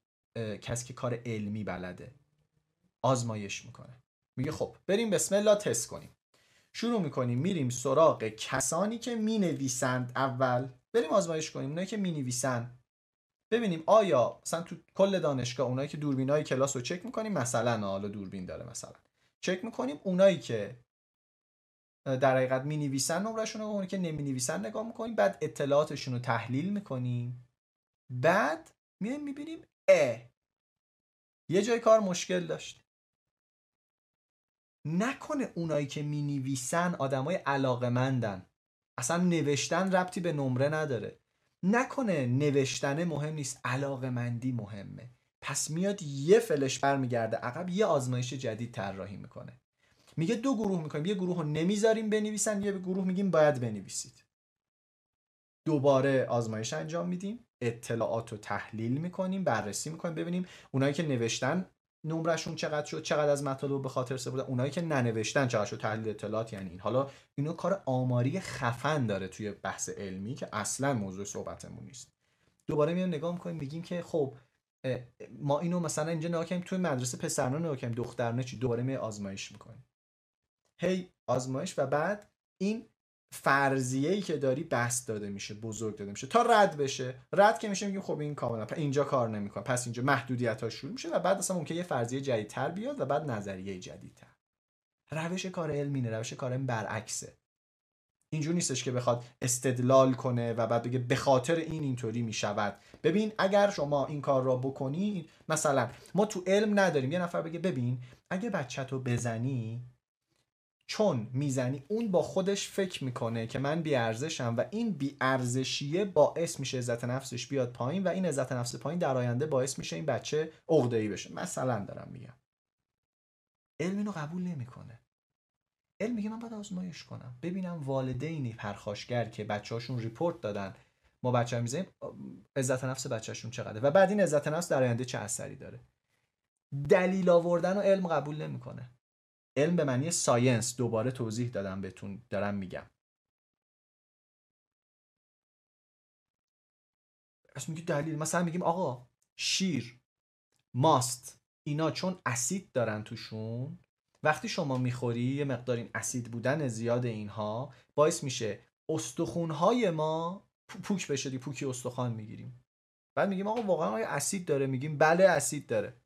کسی که کار علمی بلده آزمایش می‌کنه. میگه خب بریم بسم الله تست کنیم. شروع می‌کنیم میریم سراغ کسانی که می‌نویسند اول. بریم آزمایش کنیم. اونایی که می‌نویسن ببینیم آیا مثلا تو کل دانشگاه اونایی که دوربین های کلاس رو چک می‌کنیم مثلا حالا دوربین داره مثلا. چک می‌کنیم اونایی که در حقیقت می نویسن نمرشون رو اونایی که نمی نویسن نگاه می‌کنیم بعد اطلاعاتشون رو تحلیل می‌کنیم. بعد میایم می‌بینیم ا یه جای کار مشکل داشت. نکنه اونایی که می نویسن آدمای علاقمندن اصلا نوشتن ربطی به نمره نداره. نکنه نوشتن مهم نیست علاقمندی مهمه. پس میاد یه فلش برمیگرده عقب یه آزمایش جدید طراحی می‌کنه. میگه دو گروه می‌کنیم یه گروه رو نمی‌ذاریم بنویسن یه گروه میگیم باید بنویسید. دوباره آزمایش انجام میدیم اطلاعات رو تحلیل می‌کنیم بررسی می‌کنیم ببینیم اونایی که نوشتن نمرشون چقدر شد چقدر از مطالب به خاطر سپردن اونایی که ننوشتن چقدر شد تحلیل اطلاعات یعنی این. حالا اینو کار آماری خفن داره توی بحث علمی که اصلا موضوع صحبتمون نیست. دوباره میایم نگاه می‌کنیم میگیم که خب ما اینو مثلا اینجا نگاه کنیم توی مدرسه پسرانه نگاه کنیم دخترانه چی؟ دوباره می آزمایش می‌کنیم. هی آزمایش و بعد این فرضیه ای که داری بست داده میشه بزرگ داده میشه. تا رد بشه. رد که میشه میگیم خب این کاملا اینجا کار نمی‌کنه. پس اینجا محدودیت ها شروع میشه و بعد اصلا ممکنه یه فرضیه جدیدتر بیاد و بعد نظریه جدیدتر. روش کار علمی نه روش کار علمی برعکسه. اینجور نیستش که بخواد استدلال کنه و بعد بگه به خاطر این اینطوری می‌شود. ببین اگر شما این کار را بکنی مثلا ما تو علم نداریم. یه نفر بگه ببین اگه بچه تو بزنی چون می‌زنی اون با خودش فکر می‌کنه که من بیارزشم و این بیارزشیه باعث میشه عزت نفسش بیاد پایین و این عزت نفس پایین در آینده باعث میشه این بچه ای بشه. مثلا دارم میگم. علم اینو قبول نمی‌کنه. علم میگه من باید آزمایش کنم. ببینم والدینی پرخاشگر که بچه‌هاشون ریپورت دادن. ما بچه می‌زنیم عزت نفس بچهشون چقدره؟ و بعد این عزت نفس در آینده چه اثری داره؟ دلیل آوردن و علم قبول نمی‌کنه. علم به معنی ساینس. دوباره توضیح دادم بهتون دارم میگم. از میگه دلیل مثلا میگیم آقا شیر ماست. اینا چون اسید دارن توشون وقتی شما می‌خوری یه مقدار این اسید بودن زیاد اینها باعث میشه استخونهای ما پوک بشه. دی پوکی استخوان می‌گیریم. بعد میگیم آقا واقعا آیا اسید داره؟ میگیم بله اسید داره.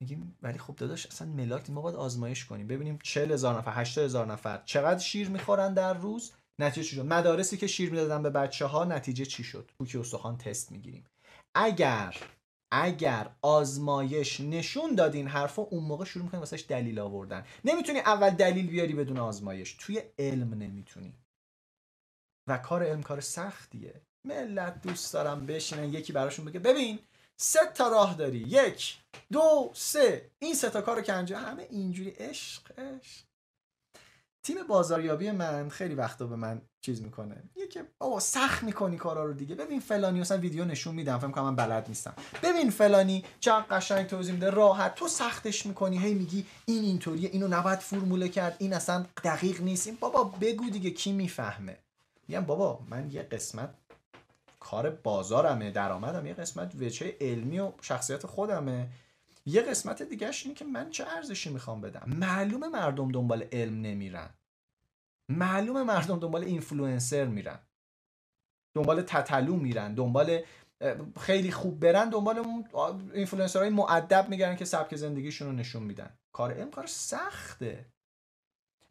میگیم ولی خب داداش اصلا ملاک ما باید آزمایش کنیم. ببینیم 40 هزار نفر 80 هزار نفر چقدر شیر می‌خورن در روز؟ نتیجه چی شد؟ مدارسی که شیر می‌دادن به بچه ها نتیجه چی شد؟ پوکی استخوان تست می‌گیریم. اگر اگر آزمایش نشون داد این حرفا اون موقع شروع می‌کنیم واسش دلیل آوردن. نمی‌تونی اول دلیل بیاری بدون آزمایش. توی علم نمی‌تونی. و کار علم کار سختیه. ملت دوست دارم بشینن یکی براشون بگه ببین سه تا راه داری. یک دو سه. این سه تا کارو که انجام همه اینجوری. عشق عشق. تیم بازاریابی من خیلی وقتا به من چیز می‌کنه. یکی بابا سخت می‌کنی کارا رو دیگه. ببین فلانی مثلا ویدیو نشون میدم. فکر کنم من بلد نیستم. ببین فلانی چقدر قشنگ توضیح میده. راحت. تو سختش می‌کنی. هی میگی این اینطوریه. اینو نباید فرموله کرد. این اصلا دقیق نیست. این بابا بگو دیگه کی می‌فهمه. میگم بابا من یه قسمت کار بازارمه درآمدم. یه قسمت وجه علمی و شخصیت خودمه. یه قسمت دیگهش اینه که من چه ارزشی می‌خوام بدم؟ معلومه مردم دنبال علم نمیرن. معلومه مردم دنبال اینفلوئنسر میرن. دنبال تتلو میرن. دنبال خیلی خوب برن دنبال اینفلوئنسرهای معدب میگردن که سبک زندگیشون رو نشون میدن. کار علم کار سخته.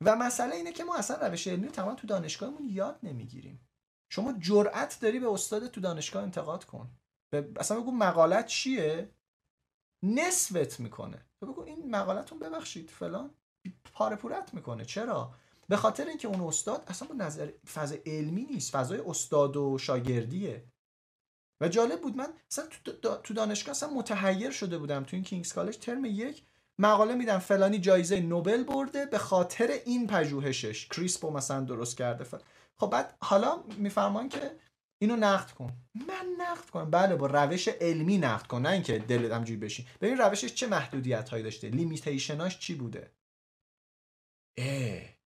و مسئله اینه که ما اصلا روش علمی تمام تو دانشگاهمون یاد نمی‌گیریم. شما جرأت داری به استاد تو دانشگاه انتقاد کن. اصلا بگو مقالت چیه؟ نصفت می‌کنه. تو بگو این مقالتون ببخشید فلان. پاره پورت می‌کنه. چرا؟ به خاطر اینکه اون استاد اصلا با نظر فضا علمی نیست. فضای استاد و شاگردیه. و جالب بود من اصلا تو دانشگاه اصلا متحیر شده بودم. تو این کینگز کالج ترم یک مقاله میدم. فلانی جایزه نوبل برده. به خاطر این پژوهشش. کریسپو مثلا درست کرده. فل... خب بعد حالا میفرمان که اینو نقد کن. من نقد کنم. بله با روش علمی نقد کن نه اینکه دلت همجوری بشین. ببین روشش چه محدودیت هایی داشته؟ لیمیتیشناش چی بوده؟ اه.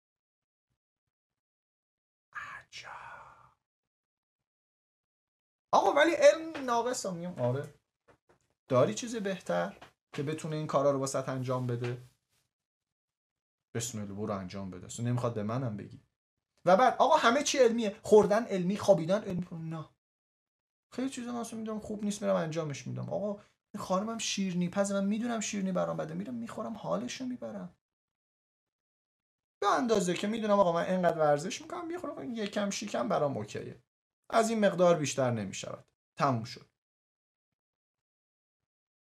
آقا ولی علم ناقص میگم آره. داری چیز بهتر که بتونه این کارا رو واسط انجام بده؟ بسم الله برو انجام بده. اصلا نمی‌خواد به منم بگی. و بعد آقا همه چی علمیه. خوردن علمی خوابیدن علمی. نه. خیلی چیزا من می‌دونم خوب نیست میرم انجامش میدم. آقا این خانمم شیرنی پز من می‌دونم شیرنی برام بده میرم می‌خورم حالشو می‌برم. به اندازه که می‌دونم آقا من اینقدر ورزش می‌کنم می‌خورم یکم شیکم برام اوکیه. از این مقدار بیشتر نمی‌شود. تموم شد.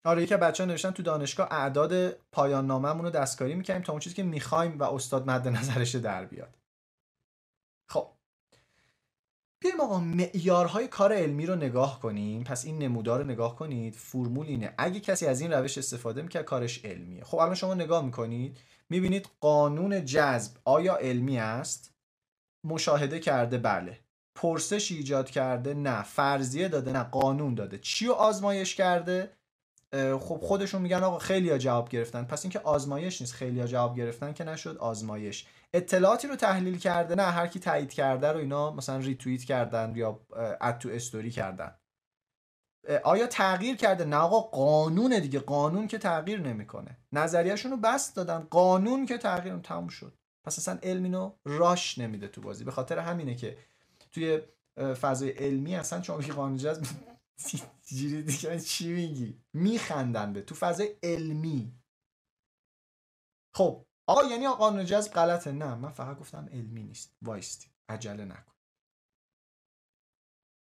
آره یکی بچه ها نوشتن تو دانشگاه اعداد پایان ناممون رو دستکاری می‌کنیم تا اون چیزی که می‌خوایم و استاد مد نظرش در بیاد. خب. بیایم آقا معیارهای کار علمی رو نگاه کنیم. پس این نمودار رو نگاه کنید. فرمول اینه. اگه کسی از این روش استفاده می‌کرد کارش علمیه. خب الان شما نگاه می‌کنید می‌بینید قانون جذب آیا علمی است؟ مشاهده کرده بله. پرسش ایجاد کرده نه. فرضیه داده نه. قانون داده. چی رو آزمایش کرده؟ خب خودشون میگن آقا خیلی جواب گرفتن. پس اینکه آزمایش نیست خیلی جواب گرفتن که نشد آزمایش. اطلاعاتی رو تحلیل کرده نه هر کی تایید کرده رو اینا مثلا ریتوییت کردن یا اد تو استوری کردن. آیا تغییر کرده؟ نه آقا قانون دیگه. قانون که تغییر نمی‌کنه. نظریهشون رو بست دادن. قانون که تغییر تموم شد. پس اصلا علم راش نمیده تو بازی. به خاطر همینه که توی فضای علمی اصلا چون قانون جذب جیری دیگه چی میگی؟ میخندن به. تو فضای علمی. خب آقا یعنی قانون جذب غلطه. نه من فقط گفتم علمی نیست. وایستی. عجله نکن.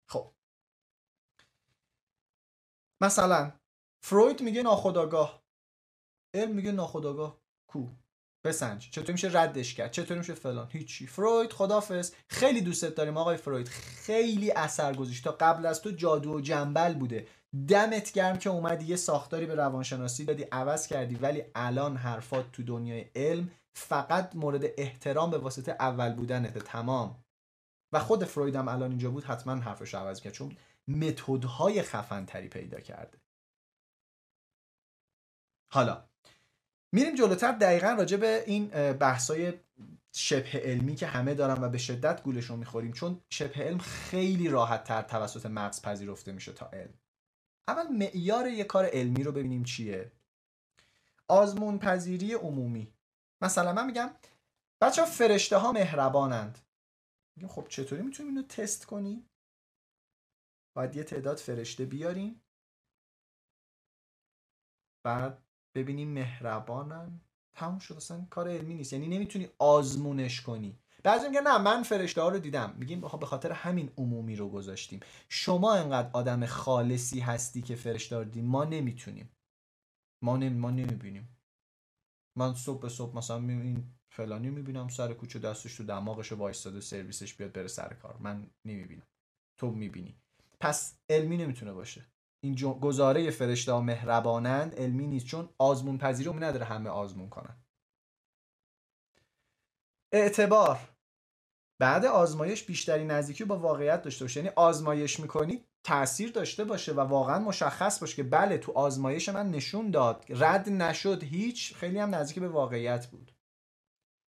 خب. مثلا فروید میگه ناخداگاه علم میگه ناخداگاه کو؟ بسنج. چطور میشه ردش کرد؟ چطور میشه فلان؟ هیچی. فروید خدافظ خیلی دوستت داریم آقای فروید. خیلی اثر گذاشت. تا قبل از تو جادو و جنبل بوده. دمت گرم که اومدی یه ساختاری به روانشناسی دادی عوض کردی ولی الان حرفات تو دنیای علم فقط مورد احترام به واسطه اول بودنته. تمام. و خود فروید هم الان اینجا بود حتما حرفش عوض کرد چون متدهای خفن تری پیدا کرده. حالا میریم جلوتر. دقیقا راجع به این بحثای شبه علمی که همه دارن و به شدت گولشون می‌خوریم چون شبه علم خیلی راحت تر توسط مغز پذیرفته میشه تا علم. اول معیار یه کار علمی رو ببینیم چیه. آزمون پذیری عمومی. مثلا من میگم بچه ها فرشته ها مهربانند. میگم خب چطوری می‌تونیم اینو تست کنیم؟ باید یه تعداد فرشته بیاریم. بعد ببینیم مهربانن. تموم شد اصلا کار علمی نیست. یعنی نمی‌تونی آزمونش کنی. بعضی میگن نه من فرشته ها رو دیدم. میگیم به خاطر همین عمومی رو گذاشتیم. شما انقدر آدم خالصی هستی که فرشته رو ما نمی‌تونیم. ما نمی ما نمی‌بینیم. من صبح به صبح مثلا این فلانی می‌بینم سر کوچه دستش تو دماغش وایستاده سرویسش بیاد بره سر کار. من نمی‌بینم. تو می‌بینی. پس علمی نمی‌تونه باشه. این گزاره فرشته ها مهربانند علمی نیست چون آزمون پذیری نداره همه آزمون کنن. اعتبار. بعد آزمایش بیشتری نزدیکی با واقعیت داشته باشه. یعنی آزمایش می‌کنی تاثیر داشته باشه و واقعا مشخص باشه که بله تو آزمایش من نشون داد. رد نشد هیچ خیلی هم نزدیک به واقعیت بود.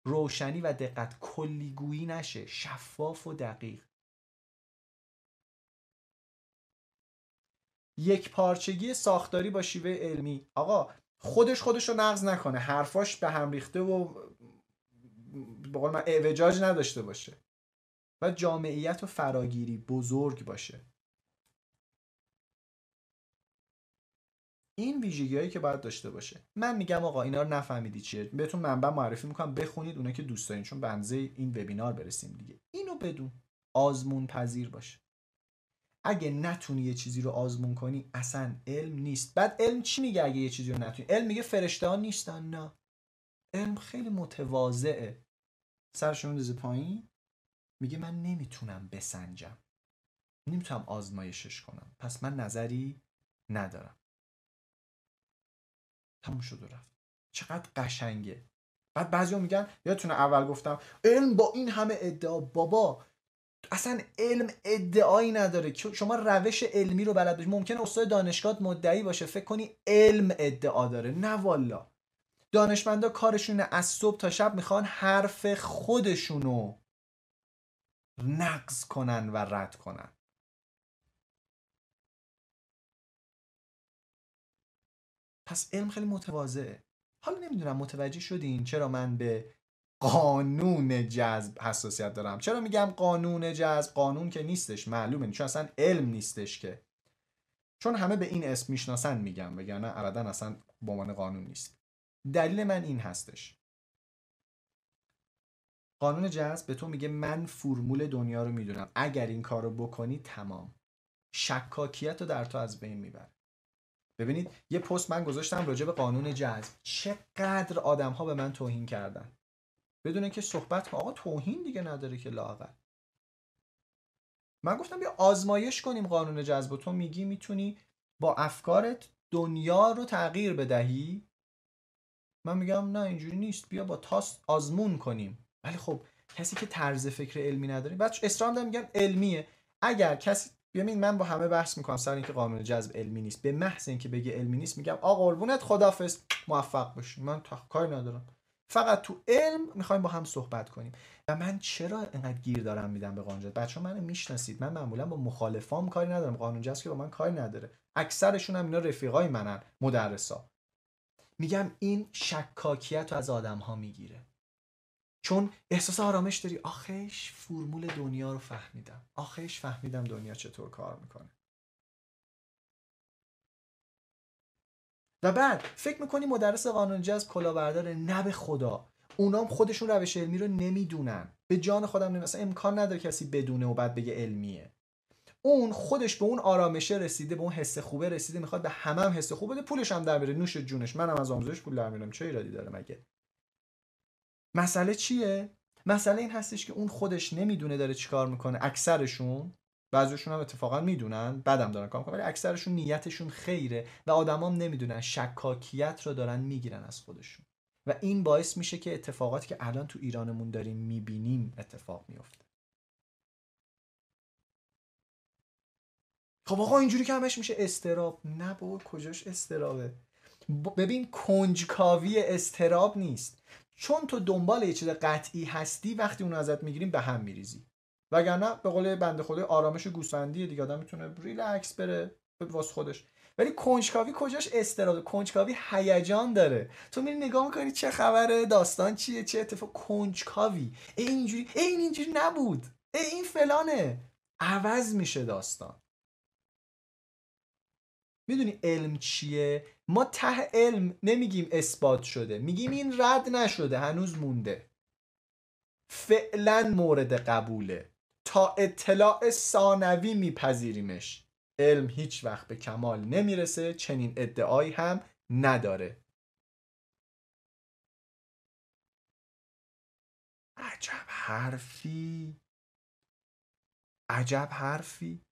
روشنی و دقت کلیگویی نشه. شفاف و دقیق. یک پارچگی ساختاری با شیوه علمی. آقا خودش خودش رو نقض نکنه. حرفاش به هم ریخته و به قول من اعوجاج نداشته باشه. و جامعیت و فراگیری بزرگ باشه. این ویژگی هایی که باید داشته باشه. من میگم آقا اینا رو نفهمیدی چیه؟ بهتون منبع معرفی می‌کنم بخونید اونا که دوست دارین چون بنزه این وبینار برسیم دیگه. اینو بدون آزمون پذیر باشه. اگه نتونی یه چیزی رو آزمون کنی اصلا علم نیست. بعد علم چی میگه اگه یه چیزی رو نتونی؟ علم میگه فرشته ها نیستن نه. علم خیلی متواضعه. سرش میندازه پایین. میگه من نمی‌تونم بسنجم. نمی‌تونم آزمایشش کنم. پس من نظری ندارم. تموم شد رفت. چقدر قشنگه. بعد بعضی میگن یادتونه اول گفتم علم با این همه ادعا بابا اصلا علم ادعایی نداره. شما روش علمی رو بلد باشی. ممکن استاد دانشگاه مدعی باشه. فکر کنی علم ادعا داره. نه والا. دانشمندا کارشونه از صبح تا شب می‌خوان حرف خودشونو نقض کنن و رد کنن. پس علم خیلی متواضعه. حالا نمی‌دونم متوجه شدین چرا من به قانون جذب حساسیت دارم. چرا میگم قانون جذب؟ قانون که نیستش معلومه. چون اصلا علم نیستش که. چون همه به این اسم می‌شناسن میگم وگرنه ابدا اصلا به عنوان قانون نیست. دلیل من این هستش. قانون جذب به تو میگه من فرمول دنیا رو می‌دونم. اگر این کار رو بکنی تمام. شکاکیت رو در تو از بین می‌بره. ببینید یه پست من گذاشتم راجع به قانون جذب. چقدر آدم ها به من توهین کردن. بدون که صحبت کنم. آقا توهین دیگه نداره که لاقل من گفتم بیا آزمایش کنیم قانون جذب تو میگی می‌تونی با افکارت دنیا رو تغییر بدهی. من میگم نه اینجوری نیست. بیا با تاست آزمون کنیم. ولی خب کسی که طرز فکر علمی نداره. بعد اصرار میگم علمیه. اگر کسی ببین من با همه بحث می‌کنم. سر اینکه قانون جذب علمی نیست. به محض اینکه بگه علمی نیست میگم آقا قربونت خدافظ موفق باشی. من کاری ندارم. فقط تو علم می‌خوایم با هم صحبت کنیم. و من چرا اینقدر گیر دارم میدم به قانون جذب؟ بچه منو می‌شناسید. من معمولا با مخالفام کاری ندارم. قانون جذب که با من کاری نداره. اکثرشون هم اینا رفیقای منن مدرسا. میگم این شکاکیت رو از آدم ها می‌گیره. چون احساس آرامش داری آخیش فرمول دنیا رو فهمیدم. آخیش فهمیدم دنیا چطور کار می‌کنه. و بعد فکر می‌کنی مدرس قانون جذب کلاهبرداره نه به خدا. اونام خودشون روش علمی رو نمی‌دونن. به جان خودم نمی‌دونن امکان نداره کسی بدونه و بعد بگه علمیه. اون خودش به اون آرامشه رسیده به اون حس خوبه رسیده می‌خواد به همه هم حس خوب بده پولش هم در میره نوش جونش. منم از آموزش پول در میرم چه ایرادی داره مگه؟ مسئله چیه؟ مسئله این هستش که اون خودش نمی‌دونه داره چیکار می‌کنه. اکثرشون بعضیشون هم اتفاقا می‌دونن. بعدم دارن کار می‌کنن ولی اکثرشون نیتشون خیره و آدمام نمی‌دونن شکاکیت رو دارن می‌گیرن از خودشون. و این باعث میشه که اتفاقاتی که الان تو ایرانمون داریم می‌بینیم اتفاق میفته. خب آقا اینجوری که همش میشه استراب. نه بابا کجاش استرابه؟ ببین کنجکاوی استراب نیست. چون تو دنبال یه چیز قطعی هستی وقتی اون ازت می‌گیریم به هم میریزی. وگرنه به قول بنده خدا آرامش گوسفندی دیگه. آدم می‌تونه ریلکس بره واس خودش. ولی کنجکاوی کجاش استراب کنجکاوی هیجان داره. تو میری نگاه می‌کنی چه خبره داستان چیه چه اتفاق. کنجکاوی. این اینجوری این اینجوری نبود. این فلانه. عوض میشه داستان. می‌دونی علم چیه؟ ما ته علم نمیگیم اثبات شده. میگیم این رد نشده هنوز مونده. فعلا مورد قبوله. تا اطلاع ثانوی میپذیریمش. علم هیچ وقت به کمال نمی‌رسه چنین ادعایی هم نداره. عجب حرفی. عجب حرفی.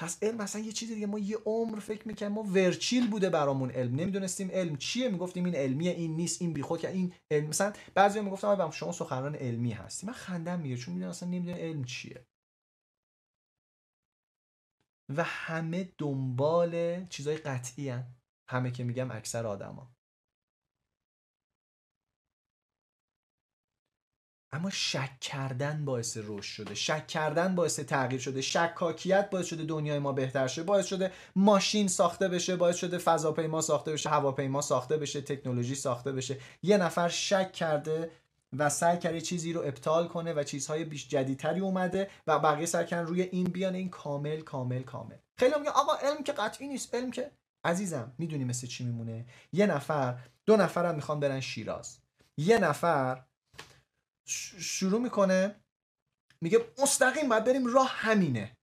پس علم مثلا یه چیزی دیگه. ما یه عمر فکر می‌کنیم ما ورچیل بوده برامون علم. نمی‌دونستیم علم چیه. می‌گفتیم این علمیه این نیست این بیخود که این علم. مثلا بعضی می‌گفتم آقا شما سخنران علمی هستی. من خندم میگه چون می‌دونم اصلا نمی‌دونه علم چیه. و همه دنبال چیزای قطعی هن. همه که میگم اکثر آدما. اما شک کردن باعث رشد شده. شک کردن باعث تغییر شده. شکاکیت باعث شده دنیای ما بهتر شه. باعث شده ماشین ساخته بشه. باعث شده فضاپیما ساخته بشه. هواپیما ساخته بشه. تکنولوژی ساخته بشه. یه نفر شک کرده و سعی کرده چیزی رو ابطال کنه و چیزهای بیش جدیدتری اومده و بقیه سعی کردن روی این بیان این کامل کامل کامل. خیلی میگه آقا علم که قطعی نیست. علم که عزیزم می‌دونی مثل چی میمونه؟ یه نفر دو نفرم می‌خوان برن شیراز. یه نفر شروع می‌کنه میگه مستقیم باید بریم راه همینه.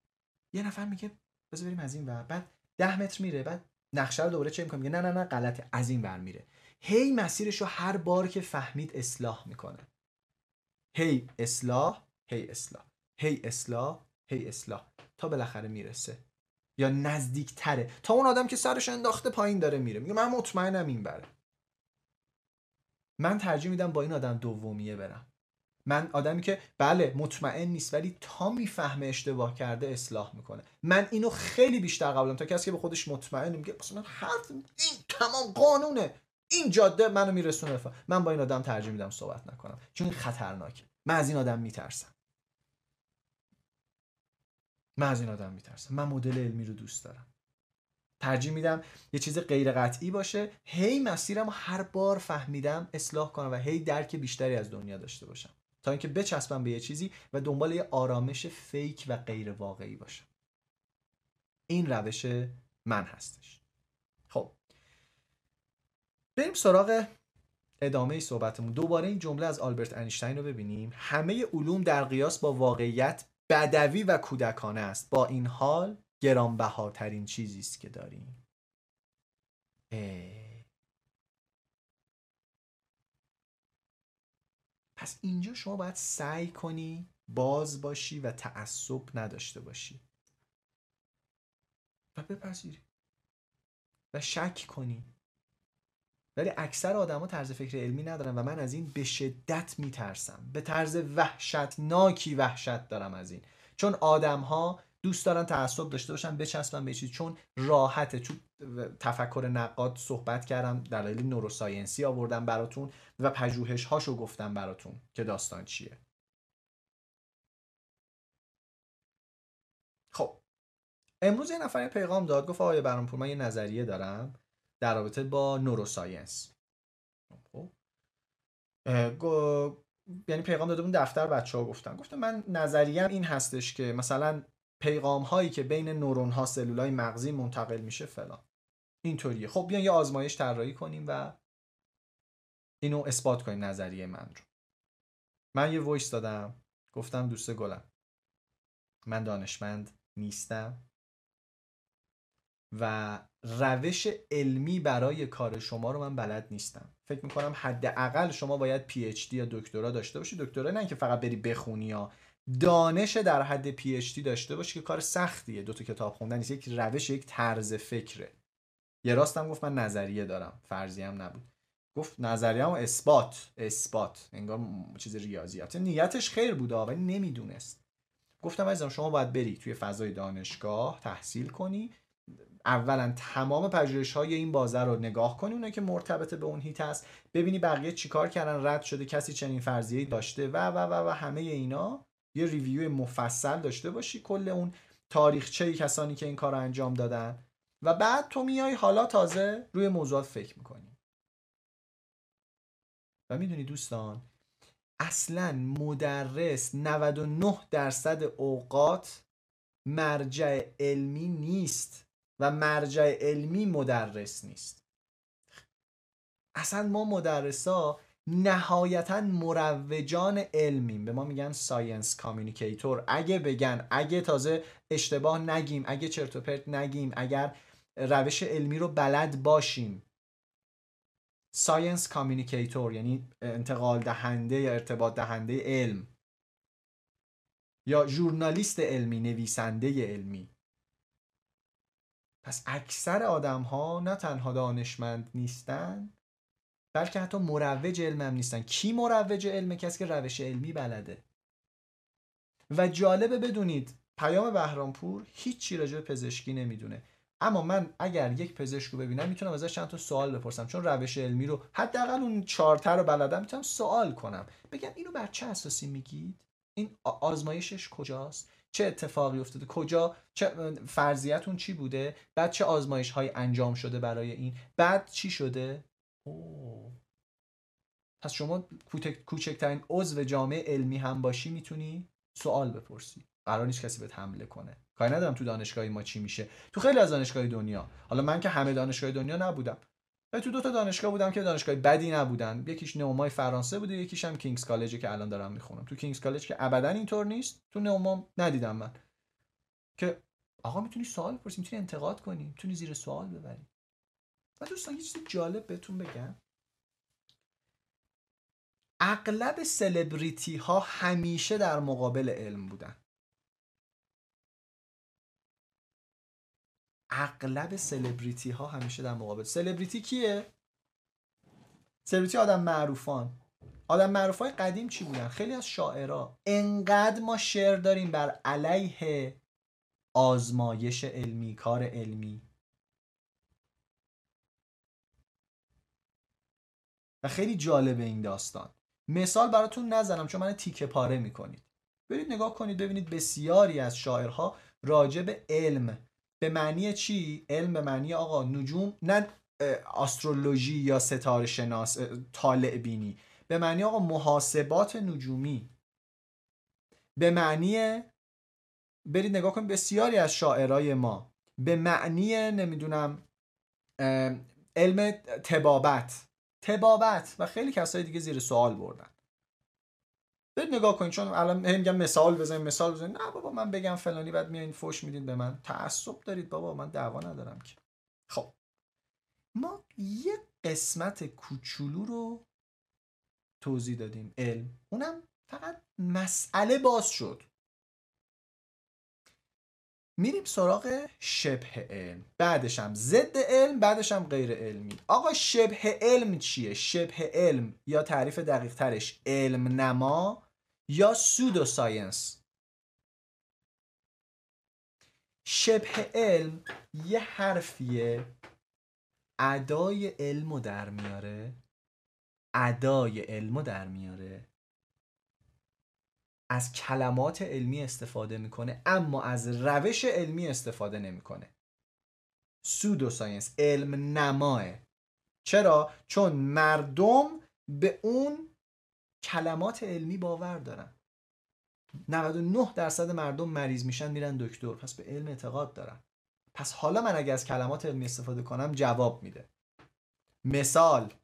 یه نفر میگه بذار بریم از این ور. بعد ده متر میره بعد نقشه رو دوباره چه می‌کنه میگه نه نه نه غلطه از این ور میره. هی مسیرش رو هر بار که فهمید اصلاح می‌کنه. هی اصلاح هی اصلاح هی اصلاح هی اصلاح. تا بالاخره می‌رسه. یا نزدیک تره تا اون آدم که سرش انداخته پایین داره میره. میگه من مطمئنم این بره. من ترجیح میدم با این آدم دومیه برم. من آدمی که بله مطمئن نیست ولی تا می‌فهمه اشتباه کرده اصلاح می‌کنه. من اینو خیلی بیشتر قبولم تا کسی که به خودش مطمئن میگه مثلا حرف این تمام قانونه. این جاده منو میرسونه. من با این آدم ترجیح میدم صحبت نکنم. چون خطرناکه. من از این آدم میترسم. من از این آدم میترسم. من مدل علمی رو دوست دارم. ترجیح میدم یه چیز غیر قطعی باشه. هی مسیرم هر بار فهمیدم اصلاح کنم و هی درک بیشتری از دنیا داشته باشم. تا اینکه بچسبم به یه چیزی و دنبال یه آرامش فیک و غیر واقعی باشم. این روش من هستش. خب. بریم سراغ ادامه صحبتمون. دوباره این جمله از آلبرت انیشتین رو ببینیم. همه علوم در قیاس با واقعیت بدوی و کودکانه است. با این حال گرانبهاترین چیزی است که داریم. پس اینجا شما باید سعی کنی باز باشی و تعصب نداشته باشی. و بپذیری. و شک کنی. ولی اکثر آدما طرز فکر علمی ندارن و من از این به شدت میترسم. به طرز وحشتناکی وحشت دارم از این. چون آدم ها دوست دارن تعصب داشته باشن بچسبن به چیز. چون راحته چون تفکر نقاد صحبت کردم دلایل نوروساینسی آوردم براتون و پژوهش هاشو گفتم براتون که داستان چیه. خب امروز یه نفر پیغام داد گفت آقای برانپور من یه نظریه دارم در رابطه با نوروساینس. خب یعنی پیغام داده بود دفتر بچه ها گفتن. گفتم من نظریم این هستش که مثلا پیغام هایی که بین نورون ها سلول های مغزی منتقل میشه فلان. اینطوریه. خب بیان یه آزمایش طراحی کنیم و اینو اثبات کنیم نظریه من رو. من یه voice دادم گفتم دوست گلم. من دانشمند نیستم. و روش علمی برای کار شما رو من بلد نیستم. فکر می‌کنم حداقل شما باید PhD یا دکترا داشته باشی. دکترا نه که فقط بری بخونی یا. دانش در حد پی اچ دی داشته باشی که کار سختیه. دو تا کتاب خوندن نیست. یک روش یک طرز فکره. یه راستم گفت من نظریه دارم فرضی هم نبود. گفت نظریه هم اثبات اثبات. انگار چیز ریاضیات. نیتش خیر بود ولی نمی‌دونست. گفتم عزیزم شما باید بری توی فضای دانشگاه تحصیل کنی. اولا تمام پژوهش های این بازه رو نگاه کنی اونایی که مرتبط به اون هیت هست. ببینی بقیه چیکار کردن رد شده کسی چنین فرضیه‌ای داشته و و و و همه اینا. یه ریویو مفصل داشته باشی کل اون تاریخچه کسانی که این کار انجام دادن. و بعد تو میای حالا تازه روی موضوعات فکر می‌کنی. و می‌دونی دوستان اصلا مدرس 99 درصد اوقات مرجع علمی نیست و مرجع علمی مدرس نیست. اصلا ما مدرسا نهایتا مروجان علمیم. به ما میگن science communicator. اگه بگن اگه تازه اشتباه نگیم اگه چرت و پرت نگیم اگر روش علمی رو بلد باشیم. science communicator یعنی انتقال دهنده یا ارتباط دهنده علم. یا ژورنالیست علمی نویسنده علمی. پس اکثر آدم ها نه تنها دانشمند نیستن بلکه حتی مروج علم هم نیستن. کی مروج علمه کسی که روش علمی بلده. و جالبه بدونید پیام بهرامپور هیچی راجع به پزشکی نمی‌دونه. اما من اگر یک پزشک رو ببینم می‌تونم ازش چند تا سوال بپرسم. چون روش علمی رو حداقل اون چارتر رو بلدم می‌تونم سوال کنم. بگم اینو بر چه اساسی میگید؟ این آزمایشش کجاست؟ چه اتفاقی افتاده؟ کجا؟ چه فرضیتون چی بوده؟ بعد چه آزمایش های انجام شده برای این؟ بعد چی شده؟ اوه. پس شما کوچکترین عضو جامعه علمی هم باشی می‌تونی سوال بپرسی. قرار نیست کسی بهت حمله کنه. کاری ندارم تو دانشگاه ما چی میشه. تو خیلی از دانشگاه دنیا. حالا من که همه دانشگاه دنیا نبودم. ولی تو دو تا دانشگاه بودم که دانشگاه بدی نبودن. یکیش نومای فرانسه بوده یکیش هم کینگز کالج که الان دارم می‌خونم. تو کینگز کالج که ابدا اینطور نیست تو نوما ندیدم من. که آقا می‌تونی سوال بپرسی می‌تونی انتقاد کنی می‌تونی زیر سوال ببری. و دوستان یه چیز جالب بهتون بگم. اغلب سلبریتی ها همیشه در مقابل علم بودن. اغلب سلبریتی ها همیشه در مقابل. سلبریتی کیه؟ سلبریتی آدم معروفان. آدم معروفای قدیم چی بودن؟ خیلی از شاعرها انقدر ما شعر داریم بر علیه آزمایش علمی کار علمی. و خیلی جالبه این داستان. مثال براتون نزنم چون من تیکه پاره می‌کنید. برید نگاه کنید ببینید بسیاری از شاعرها راجع به علم به معنی چی؟ علم به معنی آقا نجوم نه آسترولوژی یا ستاره شناس طالع بینی. به معنی آقا محاسبات نجومی. به معنی برید نگاه کنید بسیاری از شاعرای ما به معنی نمی‌دونم علم تبابت. تبابت. و خیلی کسای دیگه زیر سوال بردن. برید نگاه کنید چون الان میگم مثال بزنید مثال بزنید نه بابا من بگم فلانی بعد میایین فوش میدین به من. تعصب دارید بابا من دعوا ندارم که. خب. ما یه قسمت کوچولو رو توضیح دادیم علم. اونم فقط مسئله باز شد. میریم سراغ شبه علم. بعدش هم ضد علم بعدش هم غیر علمی. آقا شبه علم چیه؟ شبه علم یا تعریف دقیق ترش علم نما یا سودو ساینس شبه علم یه حرفیه. ادای علمو در میاره. ادای علمو در میاره. از کلمات علمی استفاده می‌کنه اما از روش علمی استفاده نمی‌کنه. سودو ساینس علم نماه. چرا؟ چون مردم به اون کلمات علمی باور دارن. 99 درصد مردم مریض میشن میرن دکتر. پس به علم اعتقاد دارن. پس حالا من اگه از کلمات علمی استفاده کنم جواب میده. مثال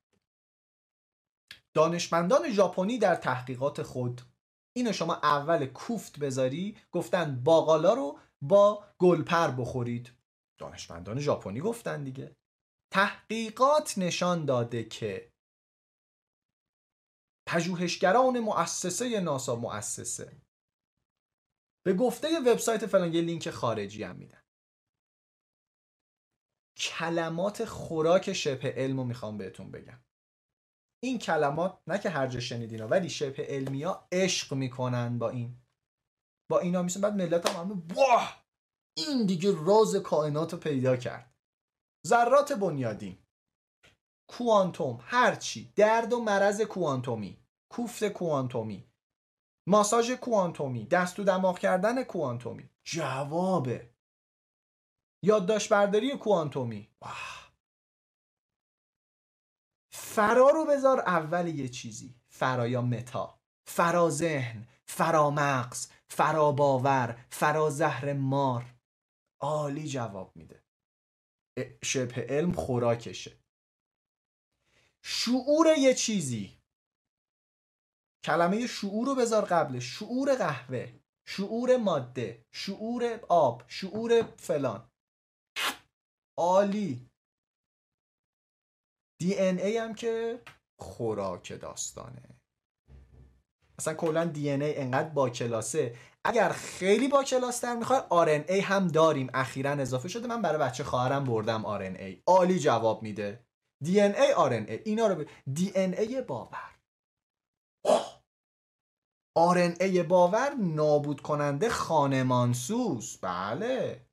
دانشمندان ژاپنی در تحقیقات خود. اینو شما اول کوفت بذاری گفتن باقالا رو با گلپر بخورید. دانشمندان ژاپنی گفتن دیگه. تحقیقات نشان داده که پژوهشگران مؤسسه ناسا مؤسسه. به گفته وبسایت فلان یه لینک خارجی هم میدن. کلمات خوراک شبه علم رو می‌خوام بهتون بگم. این کلمات نه که هر جا شنیدین ولی شبه علمی ها عشق می‌کنن با این. با اینا میشن بعد ملت هم همه واه! این دیگه راز کائنات رو پیدا کرد. ذرات بنیادین. کوانتوم هرچی درد و مرض کوانتومی. کوفت کوانتومی. ماساژ کوانتومی. دست و دماغ کردن کوانتومی. جوابه. یادداشت برداری کوانتومی فرا رو بذار اول یه چیزی. فرا یا متا. فرا ذهن فرا مغز فرا باور فرا زهر مار. عالی جواب میده. شبه علم خوراکشه. شعور یه چیزی. کلمه شعور رو بذار قبلش شعور قهوه شعور ماده شعور آب شعور فلان. عالی. دی ان ای هم که خوراک داستانه. اصلا کلا دی ان ای انقدر با کلاسه. اگر خیلی با کلاس تر می‌خوای آر ای هم داریم. اخیرا اضافه شده. من برای بچه خواهرم بردم آر ای. عالی جواب میده. دی ان ای آر ای. اینا رو دی ان ای باور. آر ای باور نابود کننده خانمانسوز. بله.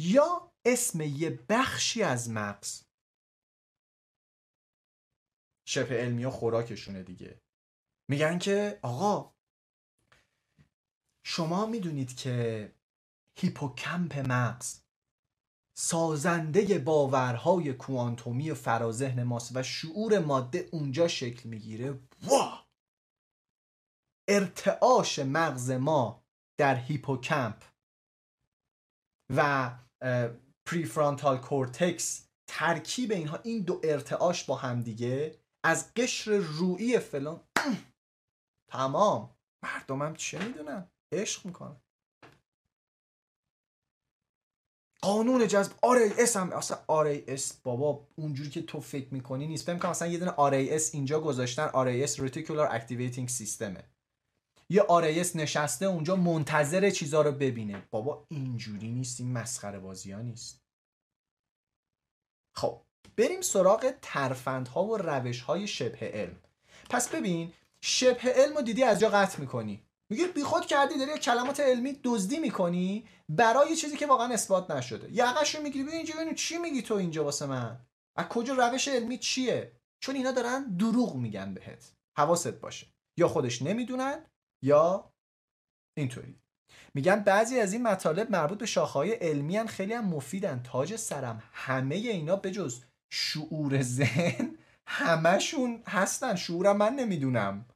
یا اسم یه بخشی از مغز. شبه علمی و خوراکشونه دیگه. میگن که آقا شما می‌دونید که هیپوکمپ مغز سازنده باورهای کوانتومی و فراذهن ماست و شعور ماده اونجا شکل می‌گیره. وا ارتعاش مغز ما در هیپوکمپ و prefrontal cortex ترکیب اینها این دو ارتعاش با همدیگه از قشر روئی فلان تمام. مردمم چه می‌دونن؟ عشق می‌کنن. قانون جذب اس هم اصلا اس بابا اونجوری که تو فکر می‌کنی نیست. فکر کنم اصلا یه دونه RAS اینجا گذاشتن RAS Reticular Activating System ه یه RAS نشسته اونجا منتظر چیزا رو ببینه. بابا اینجوری نیست این مسخره بازی ها نیست. خب بریم سراغ ترفندها و روشهای شبه علم. پس ببین شبه علم رو دیدی از جا قطع می‌کنی. میگه بیخود کردی داری کلمات علمی دزدی می‌کنی برای چیزی که واقعا اثبات نشده. یقش رو می‌گیری اینجا ببین چی میگی تو اینجا واسه من؟ از کجا روش علمی چیه؟ چون اینا دارن دروغ میگن بهت. حواست باشه. یا خودش نمی‌دونن یا اینطوری. میگن بعضی از این مطالب مربوط به شاخهای علمی هن خیلی هم مفیدن. تاج سرم. همه اینا بجز شعور ذهن همشون هستن. شعورم من نمی‌دونم.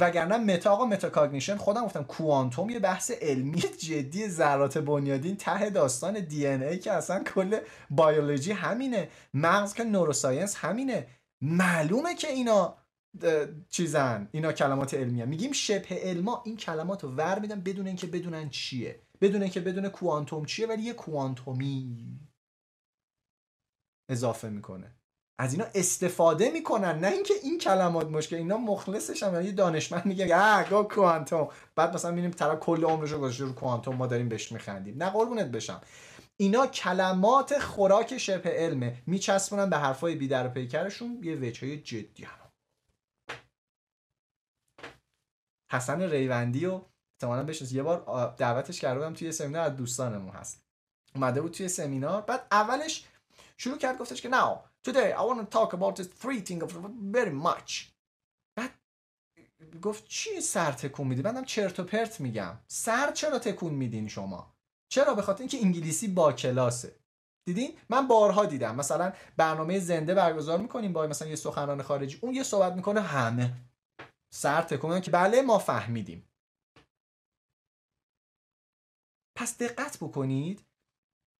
وگرنه meta آقا metacognition خودم گفتم کوانتوم یه بحث علمی جدی ذرات بنیادین ته داستان DNA که اصلا کل بیولوژی همینه مغز که neuroscience همینه. معلومه که اینا چیزن اینا کلمات علمیه. میگیم شبه علما این کلمات رو ور میدن بدون اینکه بدونن چیه. بدون اینکه بدونن کوانتوم چیه ولی یه کوانتومی اضافه می‌کنه. از اینا استفاده می‌کنن نه اینکه این کلمات مشکل اینا مخلصش هم یه دانشمند میگه آ گو کوانتوم. بعد مثلا می‌بینیم طرف کل عمرش رو گذاشته رو کوانتوم ما داریم بهش میخندیم. نه قربونت بشم. اینا کلمات خوراک شبه علمه. میچسبونن به حرفای بیدر و پیکرشون. یه وجه جدی هم. حسن ریوندی و احتمالاً بشنس یه بار دعوتش کرده بودم توی سمینار از دوستانمون هست. اومده بود توی سمینار. بعد اولش شروع کرد گفتش که now today I want to talk about this three things very much. بعد گفت چی سر تکون میدی؟ بعدم چرت و پرت میگم. سر چرا تکون میدین شما؟ چرا به خاطر اینکه انگلیسی با کلاسه. دیدین من بارها دیدم. مثلا برنامه زنده برگزار می‌کنیم با مثلا یه سخنران خارجی. اون یه صحبت می‌کنه همه. سر تکون که بله ما فهمیدیم. پس دقت بکنید.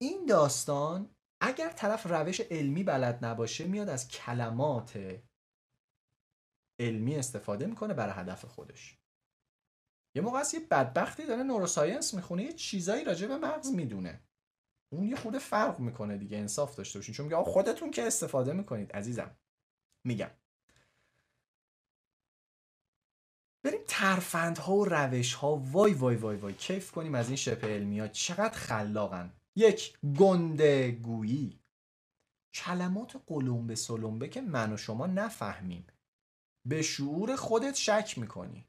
این داستان اگر طرف روش علمی بلد نباشه میاد از کلمات علمی استفاده می‌کنه برای هدف خودش. یه موقع از یه بدبختی داره نوروساینس می‌خونه یه چیزایی راجع به مغز می‌دونه. اون یه خود فرق می‌کنه دیگه انصاف داشته باشین. چون میگه خودتون که استفاده می‌کنید عزیزم. میگم. بریم ترفندها و روش ها وای وای وای وای. کیف کنیم از این شبه علمی ها چقدر خلاقن. یک گنده گویی کلمات قلمبه سلمبه که من و شما نفهمیم. به شعور خودت شک می‌کنی.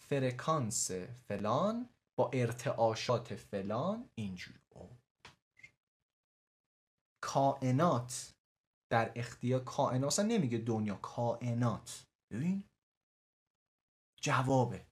فرکانس فلان با ارتعاشات فلان اینجوری. کائنات در اختیار کائنات اصلا نمیگه دنیا کائنات. ببین؟ جوابه.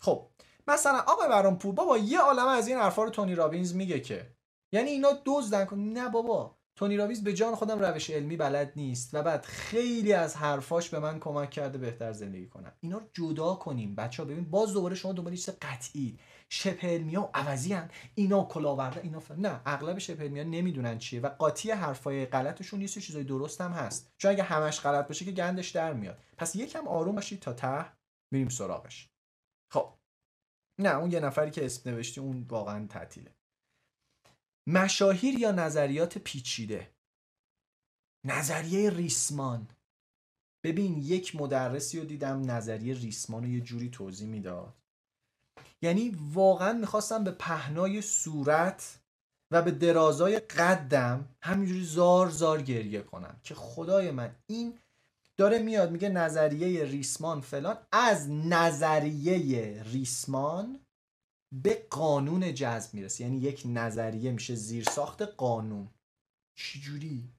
خب مثلا آقای برانپور بابا یه عالمه از این حرفا رو تونی رابینز میگه که. یعنی اینا دزدن. کن نه بابا. تونی رابینز به جان خودم روش علمی بلد نیست و بعد خیلی از حرفاش به من کمک کرده بهتر زندگی کنم. اینا رو جدا کنیم. بچه ببین باز دوباره شما دنبال چیز قطعی. شبه علمی ها عوضی هن. اینا کلاورده اینا فر... نه اغلب شبه علمی نمی‌دونن چیه و قاطی حرفای غلطشون نیست چیزای درست هم هست. چون اگه همش غلط باشه که گندش در میاد. پس یکم آروم باشید تا ته. میریم سراغش. خب. نه اون یه نفری که اسم نوشتی اون واقعا تعطیله. مشاهیر یا نظریات پیچیده؟ نظریه ریسمان. ببین یک مدرسی رو دیدم نظریه ریسمان رو یه جوری توضیح می‌داد. یعنی واقعا می‌خواستم به پهنای صورت و به درازای قدم همینجوری زار زار گریه کنم که خدای من این داره میاد میگه نظریه ریسمان فلان. از نظریه ریسمان به قانون جذب می‌رسه. یعنی یک نظریه میشه زیرساخت قانون. چجوری؟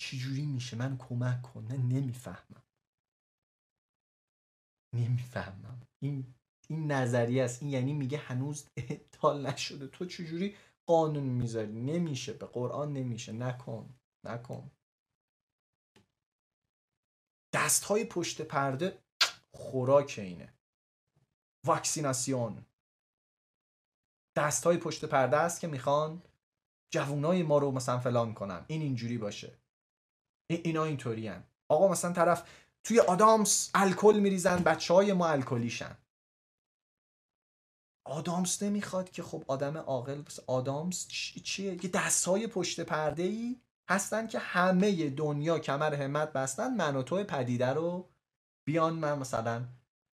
چجوری میشه؟ من کمک کن. نه نمی‌فهمم. نمی‌فهمم. این این نظریه است. این یعنی میگه هنوز اعطال نشده. تو چجوری قانون می‌ذاری؟ نمیشه. به قرآن نمیشه. نکن. نکن. دست های پشت پرده خوراک اینه. واکسیناسیون. دست های پشت پرده است که می‌خوان جوونای ما رو مثلا فلان کنن. این اینجوری باشه. اینا اینطوری آقا مثلا طرف توی آدامس الکل میریزن بچه های ما الکلیشن. آدامس نمی‌خواد که خب آدم عاقل آدامس چیه؟ یه دستای پشت پرده ای هستن که همه دنیا کمر همت بستن من و تو پدیده رو بیان من مثلا.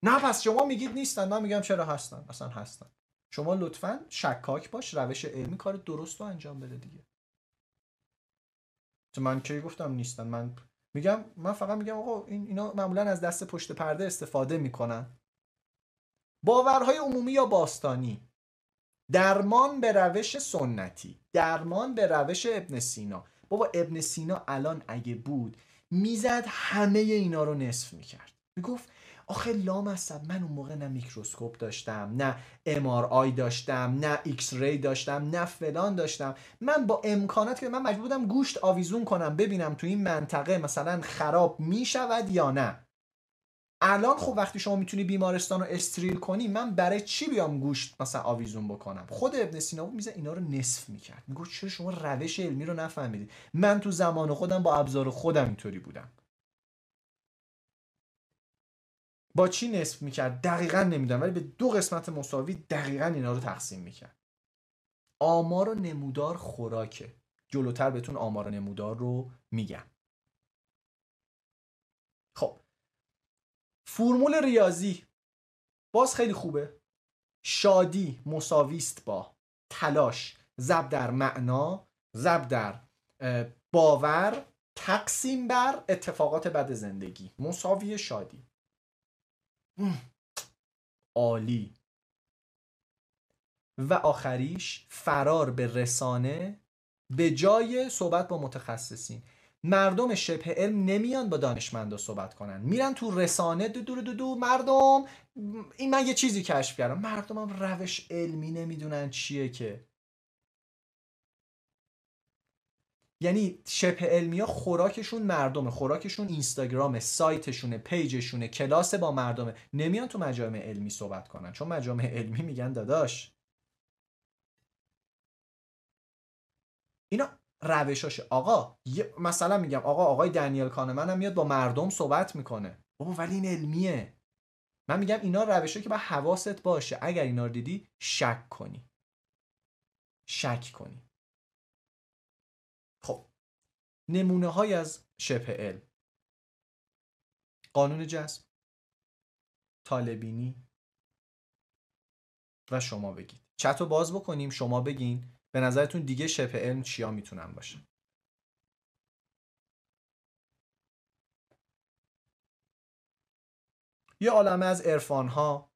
نه پس شما میگید نیستن من میگم چرا هستن؟ اصلا هستن. شما لطفا شکاک باش روش علمی کار درست رو انجام بده دیگه. من کی گفتم نیستن؟ من میگم من فقط میگم آقا این اینا معمولا از دست پشت پرده استفاده می‌کنن. باورهای عمومی یا باستانی. درمان به روش سنتی. درمان به روش ابن سینا. بابا ابن سینا الان اگه بود می‌زد همه اینا رو نصف می‌کرد. می‌گفت آخه لامصب من اون موقع نه میکروسکوپ داشتم نه MRI داشتم نه X-ray داشتم نه فلان داشتم. من با امکانات که من مجبور بودم گوشت آویزون کنم ببینم تو این منطقه مثلا خراب می‌شود یا نه. الان خب وقتی شما می‌تونی بیمارستان رو استریل کنی من برای چی بیام گوشت مثلا آویزون بکنم؟ خود ابن سینا میزه اینا رو نصف می‌کرد. میگه چرا شما روش علمی رو نفهمیدید من تو زمان خودم با ابزار خودم اینطوری بودم. با چی نصف می‌کرد؟ دقیقا نمی‌دونم ولی به دو قسمت مساوی دقیقا اینا رو تقسیم می‌کرد. آمار و نمودار خوراکه. جلوتر بهتون آمار و نمودار رو میگم خب فرمول ریاضی باز خیلی خوبه. شادی مساویست با. تلاش زب در معنا زب در باور تقسیم بر اتفاقات بد زندگی. مساوی شادی. عالی. و آخریش فرار به رسانه به جای صحبت با متخصصین. مردم شبه علم نمیان با دانشمندا صحبت کنن. میرن تو رسانه دو دو دو دو مردم این من یه چیزی کشف کردم. مردم هم روش علمی نمی‌دونن چیه که. یعنی شبه علمی ها خوراکشون مردمه. خوراکشون اینستاگرامه سایتشونه پیجشونه کلاس با مردمه. نمیان تو مجامع علمی صحبت کنن. چون مجامع علمی میگن داداش. اینا روشاشه آقا مثلا میگم آقا آقای دنیل کانمن هم میاد با مردم صحبت می‌کنه. بابا ولی این علمیه. من میگم اینا روشه که با حواست باشه. اگر اینا رو دیدی شک کنی. شک کنی. خب نمونه های از شبه علم. قانون جذب طالبینی و شما بگید. چت رو باز بکنیم شما بگین. به نظرتون دیگه شبه علم چیا می‌تونن باشه؟ یه عالمه از عرفان ها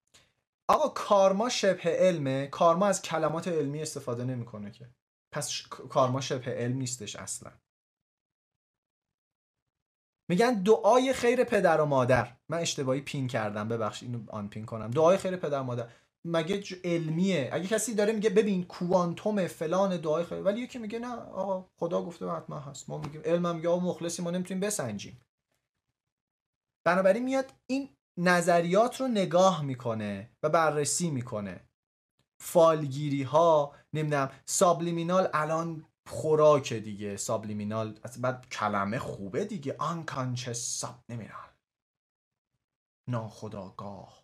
آقا کارما شبه علمه. کارما از کلمات علمی استفاده نمی‌کنه که. پس کارما شبه علم نیستش اصلا. میگن دعای خیر پدر و مادر. من اشتباهی پین کردم. ببخشید اینو آن پین کنم. دعای خیر پدر و مادر. مگه علمیه؟ اگه کسی داره میگه ببین کوانتوم فلان دعای خیر ولی یکی میگه نه آقا خدا گفته حتما هست. ما میگیم علم میگه آقا مخلصی ما نمی‌تونیم بسنجیم. بنابراین میاد این نظریات رو نگاه می‌کنه و بررسی می‌کنه. فالگیری ها نمی‌دونم subliminal الان خوراک دیگه. subliminal بعد کلمه خوبه دیگه. unconscious subliminal ناخداگاه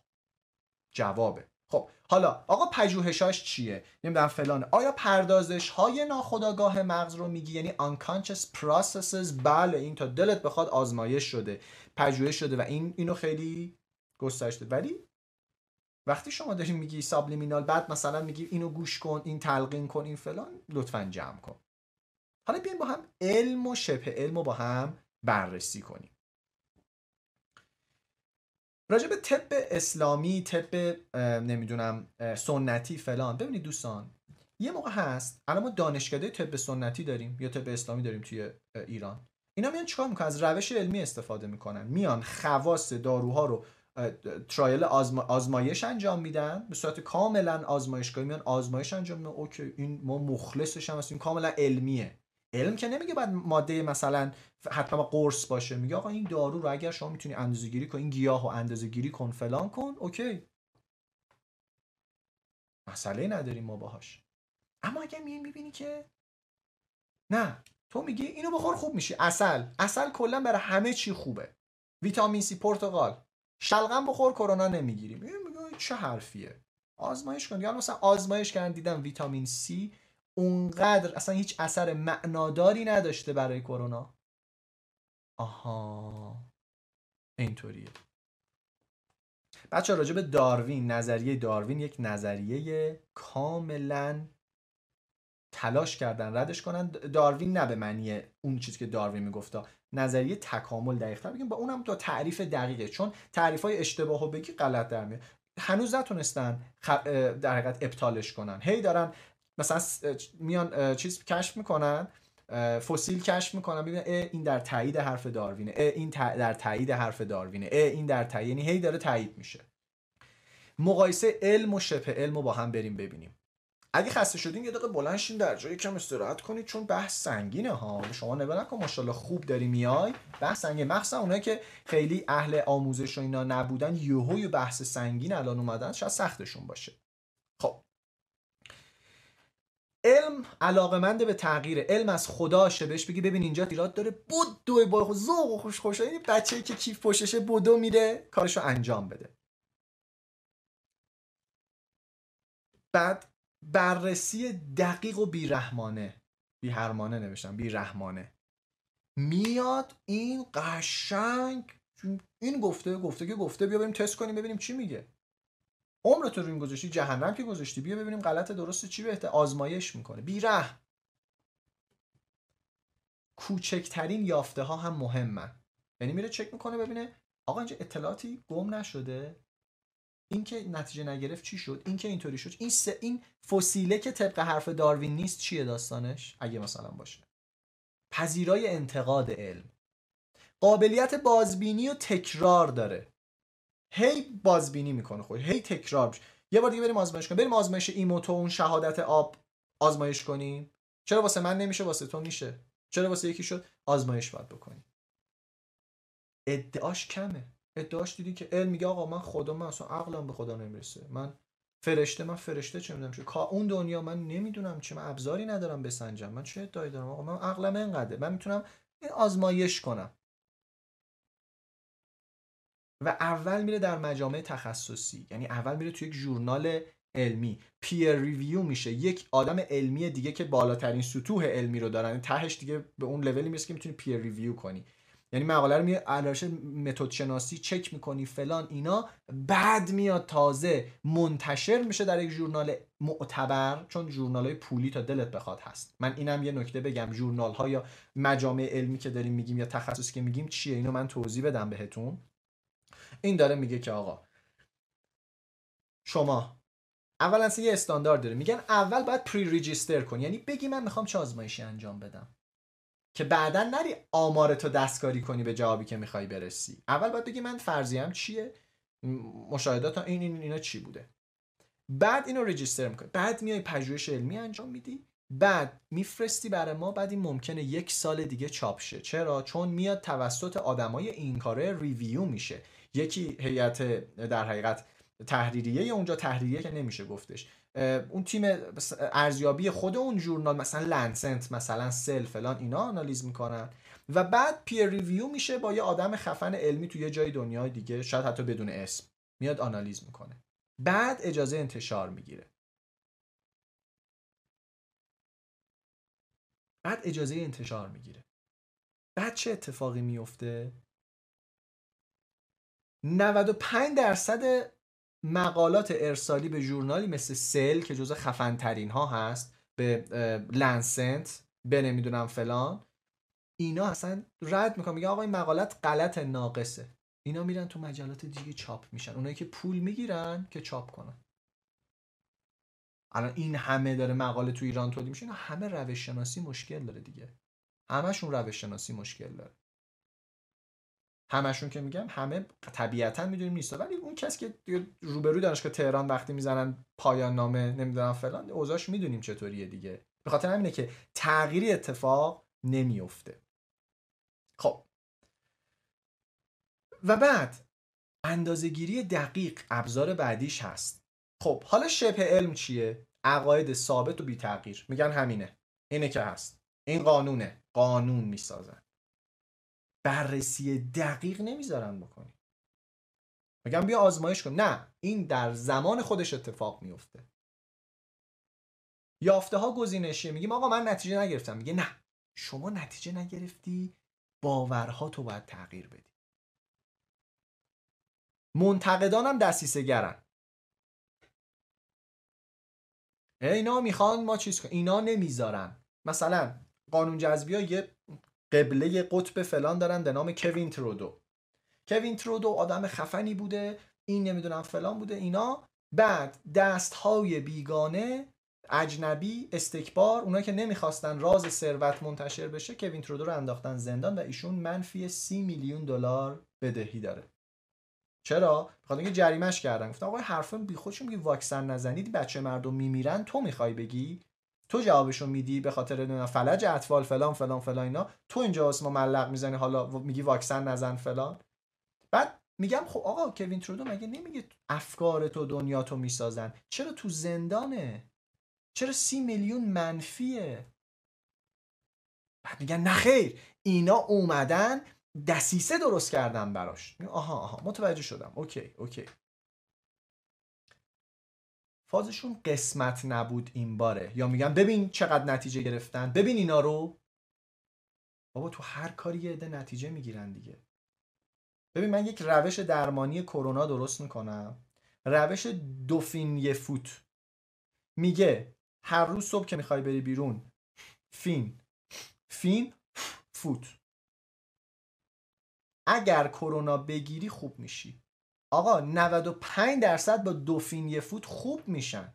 جوابه. خب حالا آقا پژوهشاش چیه؟ نمی‌دونم فلان. آیا پردازش های ناخودآگاه مغز رو میگی؟ یعنی unconscious processes بله این تا دلت بخواد آزمایش شده پژوهش شده و این اینو خیلی گسترش ولی وقتی شما داری میگی سابلیمینال بعد مثلا میگی اینو گوش کن این تلقین کن این فلان لطفا جمع کن. حالا بیایم با هم علم و شبه علم رو با هم بررسی کنیم. راجع به طب اسلامی طب نمی‌دونم سنتی فلان. ببینید دوستان یه موقع هست الان ما دانشکده طب سنتی داریم یا طب اسلامی داریم توی ایران. اینا میان چیکار می‌کنن؟ از روش علمی استفاده می‌کنن. میان خواص داروها رو ترایل آزمایش انجام میدن. به صورت کاملا آزمایشگاهی میان آزمایش انجام میدن. اوکی این ما مخلصش هم هستیم. کاملا علمیه. علم که نمیگه بعد ماده مثلا حتما قرص باشه. میگه آقا این دارو رو اگر شما می‌تونی اندازه گیری کن این گیاه رو اندازه گیری کن فلان کن اوکی. مسئله نداریم ما باهاش. اما اگر می می‌بینی که نه تو میگی اینو بخور خوب میشی اصل اصل کلا برای همه چی خوبه. ویتامین سی پرتقال. شلغم بخور کرونا نمی‌گیریم. میگه چه حرفیه. آزمایش کن. یا مثلا آزمایش کردن دیدم ویتامین سی اونقدر اصلا هیچ اثر معناداری نداشته برای کرونا. آها. اینطوریه. بچه راجع به داروین نظریه داروین یک نظریه کاملا تلاش کردن ردش کنن. داروین نه به معنی اون چیزی که داروین میگفتا. نظریه تکامل دقیقتر بگیم با اونم تو تعریف دقیقه. چون تعریف های اشتباه و بگی غلط در میاد. هنوز نتونستن در حقیقت ابطالش کنن. هی دارن مثلا میان چیز کشف می‌کنن فسیل کشف می‌کنن ببینن این در تایید حرف داروینه این در تایید حرف داروینه این در تایید یعنی هی داره تایید میشه. مقایسه علم و شبه علم رو با هم بریم ببینیم. اگه خسته شدین یه دقیقه بلند شین در جای کم استراحت کنید چون بحث سنگینه ها. شما نگاه نکن ماشاءالله خوب داری میای. بحث سنگین. مخصوصا اونایی که خیلی اهل آموزش و اینا نبودن یهو بحث سنگین الان اومدن شاید سختشون باشه خب علم علاقمند به تغییر علم از خداشه بهش بگی ببین اینجا ایراد داره بدو با ذوق و خوش خوش. این بچه‌ای که کیف پشتشه بدو میره کارشو انجام بده. بعد بررسی دقیق و بیرحمانه. بیهرمانه نوشتم بیرحمانه. میاد این قشنگ این گفته گفته که گفته بیا بریم تست کنیم ببینیم چی میگه. عمرتو رو این گذاشتی جهنم که گذاشتی. بیا ببینیم غلط درست چی بهتر آزمایش می‌کنه. بیره کوچکترین یافته ها هم مهمن. یعنی میره چک می‌کنه ببینه آقا اینجا اطلاعاتی گم نشده. این که نتیجه نگرفت چی شد؟ این که اینطوری شد. این سه این فسیله که طبق حرف داروین نیست چیه داستانش؟ اگه مثلا باشه. پذیرای انتقاد علم. قابلیت بازبینی و تکرار داره. هی بازبینی می‌کنه خود هی تکرار میشه. یه بار دیگه بریم آزمایش کنیم. بریم آزمایش ایموتو اون شهادت آب آزمایش کنیم. چرا واسه من نمیشه واسه تو میشه. چرا واسه یکی شد؟ آزمایش باید بکنیم. ادعاش کمه. ادعاش دیدی که علم میگه آقا من خدا من اصلا عقلم به خدا نمی‌رسه. من فرشته من فرشته چه می‌دونم چه اون دنیا من نمی‌دونم چه من ابزاری ندارم بسنجم. من چه ادعایی دارم؟ آقا من عقلم اینقدره من می‌تونم آزمایش کنم. و اول میره در مجامع تخصصی. یعنی اول میره توی یک ژورنال علمی. peer review میشه. یک آدم علمی دیگه که بالاترین سطوح علمی رو دارن. تهش دیگه به اون لولی می‌رسه که می‌تونی peer review کنی. یعنی مقاله رو میاد از لحاظ متد شناسی چک می‌کنی فلان اینا. بعد میاد تازه منتشر میشه در یک ژورنال معتبر. چون ژورنال های پولی تا دلت بخواد هست. من اینم یه نکته بگم. ژورنال ها یا مجامع علمی که داریم میگیم یا تخصصی که میگیم چیه؟ اینو من توضیح بدم بهتون. این داره میگه که آقا شما اولا یه استاندارد داره. میگن اول باید پری ریجیستر کن. یعنی بگی من می‌خوام چه آزمایشی انجام بدم. که بعدا نری آمارتو دستکاری کنی به جوابی که می‌خوای برسی. اول باید بگی من فرضیم چیه؟ مشاهدات این این اینا چی بوده؟ بعد اینو رجیستر می‌کنی. بعد میای پژوهش علمی انجام میدی. بعد میفرستی برای ما بعد این ممکنه یک سال دیگه چاپ شه. چرا؟ چون میاد توسط آدمای این کاره ریویو میشه. یکی هیئت در حقیقت تحریریه اونجا تحریریه که نمیشه گفتش. اون تیم ارزیابی خود اون journal مثلا Lancet مثلا Cell فلان اینا آنالیز می‌کنن. و بعد peer review میشه با یه آدم خفن علمی تو یه جای دنیای دیگه شاید حتی بدون اسم. میاد آنالیز می‌کنه. بعد اجازه انتشار می‌گیره. بعد اجازه انتشار می‌گیره. بعد چه اتفاقی میفته 95 درصد مقالات ارسالی به ژورنالی مثل سل که جزء خفن ترین ها هست به لنسنت به نمی‌دونم فلان اینا اصلا رد می‌کنن میگن آقا این مقالات غلط ناقصه. اینا میرن تو مجلات دیگه چاپ میشن. اونایی که پول می‌گیرن که چاپ کنن. الان این همه داره مقاله تو ایران تولید میشه اینا همه روش شناسی مشکل داره دیگه. همشون روش شناسی مشکل داره. همشون که میگم همه طبیعتا می‌دونیم نیست. ولی اون کسی که روبروی دانشگاه تهران وقتی می‌زنن پایان نامه نمی‌دونم فلان اوضاعش می‌دونیم چطوریه دیگه. به خاطر همینه که تغییری اتفاق نمیفته خب. و بعد اندازهگیری دقیق ابزار بعدیش هست. خب حالا شبه علم چیه؟ عقاید ثابت و بی تغییر میگن همینه. اینه که هست. این قانونه. قانون می‌سازن. بررسی دقیق نمی‌ذارن بکنی. میگم بیا آزمایش کن. نه این در زمان خودش اتفاق میفته یافته ها گزینشیه. میگیم آقا من نتیجه نگرفتم. میگه نه. شما نتیجه نگرفتی باورها تو باید تغییر بدی. منتقدانم دستیسه گرن اینا می‌خوان ما چیز کنیم. اینا نمی‌ذارن. مثلا قانون جذبی ها یه قبله قطب فلان دارن به نام کوین ترودو. کوین ترودو آدم خفنی بوده این نمی‌دونم فلان بوده اینا. بعد دست های بیگانه اجنبی استکبار اونایی که نمی‌خواستن راز ثروت منتشر بشه کوین ترودو رو انداختن زندان و ایشون منفی سی میلیون دلار بدهی داره. چرا؟ بخاطر اینکه جریمش کردن. گفتن آقا حرفا بی خودشون میگی واکسن نزنید بچه مردم میمیرن تو می‌خوای بگی؟ تو جوابشو میدی به خاطر فلج اطفال فلان فلان فلان اینا؟ تو اینجا اسم معلق می‌زنی حالا میگی واکسن نزن فلان؟ بعد میگم خب آقا کوین ترودو مگه نمیگه افکار تو دنیا تو می‌سازن؟ چرا تو زندانه؟ چرا سی میلیون منفیه؟ بعد میگن نخیر اینا اومدن دسیسه درست کردن براش. آها آها متوجه شدم. okay okay. فازشون قسمت نبود این باره. یا میگم ببین چقدر نتیجه گرفتن. ببین اینا رو. بابا تو هر کاری یه عده نتیجه می‌گیرن دیگه. ببین من یک روش درمانی کرونا درست می‌کنم. روش دوفین یه فوت. میگه هر روز صبح که می‌خوای بری بیرون فین. فین فوت. اگر کرونا بگیری خوب میشی. آقا 95 درصد با دوفین یه فوت خوب میشن.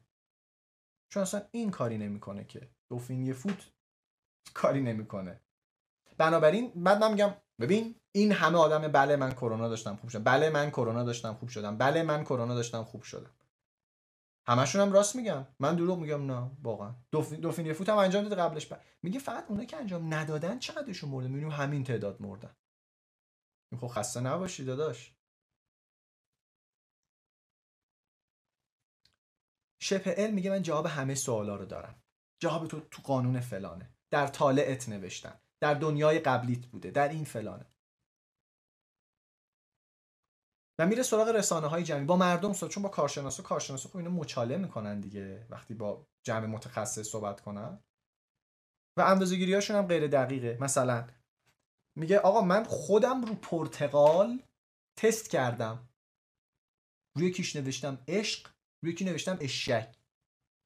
چون اصلا این کاری نمی‌کنه که. دوفین یه فوت کاری نمی‌کنه. بنابراین بعد من میگم ببین این همه آدم بله من کرونا داشتم خوب شدم بله من کرونا داشتم خوب شدم. بله من کرونا داشتم خوب شدم. همشون هم راست میگم من دروغ میگم نه واقعا. دوفین, دوفین فوت هم انجام داده قبلش. بر. میگه فقط اونایی که انجام ندادن چقدرشون مرده می‌بینیم همین تعداد مردن. خب خسته نباشی داداش. شبه علم میگه من جواب همه سوالا رو دارم. جواب تو تو قانون فلانه. در طالعت نوشتن. در دنیای قبلیت بوده. در این فلانه. و میره سراغ رسانه های جمعی. با مردم صحبت چون با کارشناسا کارشناسا خب اینو مچاله می‌کنن دیگه. وقتی با جمع متخصص صحبت کنن. و اندازه‌گیری هاشون هم غیر دقیقه. مثلا میگه آقا من خودم رو پرتقال تست کردم. روی کیش نوشتم عشق. روی کی نوشتم اشک.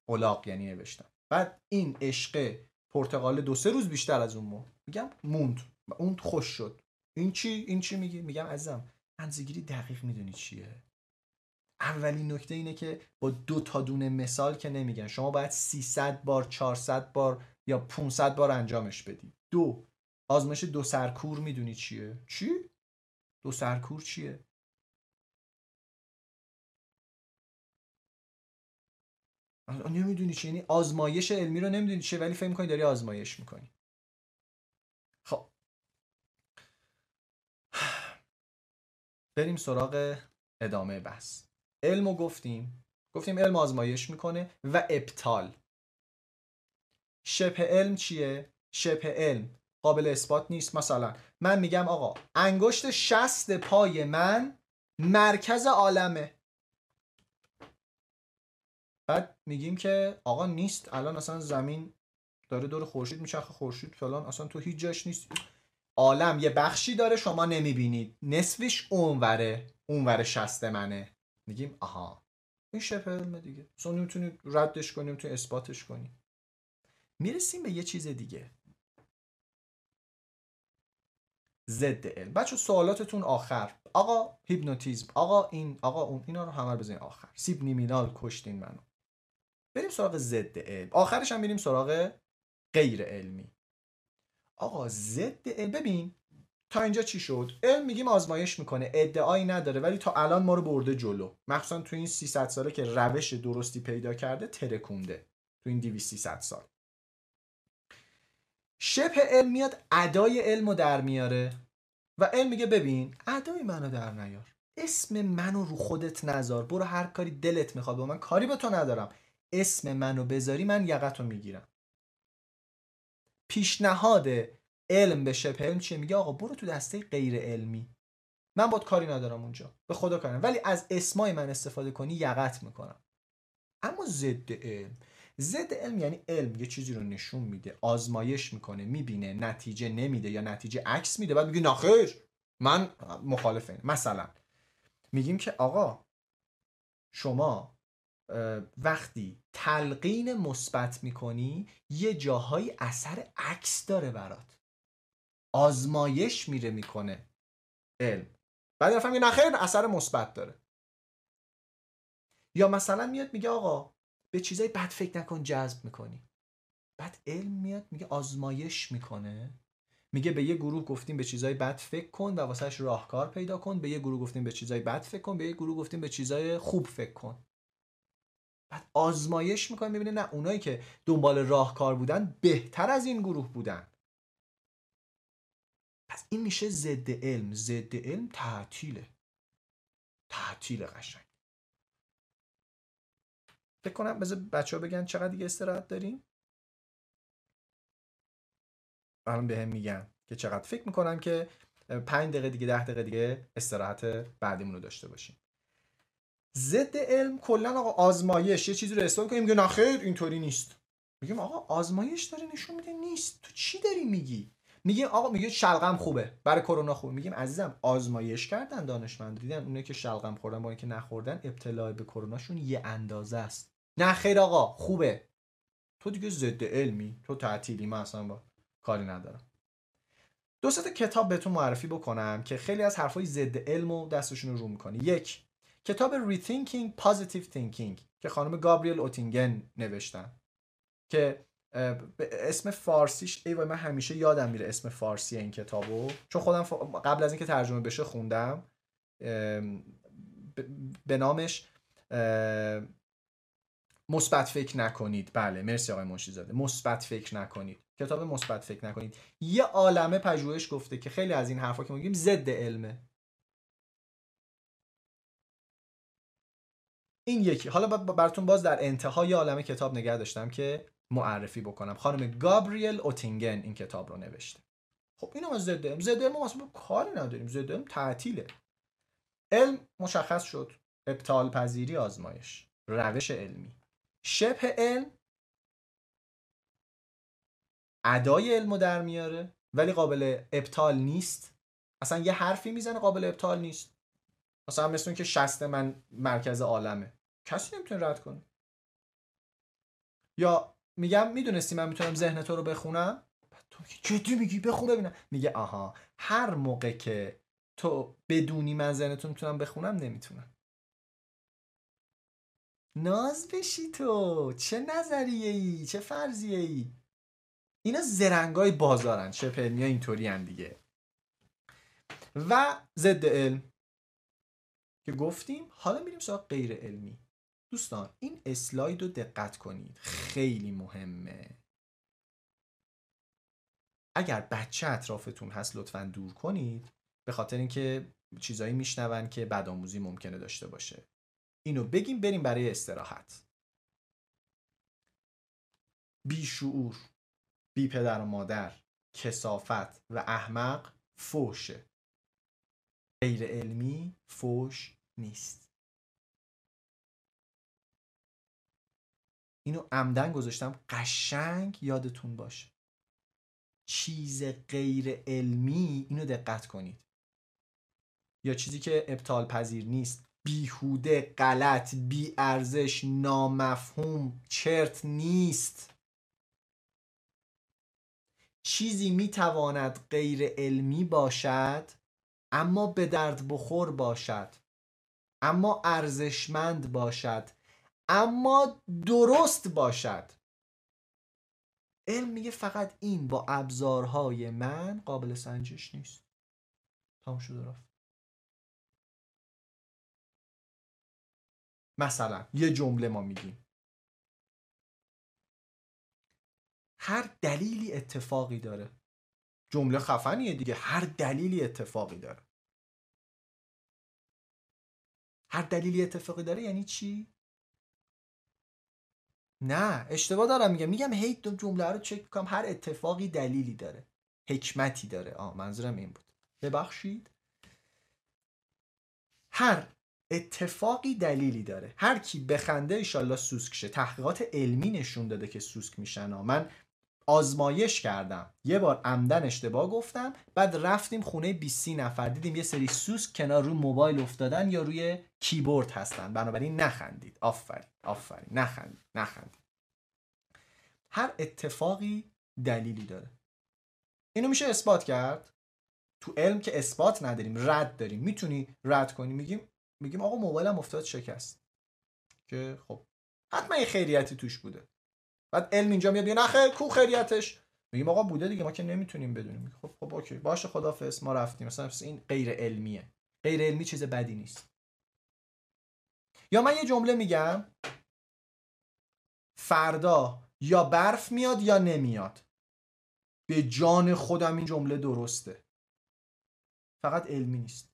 اولاق یعنی نوشتم. بعد این عشق پرتقال دو سه روز بیشتر از اون میگم موند. اون خوش شد. این چی؟ این چی میگی؟ میگم عزیزم اندازه‌گیری دقیق می‌دونی چیه؟ اولین نکته اینه که با دو تا دونه مثال که نمیگن. شما باید 300 بار 400 بار یا 500 بار انجامش بدی. دو آزمایش دو سرکور می‌دونی چیه؟ چی؟ دو سرکور چیه؟ نمی‌دونی چی؟ یعنی آزمایش علمی رو نمی‌دونی چیه ولی فکر می‌کنی داری آزمایش می‌کنی. خب. بریم سراغ ادامه بحث. علمو گفتیم. گفتیم علم آزمایش می‌کنه و ابطال. شبه علم چیه؟ شبه علم قابل اثبات نیست. مثلا من میگم آقا انگشت شست پای من مرکز عالمه. بعد میگیم که آقا نیست الان اصلا زمین داره دور خورشید میچرخه خورشید فلان اصلا تو هیچ جاش نیست. عالم یه بخشی داره شما نمی‌بینید. نصفش اونوره اونور شست منه. میگیم آها. این شبه علمه دیگه. اصلا نمی‌تونید ردش کنیم تو اثباتش کنیم می‌رسیم به یه چیز دیگه. ضد علم. بچه سوالاتتون آخر. آقا هیپنوتیزم. آقا این آقا اون اینا رو همه بزنین. آخر. سیب نیمینال کشتین منو. بریم سراغ ضد علم. آخرش هم میریم سراغ غیر علمی. آقا ضد علم ببین تا اینجا چی شد؟ علم میگیم آزمایش می‌کنه ادعایی نداره ولی تا الان ما رو برده جلو. مخصوصا تو این 300 ساله که روش درستی پیدا کرده ترکونده. تو این 200 300 سال. شبه علم میاد ادای علم رو در میاره. و علم میگه ببین ادای منو در نیار. اسم منو رو خودت نذار. برو هر کاری دلت می‌خواد با من کاری به تو ندارم. اسم منو بذاری من یقتو می‌گیرم. پیشنهاد علم به شبه علم چیه؟ میگه آقا برو تو دسته غیر علمی. من باد کاری ندارم اونجا. به خدا کارم. ولی از اسمای من استفاده کنی یقت می‌کنم. اما ضد علم. ضد علم یعنی علم یه چیزی رو نشون میده آزمایش می‌کنه می‌بینه نتیجه نمیده یا نتیجه عکس میده بعد میگه نخیر من مخالف این مثلا میگیم که آقا شما وقتی تلقین مثبت می‌کنی یه جاهایی اثر عکس داره برات. آزمایش میره می‌کنه علم. بعد رفتم میگه نخیر اثر مثبت داره. یا مثلا میاد میگه آقا به چیزای بد فکر نکن جذب می‌کنی. بعد علم میاد میگه آزمایش می‌کنه. میگه به یه گروه گفتیم به چیزای بد فکر کن و واسهش راهکار پیدا کن. به یه گروه گفتیم به چیزای بد فکر کن. به یه گروه گفتیم به چیزای خوب فکر کن. بعد آزمایش می‌کنه می‌بینه نه اونایی که دنبال راهکار بودن بهتر از این گروه بودن. پس این میشه ضد علم. ضد علم تعطیله. تعطیل قشنگ. فکر کنم بذار بچه ها بگن چقدر دیگه استراحت داریم. الان به هم میگن که چقدر. فکر می‌کنم که پنج دقیقه دیگه ده دقیقه دیگه استراحت بعدیمون رو داشته باشیم. ضد علم کلا آقا آزمایش. یه چیزی رو اثبات کنیم. میگه نه خیر اینطوری نیست. میگیم آقا آزمایش داره نشون میده نیست. تو چی داری میگی؟ میگیم آقا میگه شلغم خوبه. برای کرونا خوبه. میگیم عزیزم آزمایش کردن دانشمند. دیدن اونه که شلغم خوردن با اینکه نخوردن ابتلا به کروناشون یه اندازه است. نه آقا خوبه. تو دیگه ضد علمی. تو تعطیلی. من اصلا با کاری ندارم. دو تا کتاب بهتون معرفی بکنم که خیلی از حرفای ضد علم و دستشون رو می‌کنه یک کتاب Rethinking Positive Thinking که خانم گابریل اوتینگن نوشتن. که اسم فارسیش ای من همیشه یادم میره اسم فارسی این کتابو. چون خودم قبل از اینکه ترجمه بشه خوندم. به نامش مثبت فکر نکنید. بله مرسی آقای منشی زاده مثبت فکر نکنید. کتاب مثبت فکر نکنید. یه عالمه پژوهش گفته که خیلی از این حرفا که میگیم ضد علمه. این یکی. حالا براتون باز در انتهای عالمه کتاب نگه داشتم که معرفی بکنم. خانم گابریل اوتینگن این کتاب رو نوشته. خب اینو ما ضد علم ضد علم ما کاری نداریم. ضد علم تعطیله. علم مشخص شد. ابطال پذیری آزمایش. روش علمی. شبه علم ادای علمو در میاره ولی قابل ابطال نیست. اصلا یه حرفی می‌زنه قابل ابطال نیست. مثلا مثل اون که شست من مرکز عالمه. کسی نمی‌تونه رد کنه. یا میگم می‌دونستی من می‌تونم ذهن تو رو بخونم؟ تو جدی میگی؟ بخون ببینم. میگه آها هر موقع که تو بدونی من ذهنتون می‌تونم بخونم نمی‌تونم. ناز بشی تو. چه نظریه ای چه فرضیه ای اینا زرنگای بازارن. علمی اینطوری دیگه. و ضد علم. که گفتیم حالا میریم سراغ غیر علمی. دوستان این اسلاید رو دقت کنید. خیلی مهمه. اگر بچه اطرافتون هست لطفا دور کنید. به خاطر اینکه چیزایی میشنون که بدآموزی ممکنه داشته باشه. اینو بگیم بریم برای استراحت. بی شعور بی پدر و مادر کسافت و احمق فوشه غیر علمی فوش نیست. اینو عمدن گذاشتم. قشنگ یادتون باشه. چیز غیر علمی اینو دقت کنید. یا چیزی که ابطال پذیر نیست. بیهوده غلط بی ارزش نامفهوم چرت نیست. چیزی می‌تواند غیر علمی باشد اما به درد بخور باشد. اما ارزشمند باشد. اما درست باشد. علم میگه فقط این با ابزارهای من قابل سنجش نیست. تمام شده رفت. مثلا یه جمله ما میگیم. هر دلیلی اتفاقی داره. جمله خفنیه دیگه. هر دلیلی اتفاقی داره. هر دلیلی اتفاقی داره یعنی چی؟ نه اشتباه دارم میگم. میگم هی دو جمله رو چک کنم هر اتفاقی دلیلی داره. حکمتی داره. آه منظورم این بود. ببخشید. هر اتفاقی دلیلی داره. هر کی بخنده ایشالله سوسک شه. تحقیقات علمی نشون داده که سوسک میشن. من آزمایش کردم. یه بار عمدن اشتباه گفتم بعد رفتیم خونه 20 نفر. دیدیم یه سری سوسک کنار روی موبایل افتادن یا روی کیبورد هستن. بنابراین نخندید. آفرین. آفرین. نخندید. نخندید. هر اتفاقی دلیلی داره. اینو میشه اثبات کرد؟ تو علم که اثبات نداریم رد داریم. می‌تونی رد کنی؟ میگیم میگیم آقا موبایلم افتاد شکست. که خب حتما یه خیریتی توش بوده. بعد علم اینجا میاد. میگه نه خیر کو خیریتش میگیم آقا بوده دیگه ما که نمی‌تونیم بدونیم. خب خب اوکی. باشه خدافظ ما رفتیم. مثلا این غیر علمیه. غیر علمی چیز بدی نیست. یا من یه جمله میگم. فردا یا برف میاد یا نمیاد. به جان خودم این جمله درسته. فقط علمی نیست.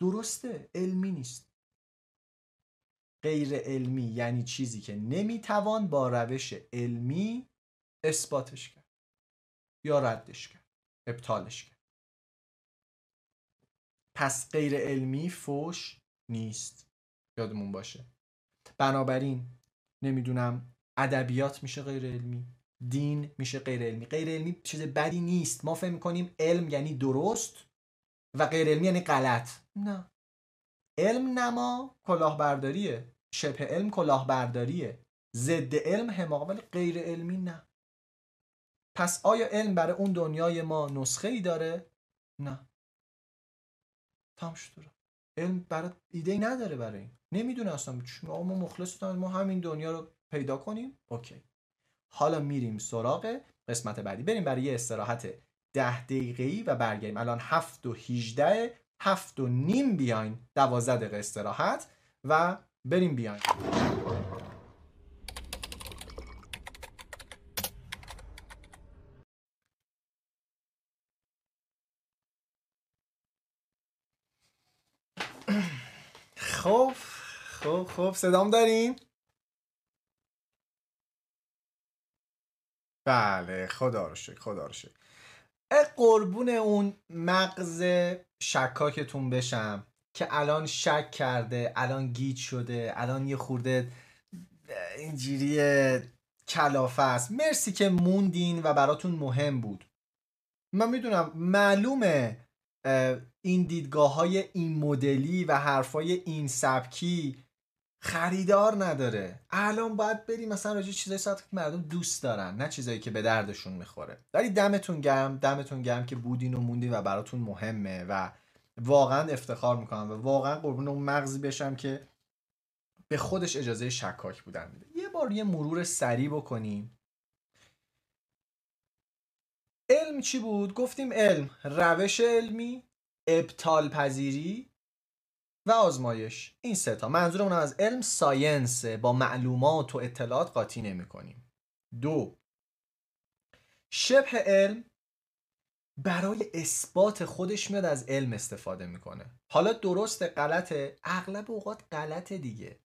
درسته علمی نیست. غیر علمی یعنی چیزی که نمی‌توان با روش علمی اثباتش کرد یا ردش کرد ابطالش کرد. پس غیر علمی فوش نیست. یادمون باشه. بنابراین نمی‌دونم ادبیات میشه غیر علمی دین میشه غیر علمی. غیر علمی چیز بدی نیست. ما فهم می‌کنیم علم یعنی درست و غیر علمی یعنی غلط. نه. علم نما کلاهبرداریه. شبه علم کلاهبرداریه. ضد علم حماقت ولی غیر علمی نه. پس آیا علم برای اون دنیای ما نسخه ای داره؟ نه. تام شد. علم برای ایده ای نداره برای این. نمی‌دونه اصلا. ما مخلص ما همین دنیا رو پیدا کنیم. اوکی. حالا میریم سراغ قسمت بعدی. بریم برای یه استراحت ده دقیقه و برگردیم. الان هفت و هیجده هفت و نیم بیاین دوازده دقیقه استراحت و بریم بیاین. خب خب خب صدام داریم بله خدا رو شکر خدا رو شکر. قربون اون مغز شکاکتون بشم که الان شک کرده الان گیج شده الان یه خورده اینجوری کلافه است. مرسی که موندین و براتون مهم بود. من می‌دونم معلومه این دیدگاه های این مدلی و حرفای این سبکی خریدار نداره. الان باید بریم مثلا راجع چیزای ساعت که مردم دوست دارن نه چیزایی که به دردشون می‌خوره. ولی دمتون گرم دمتون گرم که بودین و موندین و براتون مهمه و واقعا افتخار می‌کنم و واقعا قربون اون مغزی بشم که به خودش اجازه شکاک بودن میده. یه بار یه مرور سریع بکنیم. علم چی بود؟ گفتیم علم روش علمی ابطال پذیری و آزمایش. این سه تا. منظورمون از علم ساینس. با معلومات و اطلاعات قاطی نمی کنیم. دو. شبه علم برای اثبات خودش میاد از علم استفاده می‌کنه. حالا درست غلطه. اغلب اوقات غلطه دیگه.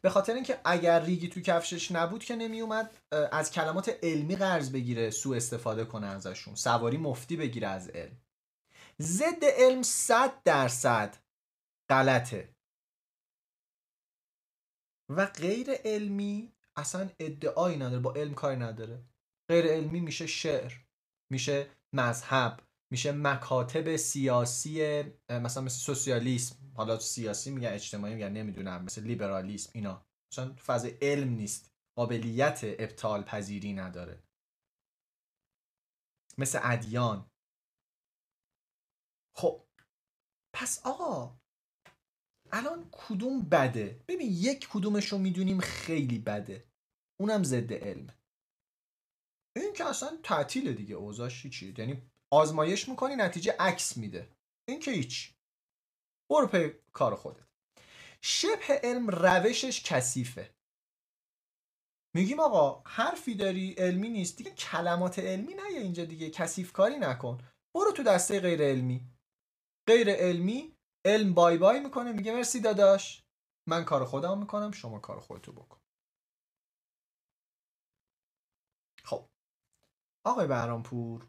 به خاطر اینکه اگر ریگی تو کفشش نبود که نمیومد از کلمات علمی قرض بگیره سو استفاده کنه ازشون. سواری مفتی بگیره از علم. ضد علم صد درصد. غلطه. و غیر علمی اصلا ادعایی نداره با علم کاری نداره. غیر علمی میشه شعر میشه مذهب میشه مکاتب سیاسی مثلا مثل سوسیالیسم. حالا سیاسی میگن اجتماعی میگن نمی‌دونم مثل لیبرالیسم اینا. مثلا فاز علم نیست. قابلیت ابطال پذیری نداره. مثل ادیان. خب پس آقا الان کدوم بده؟ ببین یک کدومش رو می‌دونیم خیلی بده. اونم ضد علم. این که اصلا تعطیل دیگه اوضاعش چیه یعنی آزمایش می‌کنی نتیجه عکس میده. این که هیچ. برو پی کار خودت. شبه علم روشش کثیفه. میگیم آقا حرفی داری علمی نیست. دیگه کلمات علمی نه اینجا دیگه. کثیف کاری نکن. برو تو دسته غیر علمی. غیر علمی علم بای بای می‌کنه میگه مرسی داداش. من کار خودم می‌کنم شما کار خودتو بکن. خب. آقای بهرامپور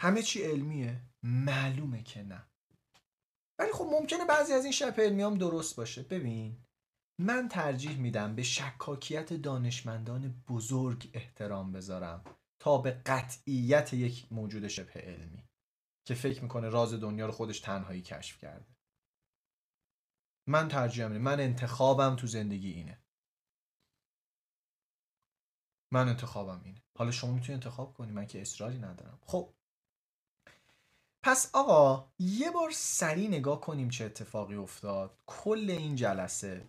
همه چی علمیه؟ معلومه که نه. ولی خب ممکنه بعضی از این شبه علمی هم درست باشه. ببین من ترجیح میدم به شکاکیت دانشمندان بزرگ احترام بذارم تا به قطعیت یک موجود شبه علمی که فکر می‌کنه راز دنیا رو خودش تنهایی کشف کرده. من ترجیح میدم. من انتخابم تو زندگی اینه. من انتخابم اینه. حالا شما می‌تونی انتخاب کنی. من که اصراری ندارم. خب. پس آقا یه بار سریع نگاه کنیم چه اتفاقی افتاد. کل این جلسه.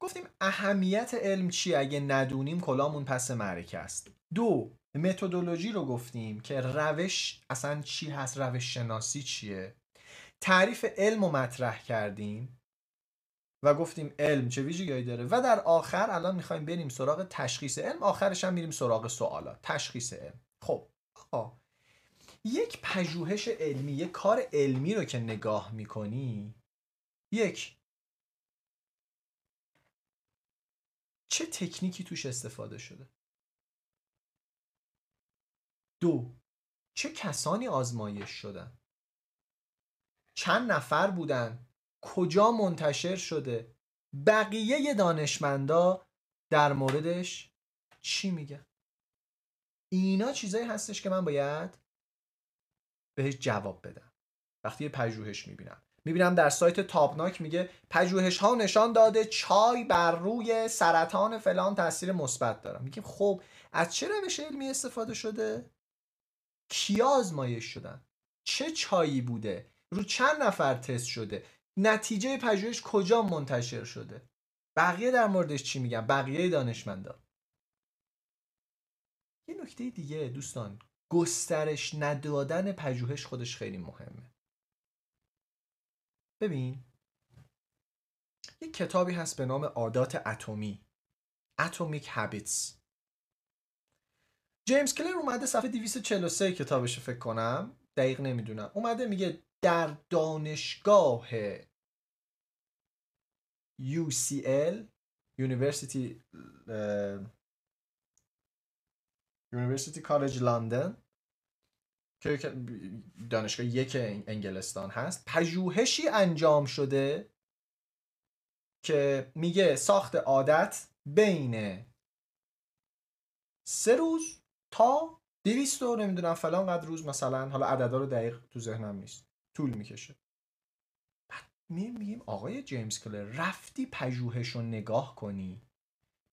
گفتیم اهمیت علم چیه؟ اگه ندونیم کلامون پس معرکه است. دو متدولوژی رو گفتیم که روش اصلا چی هست؟ روش شناسی چیه؟ تعریف علم رو مطرح کردیم و گفتیم علم چه ویژگیهایی داره و در آخر الان می‌خوایم بریم سراغ تشخیص علم آخرش هم میریم سراغ سوالات. تشخیص علم. خب آقا یک پژوهش علمی یک کار علمی رو که نگاه می‌کنی یک چه تکنیکی توش استفاده شده؟ دو چه کسانی آزمایش شدن؟ چند نفر بودن. کجا منتشر شده؟ بقیه دانشمندا در موردش چی میگن؟ اینا چیزایی هستش که من باید بهش جواب بدم. وقتی یه پژوهش می‌بینم. می‌بینم در سایت تابناک میگه پژوهش ها نشان داده چای بر روی سرطان فلان تاثیر مثبت داره. میگیم خب از چه روش علمی استفاده شده؟ کیا آزمایش شدن؟ چه چایی بوده؟ رو چند نفر تست شده. نتیجه پژوهش کجا منتشر شده؟ بقیه در موردش چی میگن؟ بقیه دانشمندا. یه نکته دیگه دوستان. گسترش ندادن پژوهش خودش خیلی مهمه. ببین یک کتابی هست به نام عادات اتمی. Atomic Habits. جیمز کلر اومده صفحه 243 کتابش فکر کنم. دقیق نمی‌دونم. اومده میگه در دانشگاه UCL University University College London که دانشگاه یک انگلستان هست. پژوهشی انجام شده که میگه ساخت عادت بین سه روز تا دویست و نمی‌دونم فلان قدر روز مثلا حالا عددا رو دقیق تو ذهنم نیست. طول می‌کشه. بعد میگیم آقای جیمز کلر رفتی پژوهش رو نگاه کنی.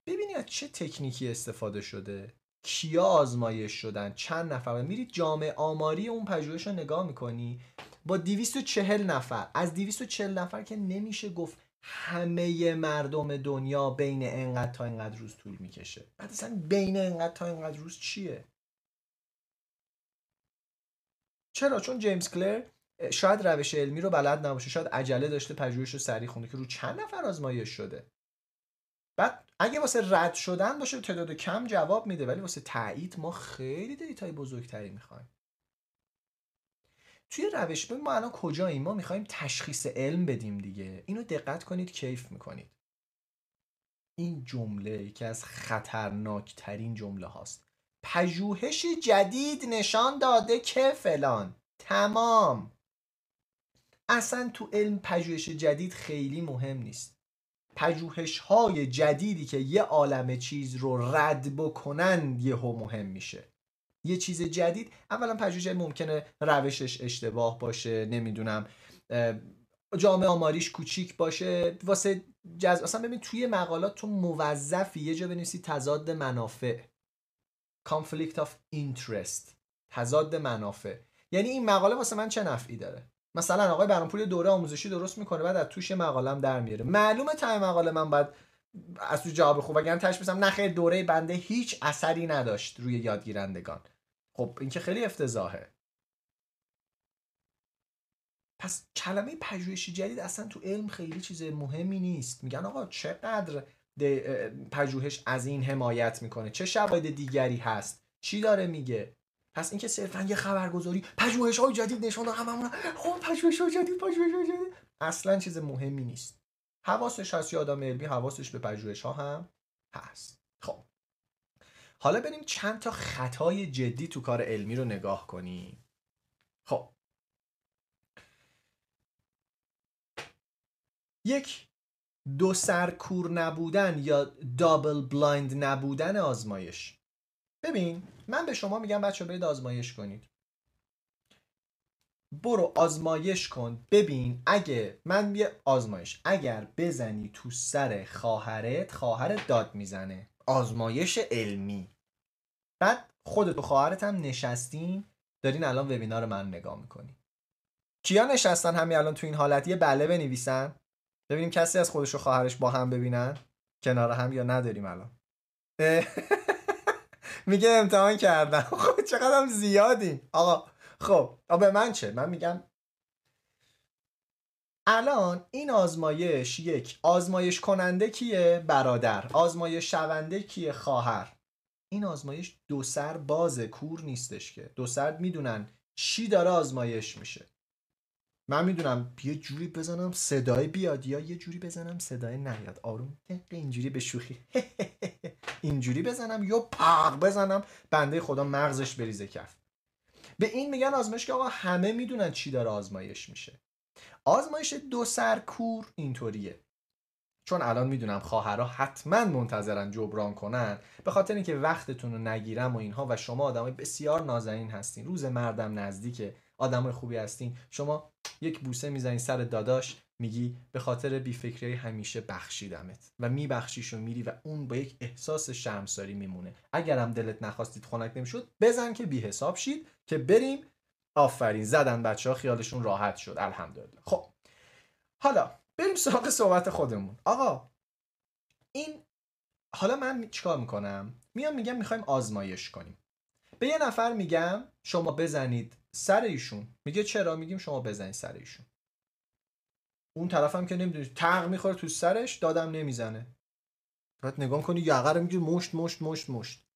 ببینی از چه تکنیکی استفاده شده. کیا آزمایش شدن؟ چند نفر؟ میرید جامعه آماری اون پژوهش رو نگاه می‌کنی. با 240 نفر. از 240 نفر که نمیشه گفت همه مردم دنیا بین انقدر تا انقدر روز طول می‌کشه. بعد اصلا بین انقدر تا انقدر روز چیه؟ چرا؟ چون جیمز کلر شاید روش علمی رو بلد نباشه شاید عجله داشته پژوهش رو سریع خونده که رو چند نفر آزمایش شده. بعد اگه واسه رد شدن باشه تعداد کم جواب میده ولی واسه تایید ما خیلی دیتای بزرگتری می‌خوایم. توی روش ما الان کجاییم ما می‌خوایم تشخیص علم بدیم دیگه. اینو دقت کنید کیف می‌کنید. این جمله یکی از خطرناکترین جمله هاست. پژوهشی جدید نشان داده که فلان. تمام. اصلا تو علم پژوهش جدید خیلی مهم نیست. پژوهش های جدیدی که یه عالم چیز رو رد بکنن یهو مهم میشه. یه چیز جدید اولا پژوهش ممکنه روشش اشتباه باشه نمی‌دونم جامعه آماریش کوچیک باشه. واسه جز... اصلا ببین توی مقالات تو موظفی یه جا بنویسی تضاد منافع. Conflict of interest. تضاد منافع. یعنی این مقاله واسه من چه نفعی داره؟ مثلا آقای برانپور دوره آموزشی درست می‌کنه بعد از توش مقالم در میاره. معلومه تای مقاله من باید از تو جواب خوب وگرنه تاش بسم نه دوره بنده هیچ اثری نداشت روی یادگیرندگان. خب این که خیلی افتضاحه. پس کلمه پژوهشی جدید اصلا تو علم خیلی چیز مهمی نیست. میگن آقا چقدر پژوهش از این حمایت می‌کنه؟ چه شواهد دیگری هست؟ چی داره میگه؟ پس اینکه صرفا یه خبرگزاری پژوهش های جدید نشون داد هممون. خب پژوهش های جدید پژوهش های جدید. اصلا چیز مهمی نیست. حواسش هست یا آدم علمی حواسش به پژوهش ها هم هست. خب. حالا بریم چند تا خطای جدی تو کار علمی رو نگاه کنیم. خب. یک دو سر کور نبودن یا double blind نبودن آزمایش. ببین من به شما میگم بچه برید آزمایش کنید. برو آزمایش کن. ببین اگه من یه آزمایش اگر بزنی تو سر خواهرت خواهرت داد می‌زنه. آزمایش علمی. بعد خودت و خواهرت هم نشستین دارین الان وبینار من نگاه می‌کنی کیا نشستن همین الان تو این حالت؟ یه بله بنویسن. ببینیم کسی از خودش و خواهرش با هم ببینن. کنار هم یا نداریم الان. میگه امتحان کردم. خب چقدر زیادیم. آقا خب به من چه؟ من میگم الان این آزمایش یک آزمایش کننده کیه؟ برادر. آزمایش شونده کیه؟ خواهر. این آزمایش دو سر باز کور نیستش که. دو سر می‌دونن چی داره آزمایش میشه. من می‌دونم یه جوری بزنم صدای بیاد یا یه جوری بزنم صدای نیاد. آروم اینجوری به شوخی. اینجوری بزنم یا پاق بزنم بنده خدا مغزش بریزه کف. به این میگن آزمایش که آقا همه می‌دونن چی داره آزمایش میشه. آزمایش دو سر کور اینطوریه. چون الان می‌دونم خواهرها حتما منتظرن جبران کنن. به خاطر اینکه وقتتون رو نگیرم و اینها و شما آدمای بسیار نازنین هستین. روز مردم نزدیکه. آدمای خوبی هستین. شما یک بوسه می‌زنی سر داداش میگی به خاطر بیفکری همیشه بخشیدمت و میبخشیش و میری و اون با یک احساس شرمساری میمونه. اگرم دلت نخواستید خنک نمی‌شد بزن که بی حساب شید که بریم. آفرین زدن بچه ها خیالشون راحت شد. الحمدلله. خب حالا بریم سراغ صحبت خودمون. آقا این حالا من چیکار می‌کنم؟ میام میگم می‌خوایم آزمایش کنیم. به یه نفر میگم شما بزنید سر ایشون. میگه چرا؟ میگیم شما بزنید سر ایشون. اون طرفم که نمی‌دونی تق می‌خوره تو سرش دادم نمی‌زنه. بعد نگاه کنی یقه رو میگه مشت مشت مشت مشت.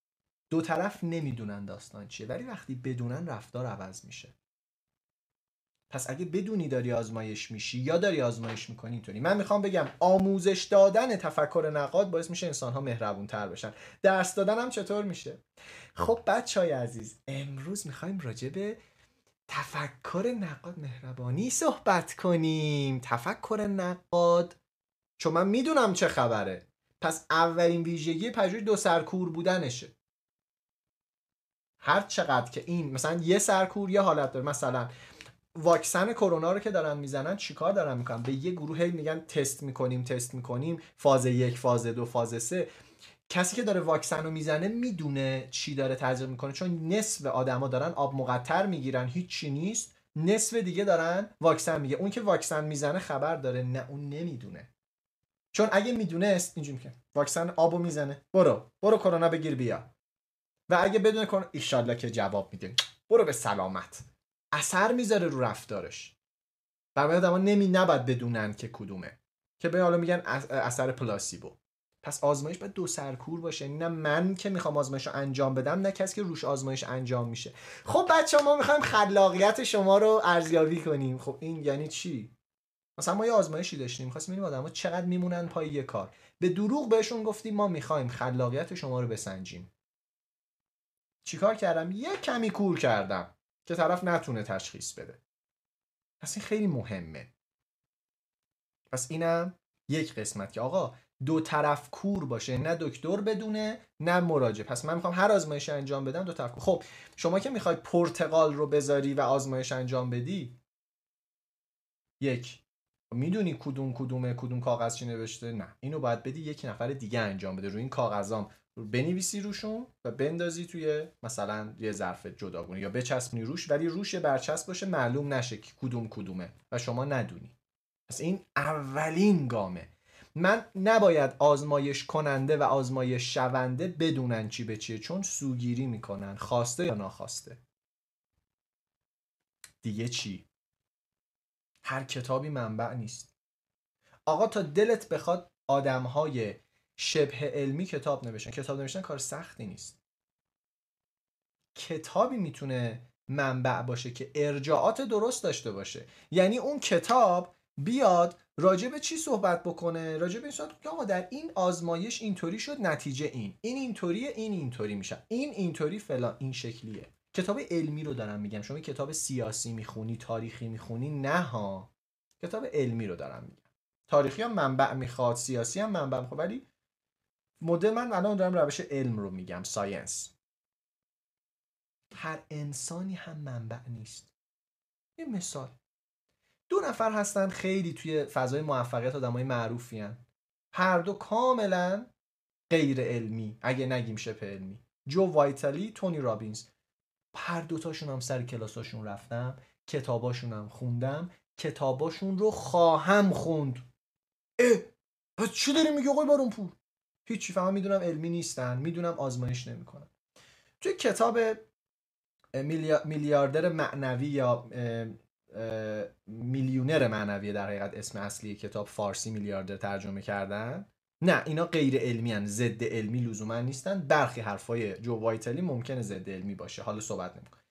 دو طرف نمی‌دونن داستان چیه ولی وقتی بدونن رفتار عوض میشه. پس اگه بدونی داری آزمایش میشی یا داری آزمایش می‌کنی اینطوری. من می‌خوام بگم آموزش دادن تفکر نقاد باعث میشه انسان ها مهربون تر بشن. درس دادن هم چطور میشه؟ خب بچه های عزیز امروز می‌خوایم راجع به تفکر نقاد مهربانی صحبت کنیم. تفکر نقاد. چون من می‌دونم چه خبره. پس اولین ویژگی پژوهش دو سرکور بودنشه. هر چقدر که این مثلا یه سرکور یه حالت داره. مثلا واکسن کرونا رو که دارن می‌زنن چیکار دارن می‌کنن؟ به یه گروه میگن تست می‌کنیم تست می‌کنیم. فاز یک فاز دو فاز سه. کسی که داره واکسن رو می‌زنه می‌دونه چی داره تجربه می‌کنه. چون نصف آدما دارن آب مقطر می‌گیرن هیچی نیست. نصف دیگه دارن واکسن میگه اون که واکسن می‌زنه خبر داره نه اون نمی‌دونه. چون اگه می‌دونست اینجوری که واکسن آبو می‌زنه. برو برو کرونا بگیر بیا. و اگه بدون کرونا ایشالله که جواب میده. برو به سلامت. اثر می‌ذاره رو رفتارش. برای آدما نمی نباید بدونن که کدومه. که به حالا میگن اثر پلاسیبو. پس آزمایش باید دو سرکور باشه. یعنی نه من که می‌خوام آزمایش رو انجام بدم نه کسی که روش آزمایش انجام میشه. خب بچه ما می‌خوایم خلاقیت شما رو ارزیابی کنیم. خب این یعنی چی؟ مثلا ما یه آزمایشی داشتیم. خواستیم ببینیم آدما چقدر میمونن پای یه کار. به دروغ بهشون گفتیم ما می‌خوایم خلاقیت شما رو بسنجیم. چیکار کردم؟ یه کمی کور کردم که طرف نتونه تشخیص بده. پس این خیلی مهمه. پس اینم یک قسمت که آقا دو طرف کور باشه نه دکتر بدونه نه مراجع. پس من می‌خوام هر آزمایش انجام بدم دو طرف. خب شما که می‌خوای پرتقال رو بذاری و آزمایش انجام بدی یک. می‌دونی کدوم کدومه کدوم کاغذ چی نوشته؟ نه. اینو باید بدی یک نفر دیگه انجام بده. روی این کاغذام بنویسی روشون و بندازی توی مثلا یه ظرف جداگونه. یا بچسبونی روش ولی روش برچسب باشه معلوم نشه که کدوم کدومه و شما ندونی. پس این اولین گامه. من نباید آزمایش کننده و آزمایش شونده بدونن چی به چیه چون سوگیری می‌کنن خواسته یا ناخواسته. دیگه چی؟ هر کتابی منبع نیست. آقا تا دلت بخواد آدمهای شبه علمی کتاب نوشتن. کتاب نوشتن کار سختی نیست. کتابی می‌تونه منبع باشه که ارجاعات درست داشته باشه. یعنی اون کتاب بیاد راجع به چی صحبت بکنه؟ راجع به این صحبت که آقا در این آزمایش اینطوری شد نتیجه این. این اینطوریه این اینطوری میشه. این اینطوری فلان این شکلیه. کتاب علمی رو دارم میگم. شما کتاب سیاسی می‌خونی تاریخی می‌خونی؟ نه ها. کتاب علمی رو دارم میگم. تاریخی هم منبع می‌خواد سیاسی هم منبع می‌خواد. ولی مدل من الان دارم روش علم رو میگم ساینس. هر انسانی هم منبع نیست. یه مثال. دو نفر هستن خیلی توی فضای موفقیت آدمای معروفی هن. هر دو کاملا غیر علمی اگه نگیم شبه علمی. جو وایتالی تونی رابینز. هر دوتاشون هم سر کلاساشون رفتم کتاباشون هم خوندم. کتاباشون رو خواهم خوند. اه پس چی داری میگه آقای بارون پور هیچی فهم می‌دونم علمی نیستن. می‌دونم آزمایش نمی‌کنن. توی کتاب میلیاردر معنوی یا میلیونر معنوی در حقیقت اسم اصلی کتاب فارسی میلیاردر ترجمه کردن. نه اینا غیر علمی هن. ضد علمی لزوما نیستن. برخی حرفای جو وایتلی ممکنه ضد علمی باشه. حالا صحبت نمی‌کنم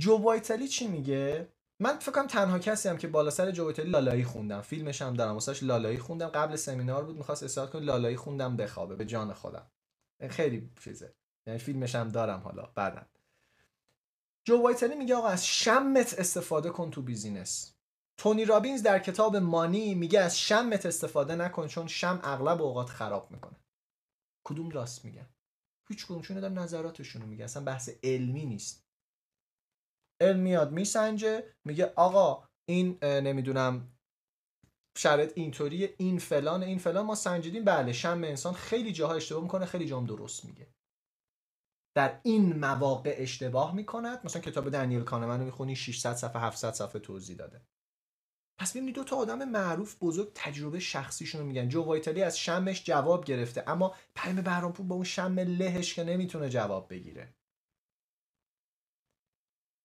جو وایتلی چی میگه؟ من فکر کنم تنها کسی هم که بالا سر جو وایتلی لالایی خوندم. فیلمش هم دارم. واسش لالایی خوندم. قبل سمینار بود. می‌خواست استاد کنه. لالایی خوندم بخوابه. به جان خودم. خیلی چیزه. یعنی فیلمش هم دارم حالا. بعدا. جو وایتلی میگه آقا از شمت استفاده کن تو business. تونی رابینز در کتاب مانی میگه از شمت استفاده نکن چون شم اغلب اوقات خراب می‌کنه. کدوم راست میگن هیچ کدوم چون دارم نظراتشون میگه. اصلا بحث علمی نیست. علم میاد میسنجه میگه آقا این نمی‌دونم شرط اینطوری این فلان این فلان. ما سنجیدیم بله شم انسان خیلی جاها اشتباه می‌کنه خیلی جام درست میگه. در این مواقع اشتباه می‌کند. مثلا کتاب دنیل کانمن رو می‌خونی 600 صفحه 700 صفحه توضیح داده. پس ببینید دو تا آدم معروف بزرگ تجربه شخصیشون رو میگن. جو وایتالی از شمش جواب گرفته اما پیام بهرامپور با اون شم لهش که نمی‌تونه جواب بگیره.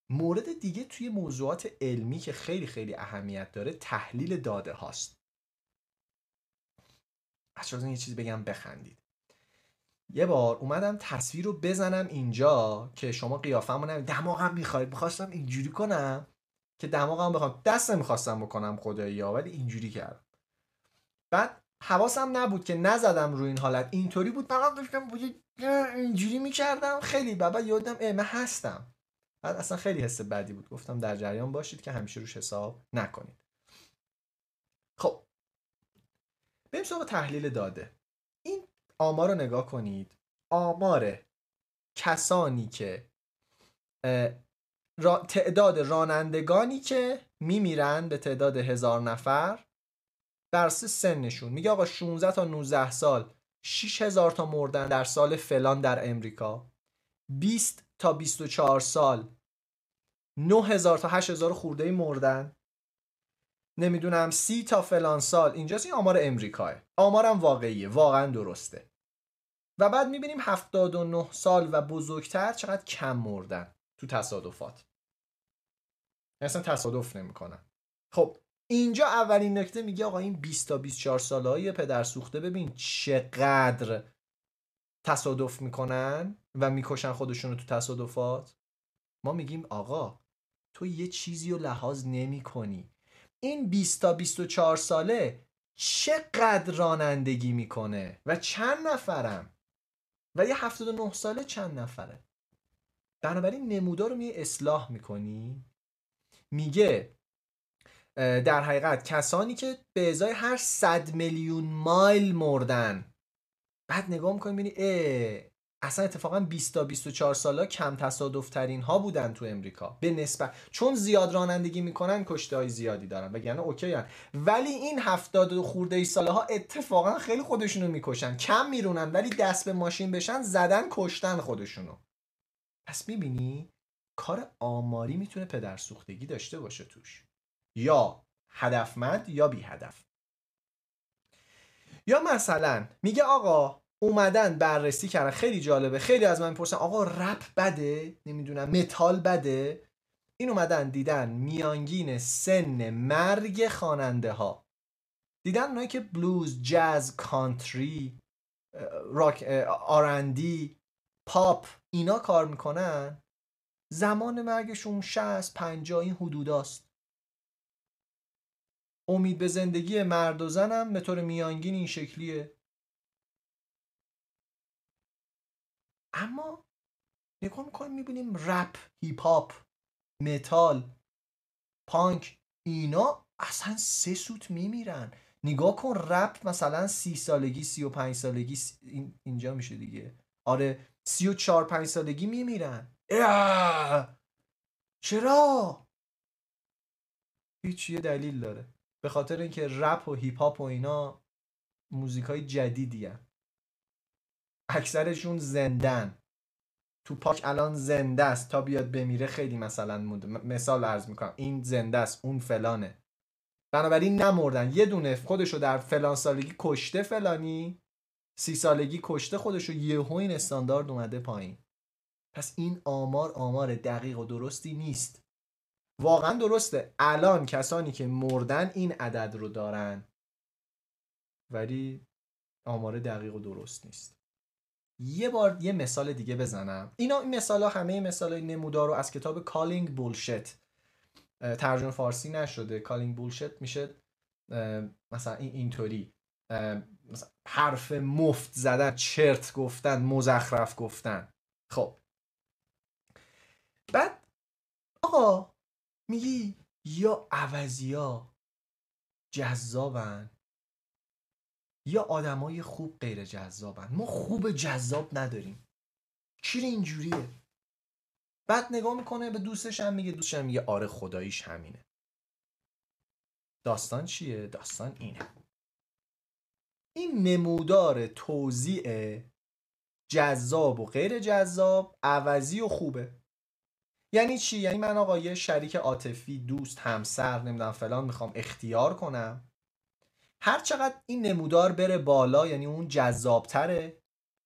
مورد دیگه توی موضوعات علمی که خیلی خیلی اهمیت داره تحلیل داده هاست. از یه چیزی بگم بخندید. یه بار اومدم تصویر رو بزنم اینجا که شما قیافمو نمید دماغم می‌خواید می‌خواستم اینجوری کنم که دماغم بخوام دست نمی‌خواستم بکنم خدایی ولی اینجوری کردم. بعد حواسم نبود که نزدم روی این حالت. اینطوری بود. فقط داشتم اینجوری می‌کردم. خیلی بابا یادم اه من هستم. بعد اصلا خیلی حس بدی بود. گفتم در جریان باشید که همیشه روش حساب نکنید. خب. بریم سراغ تحلیل داده. آمار رو نگاه کنید. آمار کسانی که تعداد رانندگانی که میمیرن به تعداد هزار نفر در سنشون میگه آقا 16 تا 19 سال 6 هزار تا مردن در سال فلان در امریکا. 20 تا 24 سال 9000 تا 8000 خورده مردن. نمی‌دونم 30 تا فلان سال. اینجاست این آمار امریکاه. آمارم واقعیه واقعا درسته. و بعد می‌بینیم 79 سال و بزرگتر چقدر کم مردن تو تصادفات. اصلا تصادف نمی‌کنن. خب اینجا اولین نکته میگه آقا این 20 تا 24 ساله های پدر سوخته. ببین چقدر تصادف می‌کنن و می‌کشن خودشون رو تو تصادفات. ما میگیم آقا تو یه چیزی رو لحاظ نمی کنی این 20 تا 24 ساله چقدر رانندگی می‌کنه و چند نفرم و یه 79 ساله چند نفره. بنابراین نمودار رو می اصلاح می‌کنی. میگه در حقیقت کسانی که به ازای هر صد میلیون مایل مردن بعد نگاه می‌کنی می‌بینی اصلا اتفاقا 20 تا 24 سالا کم تصادف ترین ها بودن تو امریکا. به نسبت چون زیاد رانندگی می‌کنن کشته های زیادی دارن. وگرنه اوکی هن. ولی این 70 خورده ای ساله ها اتفاقا خیلی خودشونو می‌کشن. کم میرونن ولی دست به ماشین بشن زدن کشتن خودشونو. پس می‌بینی؟ کار آماری می‌تونه پدر سوختگی داشته باشه توش. یا هدفمند یا بی هدف یا مثلا میگه آقا اومدن بررسی کردن. خیلی جالبه. خیلی از من می‌پرسن آقا رپ بده؟ نمی‌دونم. متال بده؟ این اومدن دیدن میانگین سن مرگ خواننده ها دیدن اونایی که بلوز جاز کانتری راک آرندی پاپ اینا کار می‌کنن. زمان مرگشون 60 50 این حدوداست امید به زندگی مرد و زنم به طور میانگین این شکلیه. اما نگاه می‌کنیم می‌بینیم رپ هیپ هاپ متال پانک اینا اصلا سه سوت میمیرن. نگاه کن رپ مثلا سی سالگی سی و پنج سالگی اینجا میشه دیگه. آره سی و چهار پنج سالگی میمیرن. چرا؟ هیچ یه دلیل داره. به خاطر اینکه رپ و هیپ هاپ و اینا موزیک های جدیدی هن. اکثرشون زندن. تو پاک الان زنده است. تا بیاد بمیره خیلی مثلا مونده. مثال عرض می‌کنم. این زنده است. اون فلانه. بنابراین نمردن. یه دونه خودشو در فلان سالگی کشته فلانی. سی سالگی کشته خودش و یهو این استاندارد اومده پایین. پس این آمار آمار دقیق و درستی نیست. واقعا درسته. الان کسانی که مردن این عدد رو دارن ولی آمار دقیق و درست نیست. یه بار یه مثال دیگه بزنم. اینا این مثال ها همه مثال های نمودار رو از کتاب Calling Bullshit ترجمه فارسی نشده. Calling Bullshit میشه مثلا این اینطوری. حرف مفت زدن چرت گفتن مزخرف گفتن. خب. بعد آقا میگی یا عوضیا جذابن؟ یا آدمای خوب غیر جذابن. ما خوب جذاب نداریم. چیره اینجوریه؟ بعد نگاه می‌کنه به دوستش هم میگه دوستش هم میگه آره خداییش همینه. داستان چیه؟ داستان اینه. این نمودار توزیع جذاب و غیر جذاب عوضی و خوبه. یعنی چی؟ یعنی من آقا یه شریک عاطفی دوست همسر نمی‌دونم فلان می‌خوام اختیار کنم. هر چقدر این نمودار بره بالا یعنی اون جذابتره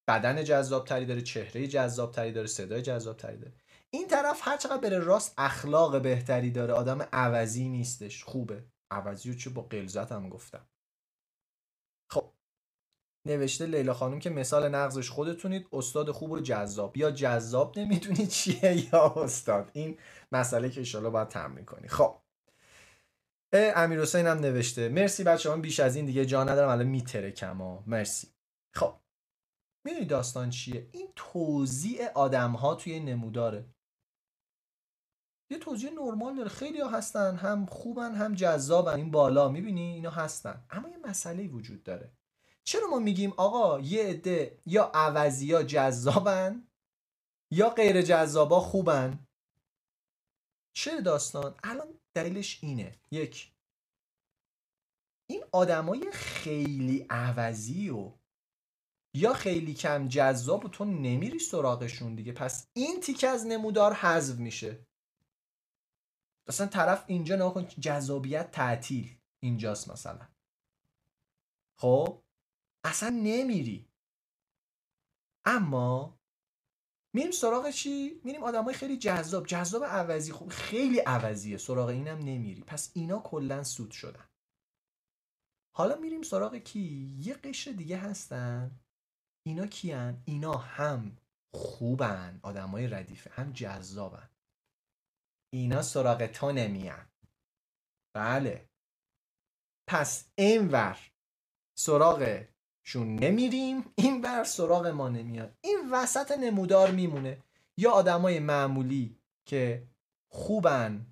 بدن جذابتری داره چهره جذابتری داره صدای جذابتری داره. این طرف هر چقدر بره راست اخلاق بهتری داره. آدم عوضی نیستش. خوبه. عوضی چه با قلزت هم گفتم. خب. نوشته لیلا خانم که مثال نقضش خودتونید. استاد خوب و جذاب. یا جذاب نمی‌دونید چیه یا استاد. این مسئله که ایشالا باید تمرین کنی. خب. امیر حسین هم نوشته. مرسی بچه من بیش از این دیگه جا ندارم. الان میتره کما. مرسی. خب. می‌دونی داستان چیه؟ این توزیع آدم ها توی نموداره. یه توضیح نرمال داره. خیلی ها هستن. هم خوبن هم جذابن. این بالا می‌بینی؟ اینا هستن. اما یه مسئله وجود داره. چرا ما میگیم آقا یه عده یا عوضی یا جذابن یا غیر جذابا خوبن؟ چه داستان؟ الان دلیلش اینه. یک این آدمای خیلی عوضی و یا خیلی کم جذاب و تو نمیری سراغشون دیگه. پس این تیکه از نمودار حذف میشه. اصلا طرف اینجا نگاه کن جذابیت تعطیل اینجاست مثلا. خب؟ اصلا نمیری. اما میریم سراغ چی؟ میریم آدمای خیلی جذاب. جذاب عوضی. خوب خیلی عوضیه. سراغ اینم نمیری. پس اینا کلا سود شدن. حالا میریم سراغ کی؟ یه قشر دیگه هستن. اینا کیان؟ اینا هم خوبن. آدمای ردیفه. هم جذابن. اینا سراغ تو نمیان. بله. پس اینور سراغشون نمیریم این بر سراغ ما نمیاد. این وسط نمودار میمونه. یا آدمای معمولی که خوبن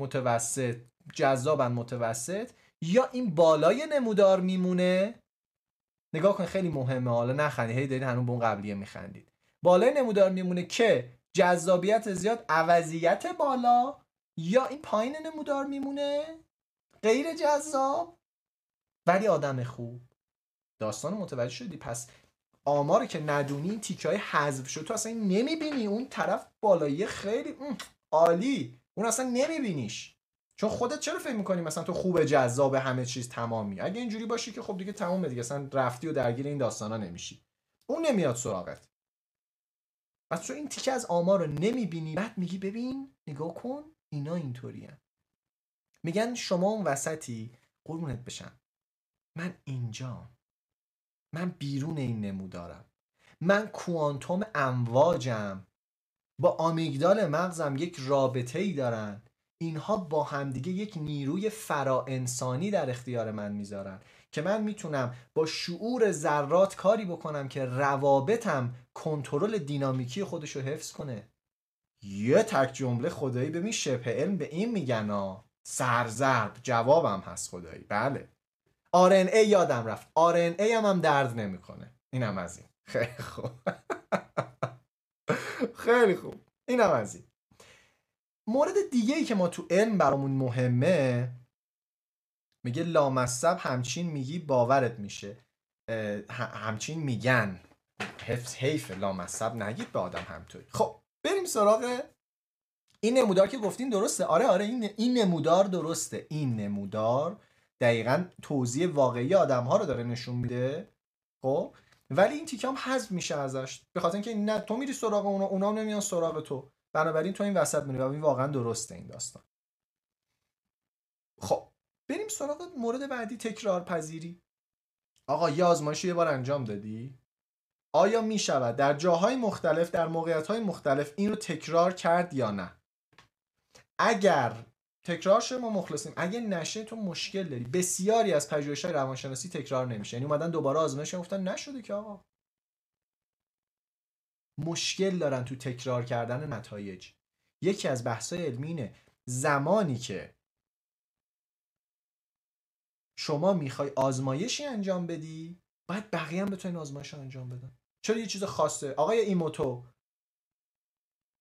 متوسط جذابن متوسط یا این بالای نمودار میمونه. نگاه کن خیلی مهمه. حالا نخندید. هی دارید هنوز به اون قبلیه میخندید. بالای نمودار میمونه که جذابیت زیاد عوضیت بالا. یا این پایین نمودار میمونه. غیر جذاب. ولی آدم خوب. داستان متوجه شدی؟ پس آمار که ندونی تیکه های حذف شد. تو اصلا نمی‌بینی اون طرف بالایی خیلی عالی. اون اصلا نمیبینیش. چون خودت چرا فکر می‌کنی مثلا تو خوب جذاب همه چیز تمامی؟ اگه اینجوری باشی که خب دیگه تمومه دیگه اصلا رفتی و درگیر این داستانا نمیشی. اون نمیاد سراغت. پس تو این تیکه از آمار رو نمی‌بینی. بعد میگی ببین نگاه کن اینا اینطوری میگن شما اون وسطی قربونت بشم. من اینجا من بیرون این نمودارم من کوانتوم امواجم. با آمیگدال مغزم یک رابطه ای دارن. اینها با همدیگه یک نیروی فرا انسانی در اختیار من می‌ذارن که من می‌تونم با شعور ذرات کاری بکنم که روابطم کنترل دینامیکی خودش رو حفظ کنه. یه تک جمله خدایی ببین شبه علم به این میگن ها. سرزرد. جوابم هست خدایی. بله. RNA یادم رفت. RNA هم هم درد نمی‌کنه. اینم از این. خیلی خوب. خیلی خوب. اینم از این. مورد دیگه ای که ما تو علم برامون مهمه میگه لامصب همچین میگی باورت میشه. همچین میگن. حفظ حیف لامصب نگید به آدم همطوری. خب بریم سراغ این نمودار که گفتین درسته. آره آره این, این نمودار درسته. این نمودار دقیقا توضیح واقعی آدم ها رو داره نشون میده خب؟ ولی این تیکه هم حذف میشه ازش. به خاطر اینکه نه تو میری سراغ اونا اونا نمیان سراغ تو. بنابراین تو این وسط میری و این واقعا درسته این داستان. خب بریم سراغ مورد بعدی تکرار پذیری آقا یه آزمایشی یه بار انجام دادی؟ آیا می شود در جاهای مختلف در موقعیت های مختلف این رو تکرار کرد یا نه؟ اگر تکرار شده ما مخلصیم. اگه نشه تو مشکل داری. بسیاری از پژوهش های روانشناسی تکرار نمیشه. یعنی اومدن دوباره آزمایش گفتن نشده که آقا. مشکل دارن تو تکرار کردن نتایج. یکی از بحث‌های علمی زمانی که شما می‌خوای آزمایشی انجام بدی باید بقیه هم بتونین آزمایش انجام بدن. چرا یه چیز خاصه؟ آقای ایموتو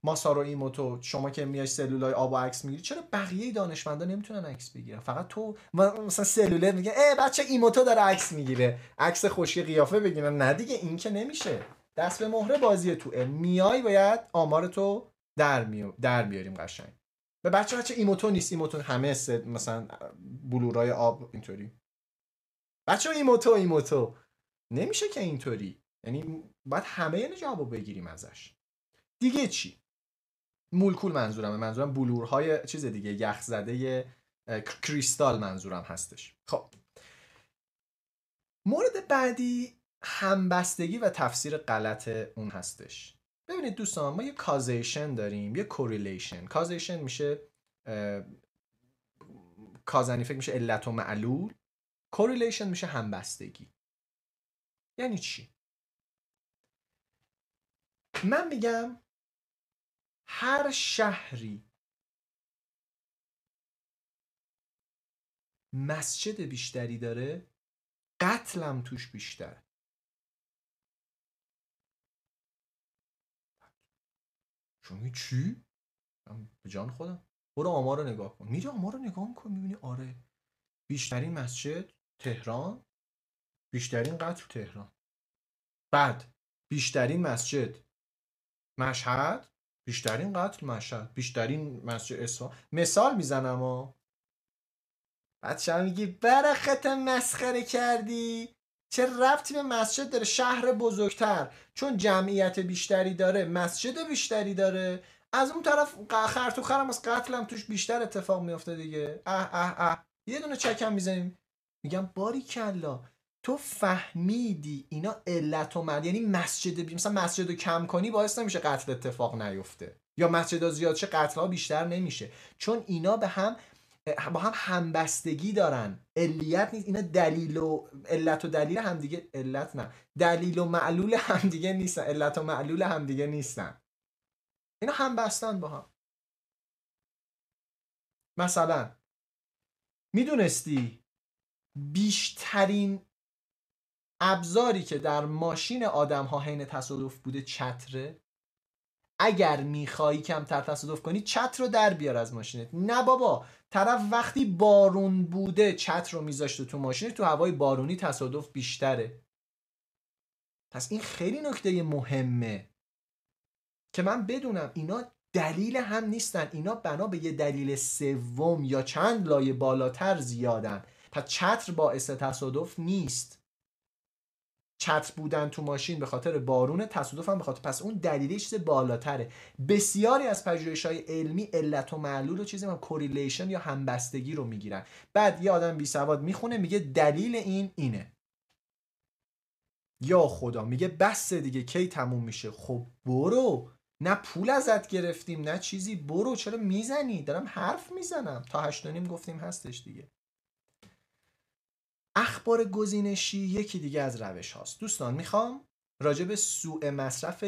ماسارو ایموتو شما که میای سلولای آب و عکس می‌گیری چرا بقیه دانشمندا نمی‌تونن عکس بگیرن؟ فقط تو مثلا سلولر میگه ای بچه ایموتو داره عکس می‌گیره. عکس خوشی قیافه بگیرن. نه دیگه این که نمیشه. دست به مهره بازی تو میای باید آمار تو در, می... در بیاریم قشنگ. به بچه بچه ایموتو نیست. ایموتو همه سد مثلا بلورای آب اینطوری. بچه ایموتو ایموتو نمیشه که اینطوری. یعنی باید همه جوابو بگیریم ازش. دیگه چی؟ مولکول منظورمه. منظورم بلورهای چیز دیگه یخ زده کریستال منظورم هستش. خب. مورد بعدی همبستگی و تفسیر غلط اون هستش. ببینید دوستان ما یه causation داریم یه correlation causation میشه کازنی فکر میشه علت و معلول. correlation میشه همبستگی. یعنی چی؟ من میگم هر شهری. مسجد بیشتری داره. قتلم توش بیشتره شما چی؟ به جان خودم. برو آمار رو نگاه کن. میری آمار رو نگاه کن می‌بینی آره. بیشترین مسجد تهران بیشترین قتل تهران. بعد بیشترین مسجد مشهد بیشترین قتل مشهد بیشترین مسجد اصفهان. مثال می‌زنم ها بعد شما میگی برخت مسخره کردی؟ چه ربطی به مسجد داره؟ شهر بزرگتر. چون جمعیت بیشتری داره مسجد بیشتری داره. از اون طرف خر خرم از قتلم توش بیشتر اتفاق میافته دیگه. اه اه اه. یه دونه چکم می‌زنیم. میگم باری کلا تو فهمیدی اینا علت و مد یعنی مسجد بی... مثلا مسجد رو کم کنی باعث نمیشه قتل اتفاق نیفته. یا مسجد زیاد شه قتل ها بیشتر نمیشه. چون اینا به هم با هم همبستگی دارن. علیت نیست. اینا دلیل و علت و دلیل همدیگه علت نه. دلیل و معلول همدیگه نیستن. علت و معلول همدیگه نیستن. اینا همبستن با هم. مثلا می‌دونستی بیشترین ابزاری که در ماشین آدم ها حین تصادف بوده چتره؟ اگر میخوایی کمتر تصادف کنی چتر رو در بیار از ماشینت. نه بابا طرف وقتی بارون بوده چتر رو میذاشته تو ماشین تو هوای بارونی تصادف بیشتره. پس این خیلی نکته مهمه که من بدونم اینا دلیل هم نیستن. اینا بنا به یه دلیل سوم یا چند لایه بالاتر زیادن. پس چتر باعث تصادف نیست. چتر بودن تو ماشین به خاطر بارون تصادف هم به پس اون دلیلی چیز بالاتره. بسیاری از پژوهش های علمی علت و معلول و چیزی هم correlation یا همبستگی رو می‌گیرن. بعد یه آدم بی سواد می‌خونه میگه دلیل این اینه. یا خدا میگه بس دیگه کی تموم میشه؟ خب برو. نه پول ازت گرفتیم نه چیزی. برو چرا می‌زنی؟ دارم حرف می‌زنم. تا هشت گفتیم هستش دیگه. اخبار گزینشی یکی دیگه از روش هاست. دوستان می‌خوام راجع به سوء مصرف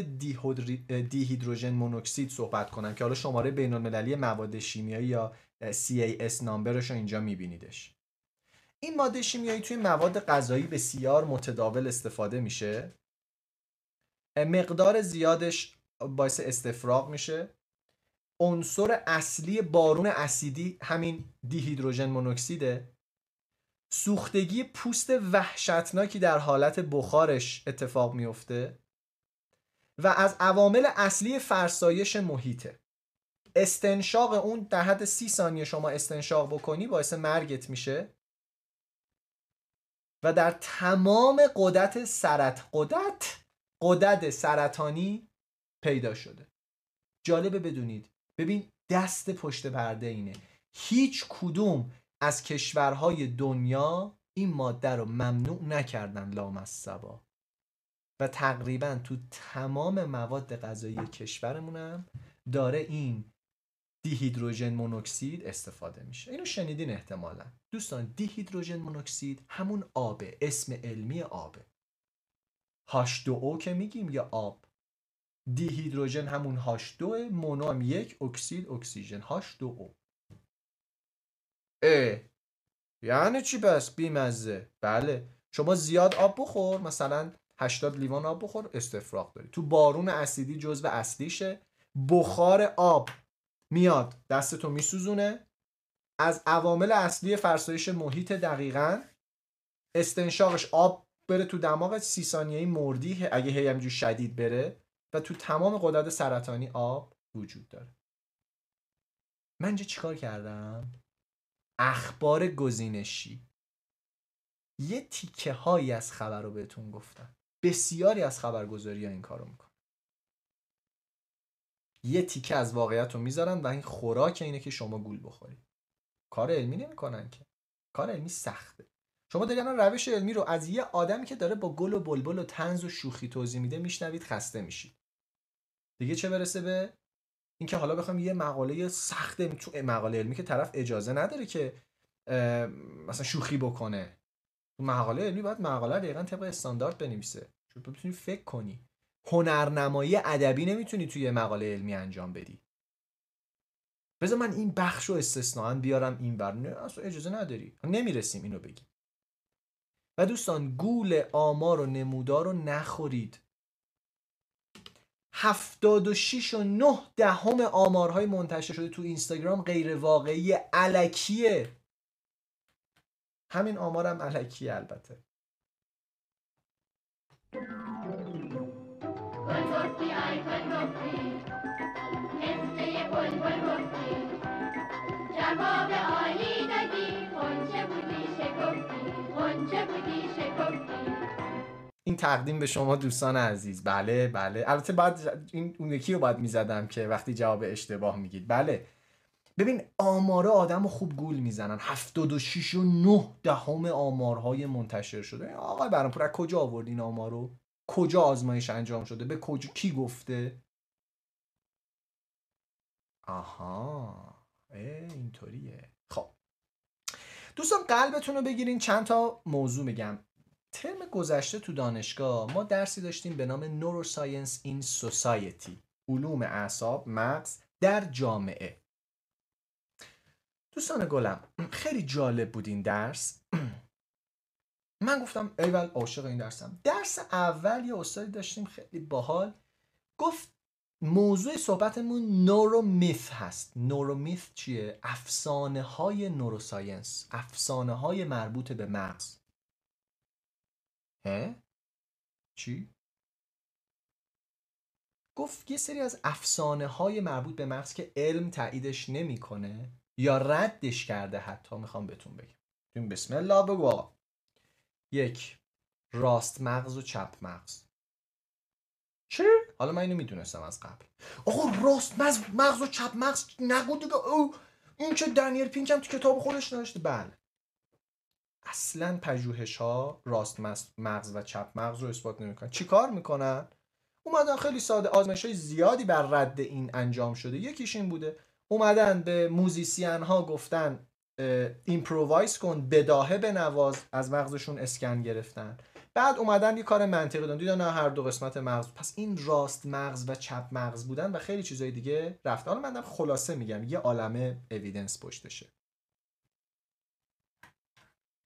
دیهیدروژن مونوکسید صحبت کنم که حالا شماره بین المللی مواد شیمیایی یا CAS نامبرش رو اینجا میبینیدش. این ماده شیمیایی توی مواد غذایی بسیار متداول استفاده میشه. مقدار زیادش باعث استفراغ میشه. عنصر اصلی بارون اسیدی همین دیهیدروژن مونوکسیده. سوختگی پوست وحشتناکی در حالت بخارش اتفاق میفته و از عوامل اصلی فرسایش محیطه. استنشاق اون در حد سی ثانیه شما استنشاق بکنی باعث مرگت میشه و در تمام قدرت سرط قدرت قدرت سرطانی پیدا شده. جالبه بدونید. ببین دست پشت پرده اینه. هیچ کدوم از کشورهای دنیا این ماده رو ممنوع نکردن لامصبا. و تقریبا تو تمام مواد غذایی کشورمونم داره این دیهیدروژن مونوکسید استفاده میشه. اینو شنیدین احتمالا. دوستان دیهیدروژن مونوکسید همون آبه اسم علمی آبه. H2O که میگیم یا آب. دیهیدروژن همون H2 مونو هم یک اکسید اکسیژن H2O اه یعنی چی پس بیمزه. بله. شما زیاد آب بخور. مثلا 80 لیوان آب بخور. استفراغ داری. تو بارون اسیدی جزو اصلیشه. بخار آب میاد. دستتو میسوزونه. از عوامل اصلی فرسایش محیط دقیقا. استنشاقش آب بره تو دماغ. سی ثانیه‌ای مردی. اگه هی همجور شدید بره. و تو تمام قدرت سرطانی آب وجود داره. من اینجا چیکار کردم؟ اخبار گزینشی. یه تیکه هایی از خبر رو بهتون گفتم. بسیاری از خبرگزاری ها این کارو می‌کنن. یه تیکه از واقعیت رو می‌ذارن و این خوراک اینه که شما گول بخورید. کار علمی نمی‌کنن که. کار علمی سخته. شما دارید روش علمی رو از یه آدمی که داره با گل و بلبل و تنز و شوخی توضیح میده میشنوید خسته میشید. دیگه چه برسه به؟ اینکه حالا بخوام یه مقاله سخت تو مقاله علمی که طرف اجازه نداره که مثلا شوخی بکنه. تو مقاله علمی باید مقاله دقیقا طبق استاندارد بنویسه. چون بتونی فکر کنی. هنرنمایی ادبی نمی‌تونی توی مقاله علمی انجام بدی. بذار من این بخش رو استثناا بیارم این بر اصلا اجازه نداری. نمی‌رسیم اینو بگیم. و دوستان گول آمار و نمودار رو نخورید. 76 و 9 دهم آمارهای منتشر شده تو اینستاگرام غیر واقعی علکیه. همین آمارم علکیه البته. جواب این تقدیم به شما دوستان عزیز. بله بله. البته بعد این اون یکی رو باید می‌زدم که وقتی جواب اشتباه میگید. بله. ببین آماره آدم رو خوب گول می‌زنن. 76 و 9 دهم آمارهای منتشر شده. آقای برانپور از کجا آورد این آمارو؟ کجا آزمایش انجام شده؟ به کجا کی گفته؟ آها. اینطوریه. خب. دوستان قلبتون رو بگیرین. چند تا موضوع میگم. ترم گذشته تو دانشگاه ما درسی داشتیم به نام Neuroscience in Society علوم اعصاب مغز در جامعه. دوستان گلم خیلی جالب بود این درس. من گفتم ایول عاشق این درسم. درس اول یه استادی داشتیم خیلی باحال. گفت موضوع صحبتمون نورومیث هست. نورومیث چیه؟ افسانه های نوروساینس. افسانه های مربوط به مغز. هه؟ چی؟ گفت یه سری از افسانه های مربوط به مغز که علم تاییدش نمی‌کنه یا ردش کرده حتی می‌خوام بهتون بگم. بسم الله بگو یک راست مغز و چپ مغز. چه؟ حالا من اینو می‌دونستم از قبل. آقا راست مغز, مغز و چپ مغز نگو دیگه. او این که دنیل پینک هم تو کتاب خودش نوشته؟ بله. اصلا پژوهش ها راست مغز و چپ مغز رو اثبات نمی‌کنن. چیکار می‌کنن؟ اومدن خیلی ساده آزمایش های زیادی بر رد این انجام شده. یکیش این بوده. اومدن به موزیسین ها گفتن improvise کن بداهه بنواز. از مغزشون اسکن گرفتن. بعد اومدن یه کار منطقی دادن. دیدن هر دو قسمت مغز. پس این راست مغز و چپ مغز بودن و خیلی چیزای دیگه رفت حالا من خلاصه میگم یه عالمه evidence پشتشه.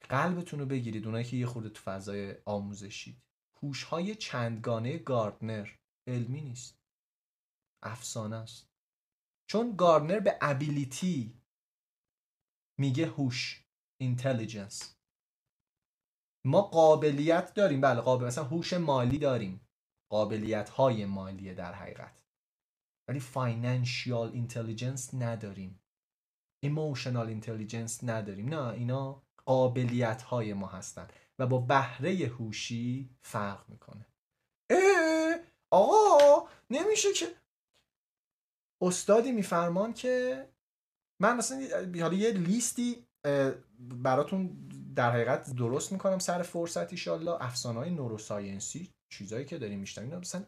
قلبتون رو بگیرید اونایی که یه خورده تو فضای آموزشید هوش های چندگانه گاردنر علمی نیست. افسانه است. چون گاردنر به ability میگه هوش intelligence ما قابلیت داریم. بله قابل مثلا هوش مالی داریم. قابلیت های مالیه در حقیقت. ولی financial intelligence نداریم. emotional intelligence نداریم. نه اینا قابلیت های ما هستن و با بهره هوشی فرق می‌کنه. اه آقا نمیشه که استادی میفرمان که من مثلا حالا یه لیستی براتون در حقیقت درست می‌کنم سر فرصت ایشالله. افسانه های نوروساینسی چیزایی که داریم میشنویم. مثلا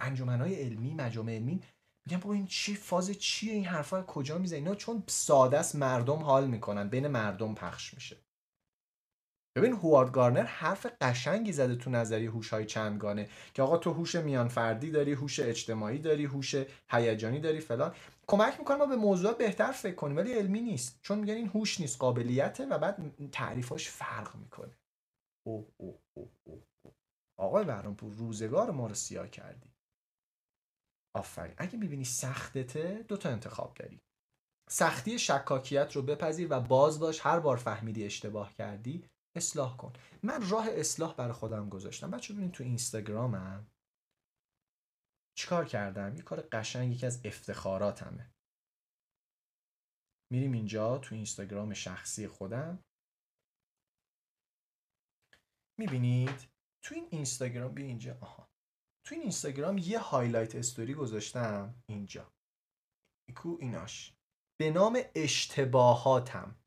انجمن های علمی مجامع علمی. میگم بابا این چی فاز چیه؟ این حرفا کجا می‌زنی اینا چون ساده است مردم حال می‌کنن. بین مردم پخش میشه. ببین هوارد گارنر حرف قشنگی زده تو نظریه هوش های چندگانه که آقا تو هوش میان فردی داری هوش اجتماعی داری هوش هیجانی داری فلان. کمک می‌کنه ما به موضوع بهتر فکر کنیم ولی علمی نیست. چون میگن این هوش نیست قابلیته و بعد تعریفاش فرق می‌کنه. اوه اوه اوه اوه آقای برانپور روزگار ما رو سیاه کردی. آفرین. اگه می‌بینی سختته دو تا انتخاب داری سختی شکاکیت رو بپذیر و باز باش هر بار فهمیدی اشتباه کردی اصلاح کن. من راه اصلاح برای خودم گذاشتم. بچه‌ها ببینید تو اینستاگرامم چیکار کردم؟ یه کار قشنگ یکی از افتخاراتمه. میریم اینجا تو اینستاگرام شخصی خودم. می‌بینید تو این اینستاگرام بیا اینجا. آها. تو این اینستاگرام یه highlight story گذاشتم اینجا. کو ایناش. به نام اشتباهاتم.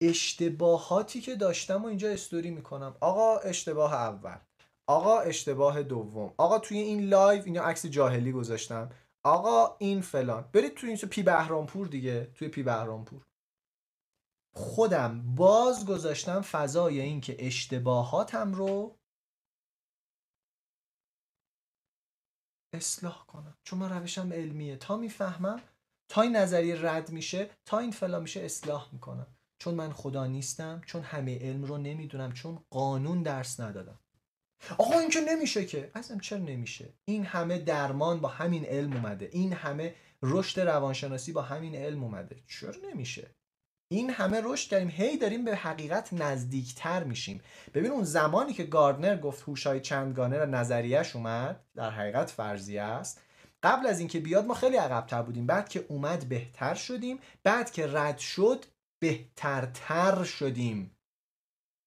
اشتباهاتی که داشتم و اینجا استوری می‌کنم. آقا اشتباه اول. آقا اشتباه دوم. آقا توی این live اینا عکس جاهلی گذاشتم. آقا این فلان. برید توی این پیج بهرامپور دیگه. توی پیج بهرامپور. خودم باز گذاشتم فضای این که اشتباهاتم رو اصلاح کنم. چون من روشم علمیه. تا می‌فهمم تا این نظریه رد میشه تا این فلا میشه اصلاح می‌کنم. چون من خدا نیستم چون همه علم رو نمی‌دونم چون قانون درس ندادم. آقا این که نمیشه که. ازم چرا نمیشه؟ این همه درمان با همین علم اومده. این همه رشد روانشناسی با همین علم اومده. چرا نمیشه؟ این همه رشد کردیم. هی داریم به حقیقت نزدیکتر میشیم. ببین اون زمانی که گاردنر گفت هوشای چندگانه را نظریهش اومد در حقیقت فرضیه است. قبل از اینکه بیاد ما خیلی عقبتر بودیم. بعد که اومد بهتر شدیم. بعد که رد شد بهترتر شدیم.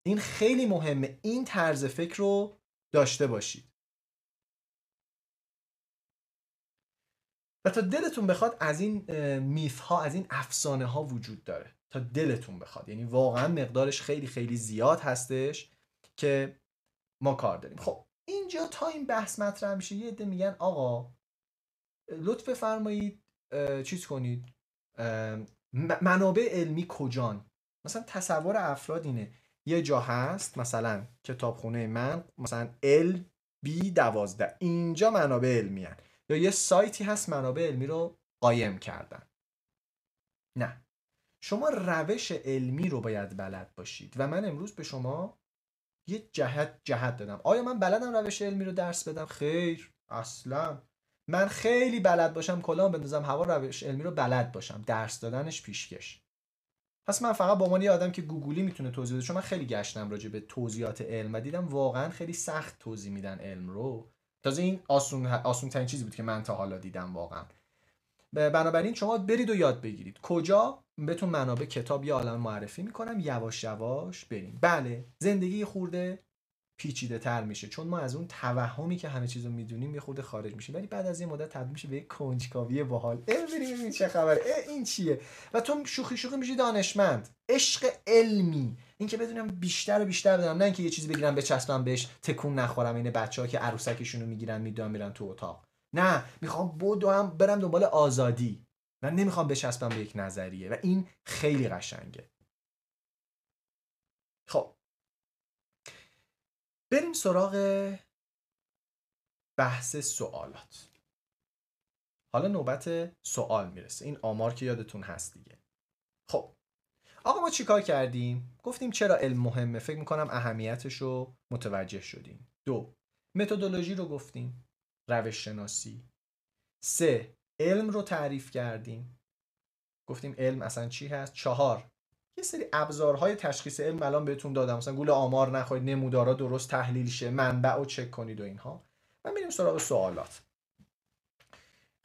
این خیلی مهمه. این طرز فکر رو داشته باشید. و تا دلتون بخواد از این میف ها از این افسانه ها وجود داره. تا دلتون بخواد. یعنی واقعا مقدارش خیلی خیلی زیاد هستش که ما کار داریم. خب اینجا تا این بحث مطرح میشه یه عده میگن آقا لطف فرمایید چیز کنید منابع علمی کجان؟ مثلا تصور افراد اینه. یه جا هست مثلا کتابخونه من مثلا ال بی دوازده. اینجا منابع علمی هن. یا یه سایتی هست منابع علمی رو قایم کردن. نه. شما روش علمی رو باید بلد باشید. و من امروز به شما یه جهت جهت دادم. آیا من بلدم روش علمی رو درس بدم؟ خیر. اصلا. من خیلی بلد باشم کلام بندازم هوا روش علمی رو بلد باشم. درس دادنش پیشکش. پس من فقط با عنوان یه آدم که گوگلی می‌تونه توضیح بده چون من خیلی گشتم راجع به توضیحات علم و دیدم واقعا خیلی سخت توضیح میدن علم رو. تازه این آسون آسون ترین چیزی بود که من تا حالا دیدم واقعا. بنابراین شما برید و یاد بگیرید. کجا؟ بهتون منابع کتاب یا عالم معرفی می‌کنم. یواش یواش بریم. بله زندگی خورده. پیچیده تر میشه. چون ما از اون توهمی که همه چیزو می‌دونیم یه خورده خارج میشیم ولی بعد از یه مدت تبدیل میشه به یک کنجکاوی باحال. بریم چه خبره. این چیه؟ و تو شوخی شوخی میشی دانشمند. عشق علمی. اینکه بدونم بیشتر و بیشتر بدونم. نه اینکه یه چیزی بگیرم بچسبم بهش تکون نخورم. این بچه‌ها که عروسکشونو می‌گیرن می‌دونم میرن تو اتاق. نه. می‌خوام بودو هم برم دنبال آزادی. من نمی‌خوام بچسبم به یک نظریه. و این خیلی قشنگه خب بریم سراغ بحث سوالات. حالا نوبت سوال می‌رسه. این آمار که یادتون هست دیگه. خب آقا ما چیکار کردیم؟ گفتیم چرا علم مهمه؟ فکر می‌کنم اهمیتش رو متوجه شدیم. دو متدولوژی رو گفتیم. روش شناسی سه علم رو تعریف کردیم. گفتیم علم اصلا چی هست؟ چهار یه سری ابزارهای تشخیص علم الان بهتون دادم. مثلا گول آمار نخواهید نمودارا درست تحلیل شه منبع رو چک کنید و اینها. و میریم سراغ سوالات.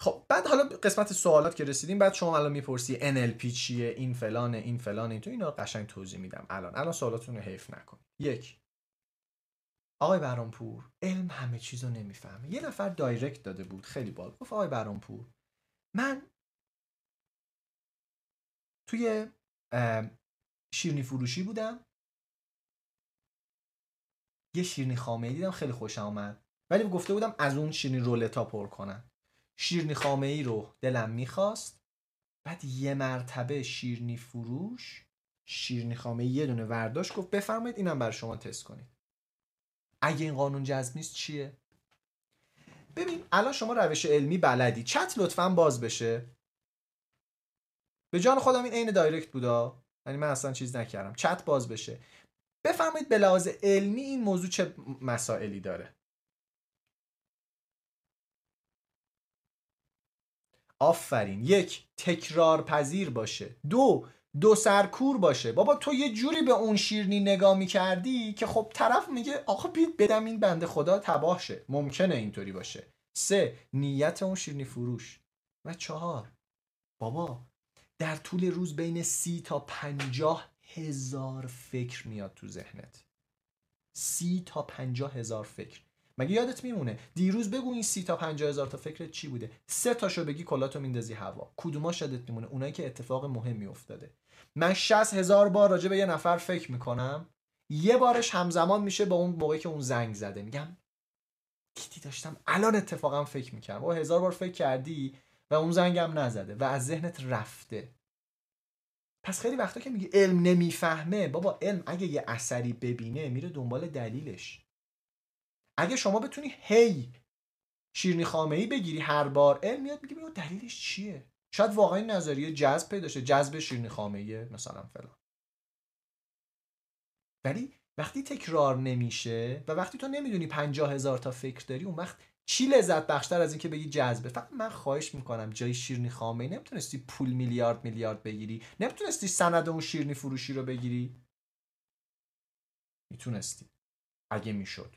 خب بعد حالا قسمت سوالات که رسیدیم بعد شما الان می‌پرسی NLP چیه این فلانه این فلانه تو اینا قشنگ توضیح میدم الان. الان سوالاتون رو حیف نکن. یک. آقای برانپور علم همه چیز رو نمی‌فهمه. یه نفر دایرکت داده بود خیلی بال گفت آقای برانپور من توی شیرنی فروشی بودم. یه شیرنی خامه دیدم خیلی خوشم آمد ولی گفته بودم از اون شیرنی رولتا پر کنن. شیرنی خامه ای رو دلم می‌خواست. بعد یه مرتبه شیرنی فروش شیرنی خامه یه دونه ورداشت گفت بفرمایید اینم بر شما تست کنید. اگه این قانون جذب نیست چیه؟ ببین الان شما روش علمی بلدی. چت لطفا باز بشه. به جان خودم این عین دایرکت بودا. یعنی من اصلا چیز نکردم. چت باز بشه. بفرمایید به لحاظ علمی این موضوع چه مسائلی داره؟ آفرین. یک تکرار پذیر باشه. دو دو سرکور باشه. بابا تو یه جوری به اون شیرنی نگاه می‌کردی که خب طرف میگه آخه بید بدم این بنده خدا تباه شه ممکنه اینطوری باشه. سه نیت اون شیرنی فروش. و چهار بابا در طول روز بین سی تا پنجاه هزار فکر میاد تو ذهنت. سی تا پنجاه هزار فکر. مگه یادت میمونه؟ دیروز بگو این سی تا پنجاه هزار تا فکرت چی بوده؟ سه تاشو بگی کلاتو میندازی هوا. کدوما شدت میمونه؟ اونایی که اتفاق مهمی افتاده. من 60 هزار بار راجع به یه نفر فکر می‌کنم. یه بارش همزمان میشه با اون موقعی که اون زنگ زده. میگم دیدی داشتم الان اتفاقا فکر می‌کردم. و هزار بار فکر کردی؟ و اون زنگم نزده و از ذهنت رفته. پس خیلی وقتا که میگه علم نمی‌فهمه بابا علم اگه یه اثری ببینه میره دنبال دلیلش. اگه شما بتونی هی شیرنی خامه ای بگیری هر بار علم میاد میگه دلیلش چیه؟ شاید واقعا نظریه جذب پیدا شه جذب شیرنی خامه ای مثلا فلان. ولی وقتی تکرار نمیشه و وقتی تو نمی‌دونی پنجاه هزار تا فکر داری اون وقت چی لذت بخشتر از اینکه بگی جذبه؟ فقط من خواهش می‌کنم جای شیرنی خامه نمی‌تونستی پول میلیارد میلیارد بگیری. نمی‌تونستی سند اون شیرنی فروشی رو بگیری. می‌تونستی. اگه می‌شد.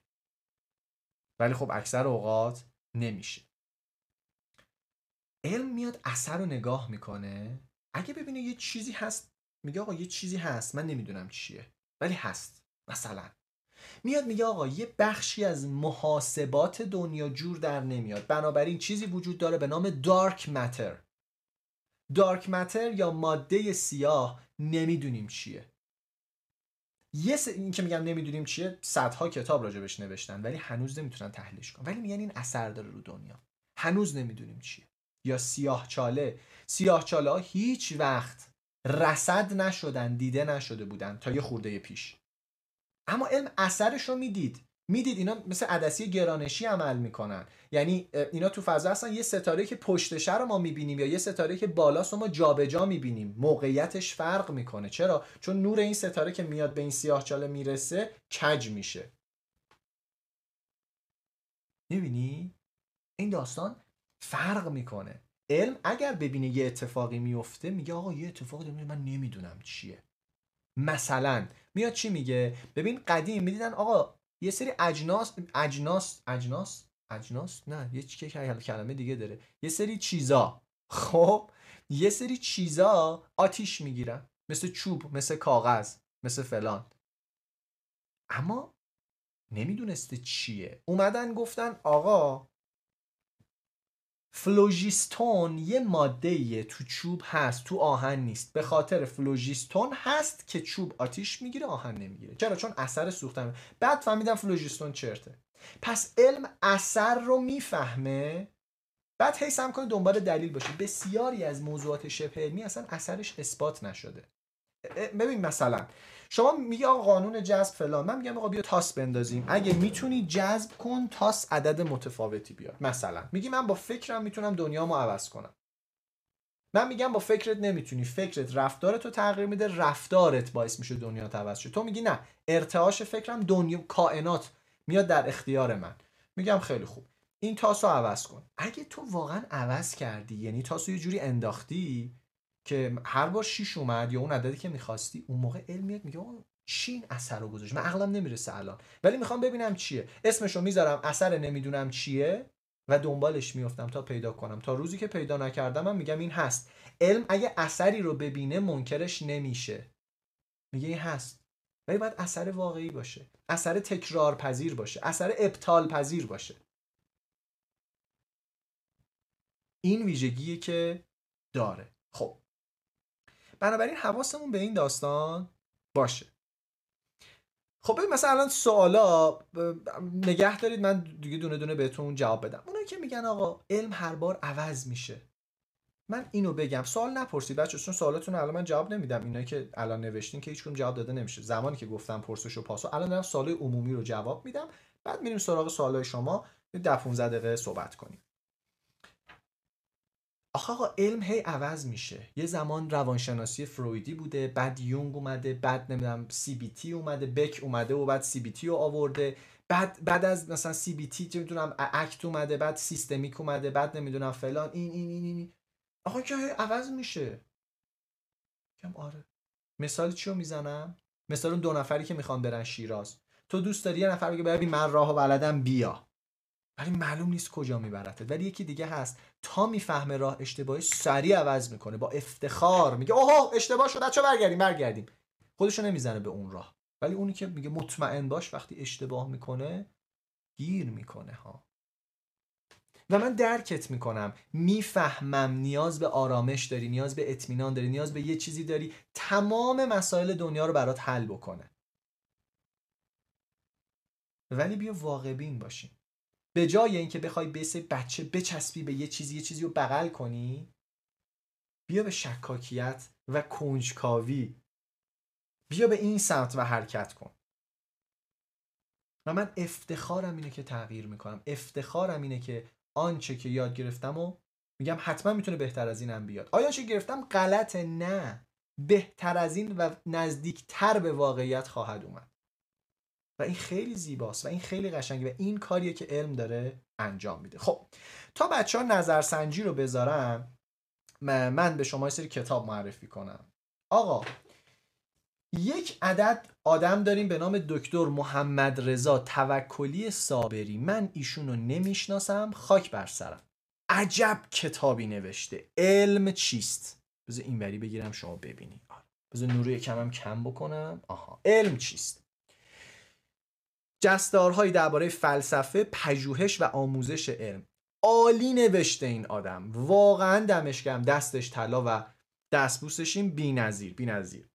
ولی خب اکثر اوقات نمیشه. علم میاد اثر رو نگاه می‌کنه. اگه ببینه یه چیزی هست میگه آقا یه چیزی هست. من نمی‌دونم چیه. ولی هست. مثلا میاد میگه آقا یه بخشی از محاسبات دنیا جور در نمیاد. بنابراین چیزی وجود داره به نام دارک متر دارک متر یا ماده سیاه نمی‌دونیم چیه. یه س... این که میگم نمی‌دونیم چیه صدها کتاب راجبش نوشتن ولی هنوز نمی‌تونن تحلیلش کنن. ولی میگن این اثر داره رو دنیا. هنوز نمی‌دونیم چیه. یا سیاه چاله. سیاه چاله ها هیچ وقت رسد نشدن دیده نشده بودن تا یه خورده پیش. اما علم اثرش رو می‌دید. می‌دید اینا مثل عدسی گرانشی عمل می‌کنن. یعنی اینا تو فضا هستن یه ستاره که پشتش رو ما می‌بینیم یا یه ستاره که بالاست ما جابجا می‌بینیم. موقعیتش فرق می‌کنه. چرا؟ چون نور این ستاره که میاد به این سیاه چاله می‌رسه کج میشه. می‌بینی؟ این داستان فرق می‌کنه. علم اگر ببینه یه اتفاقی میفته میگه آقا یه اتفاقی من نمی‌دونم چیه. مثلا میاد چی میگه؟ ببین قدیم می‌دیدن آقا یه سری اجناس اجناس اجناس اجناس؟ نه یه چی کلمه دیگه داره. یه سری چیزا. خب یه سری چیزا آتیش می‌گیرن. مثل چوب مثل کاغذ مثل فلان. اما نمی‌دونسته چیه. اومدن گفتن آقا فلوژیستون یه ماده تو چوب هست تو آهن نیست. به خاطر فلوژیستون هست که چوب آتیش می‌گیره آهن نمی‌گیره. چرا؟ چون اثر سوختن. بعد فهمیدم فلوژیستون چرته. پس علم اثر رو می‌فهمه. بعد هی سعی کنه دنبال دلیل باشه. بسیاری از موضوعات شبه علمی اصلا اثرش اثبات نشده. ببین مثلا شما میگی آقا قانون جذب فلان. من میگم آقا بیا تاس بندازیم. اگه می‌تونی جذب کن تاس عدد متفاوتی بیاد مثلا. میگی من با فکرم می‌تونم دنیامو عوض کنم. من میگم با فکرت نمی‌تونی. فکرت رفتارت رو تغییر میده رفتارت باعث میشه دنیا عوض شه. تو میگی نه. ارتعاش فکرم دنیا کائنات میاد در اختیار من. میگم خیلی خوب. این تاس رو عوض کن. اگه تو واقعا عوض کردی یعنی تاس رو یه جوری انداختی که هر بار شیش اومد یا اون عددی که می‌خواستی اون موقع علم میگه چی این اثر رو گذاشت. من عقلم نمی‌رسه الان. ولی می‌خوام ببینم چیه. اسمشو می‌ذارم اثر نمی‌دونم چیه و دنبالش میفتم تا پیدا کنم. تا روزی که پیدا نکردم من میگم این هست. علم اگه اثری رو ببینه منکرش نمیشه. میگه این هست. ولی باید اثر واقعی باشه. اثر تکرار پذیر باشه. اثر ابطال پذیر باشه. این ویژگیه که داره. خب. بنابراین حواسمون به این داستان باشه. خب ببین مثلا الان سوالا نگه دارید من دیگه دونه دونه بهتون جواب بدم. اونایی که میگن آقا علم هر بار عوض میشه. من اینو بگم. سوال نپرسید بچه چون سوالاتون الان من جواب نمیدم. اینایی که الان نوشتین که هیچکدوم جواب داده نمیشه. زمانی که گفتم پرسش و پاسخ الان دارم سوال عمومی رو جواب میدم. بعد میریم سراغ سوالای شما. 10 15 دقیقه صحبت کنیم. آخه آقا علم هی عوض میشه. یه زمان روانشناسی فرویدی بوده بعد یونگ اومده بعد نمی‌دونم سی بی تی اومده بک اومده و بعد سی بی تی رو آورده. بعد بعد از مثلا سی بی تی نمی‌دونم اکت اومده بعد سیستمیک اومده بعد نمی‌دونم فلان این این این این. آقا که عوض میشه. کم آره. مثال چیو می‌زنم؟ مثال اون دو نفری که می‌خوان برن شیراز. تو دوست داری یه نفر بگه ببین من راه و بلدم بیا. ولی معلوم نیست کجا میبرتت ولی یکی دیگه هست. تا می‌فهمه راه اشتباهی سریع عوض می‌کنه. با افتخار میگه اوه اشتباه شد چه برگردیم برگردیم. خودشو نمی‌زنه به اون راه. ولی اونی که میگه مطمئن باش وقتی اشتباه می‌کنه گیر می‌کنه ها. و من درکت می‌کنم. می‌فهمم نیاز به آرامش داری نیاز به اطمینان داری نیاز به یه چیزی داری تمام مسائل دنیا رو برات حل بکنه. ولی بیا واقع بین باشیم. به جای اینکه بخوای بس بچه بچسبی به یه چیزی یه چیزی رو بغل کنی بیا به شکاکیت و کنجکاوی. بیا به این سمت و حرکت کن. و من افتخارم اینه که تغییر می‌کنم. افتخارم اینه که آنچه که یاد گرفتم و میگم حتما می‌تونه بهتر از اینم بیاد. آیا چه گرفتم غلطه؟ نه. بهتر از این و نزدیکتر به واقعیت خواهد اومد. و این خیلی زیباست و این خیلی قشنگه و این کاریه که علم داره انجام میده. خب تا بچه ها نظرسنجی رو بذارم من به شما سری کتاب معرفی کنم. آقا یک عدد آدم داریم به نام دکتر محمد رضا توکلی صابری. من ایشون رو نمی‌شناسم خاک بر سرم. عجب کتابی نوشته. علم چیست؟ بذار اینوری بگیرم شما ببینید بذار نوری کمم کم بکنم. آها. علم چیست؟ جستارهایی درباره فلسفه پژوهش و آموزش علم. عالی نوشته این آدم. واقعا دمش دستش طلا و دستبوسش این بی‌نظیر بی‌نظیر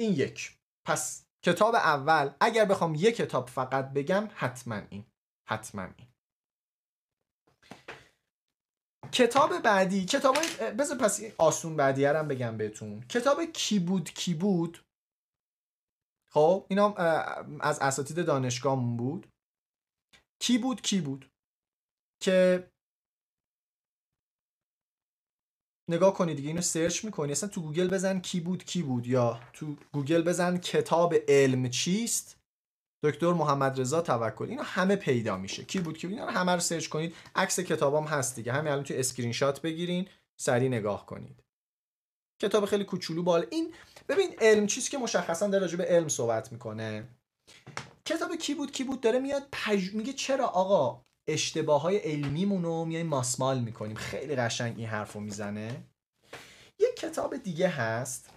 این یک. پس کتاب اول اگر بخوام یک کتاب فقط بگم حتما این. حتما این. کتاب بعدی. کتاب بذار پس آسون بعدی بگم بهتون. کتاب کی بود کی بود؟ خب اینا از اساتید دانشگاهمون بود. کی بود؟ کی بود؟ که نگاه کنید دیگه اینو search می‌کنی. اصلا تو گوگل بزن کی بود کی بود یا تو گوگل بزن کتاب علم چیست؟ دکتر محمد رضا توکل. اینا همه پیدا میشه. کی بود کی بود؟ اینا همه رو search کنید. عکس کتابام هست دیگه. همین الان تو اسکرین شات بگیرین. سری نگاه کنید. کتاب خیلی کوچولو بال این ببین علم چیزی که مشخصا در راجع به علم صحبت می‌کنه. کتاب کی بود کی بود؟ داره میاد پج... میگه چرا آقا اشتباه های علمیمون رو میایم ماسمال می‌کنیم؟ خیلی قشنگ این حرف رو می‌زنه. یک کتاب دیگه هست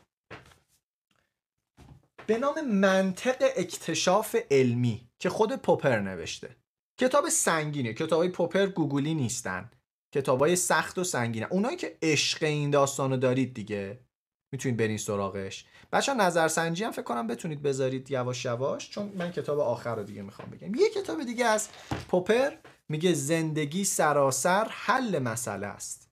به نام منطق اکتشاف علمی که خود پوپر نوشته. کتاب سنگینه. کتاب های پوپر گوگلی نیستن. کتاب های سخت و سنگینه. اونایی که عشق این داستان دارید دیگه. می‌تونید برین سراغش. بچه نظرسنجی هم فکر کنم بتونید بذارید یواش یواش چون من کتاب آخر رو دیگه می‌خوام بگم. یه کتاب دیگه از پوپر میگه زندگی سراسر حل مسئله است.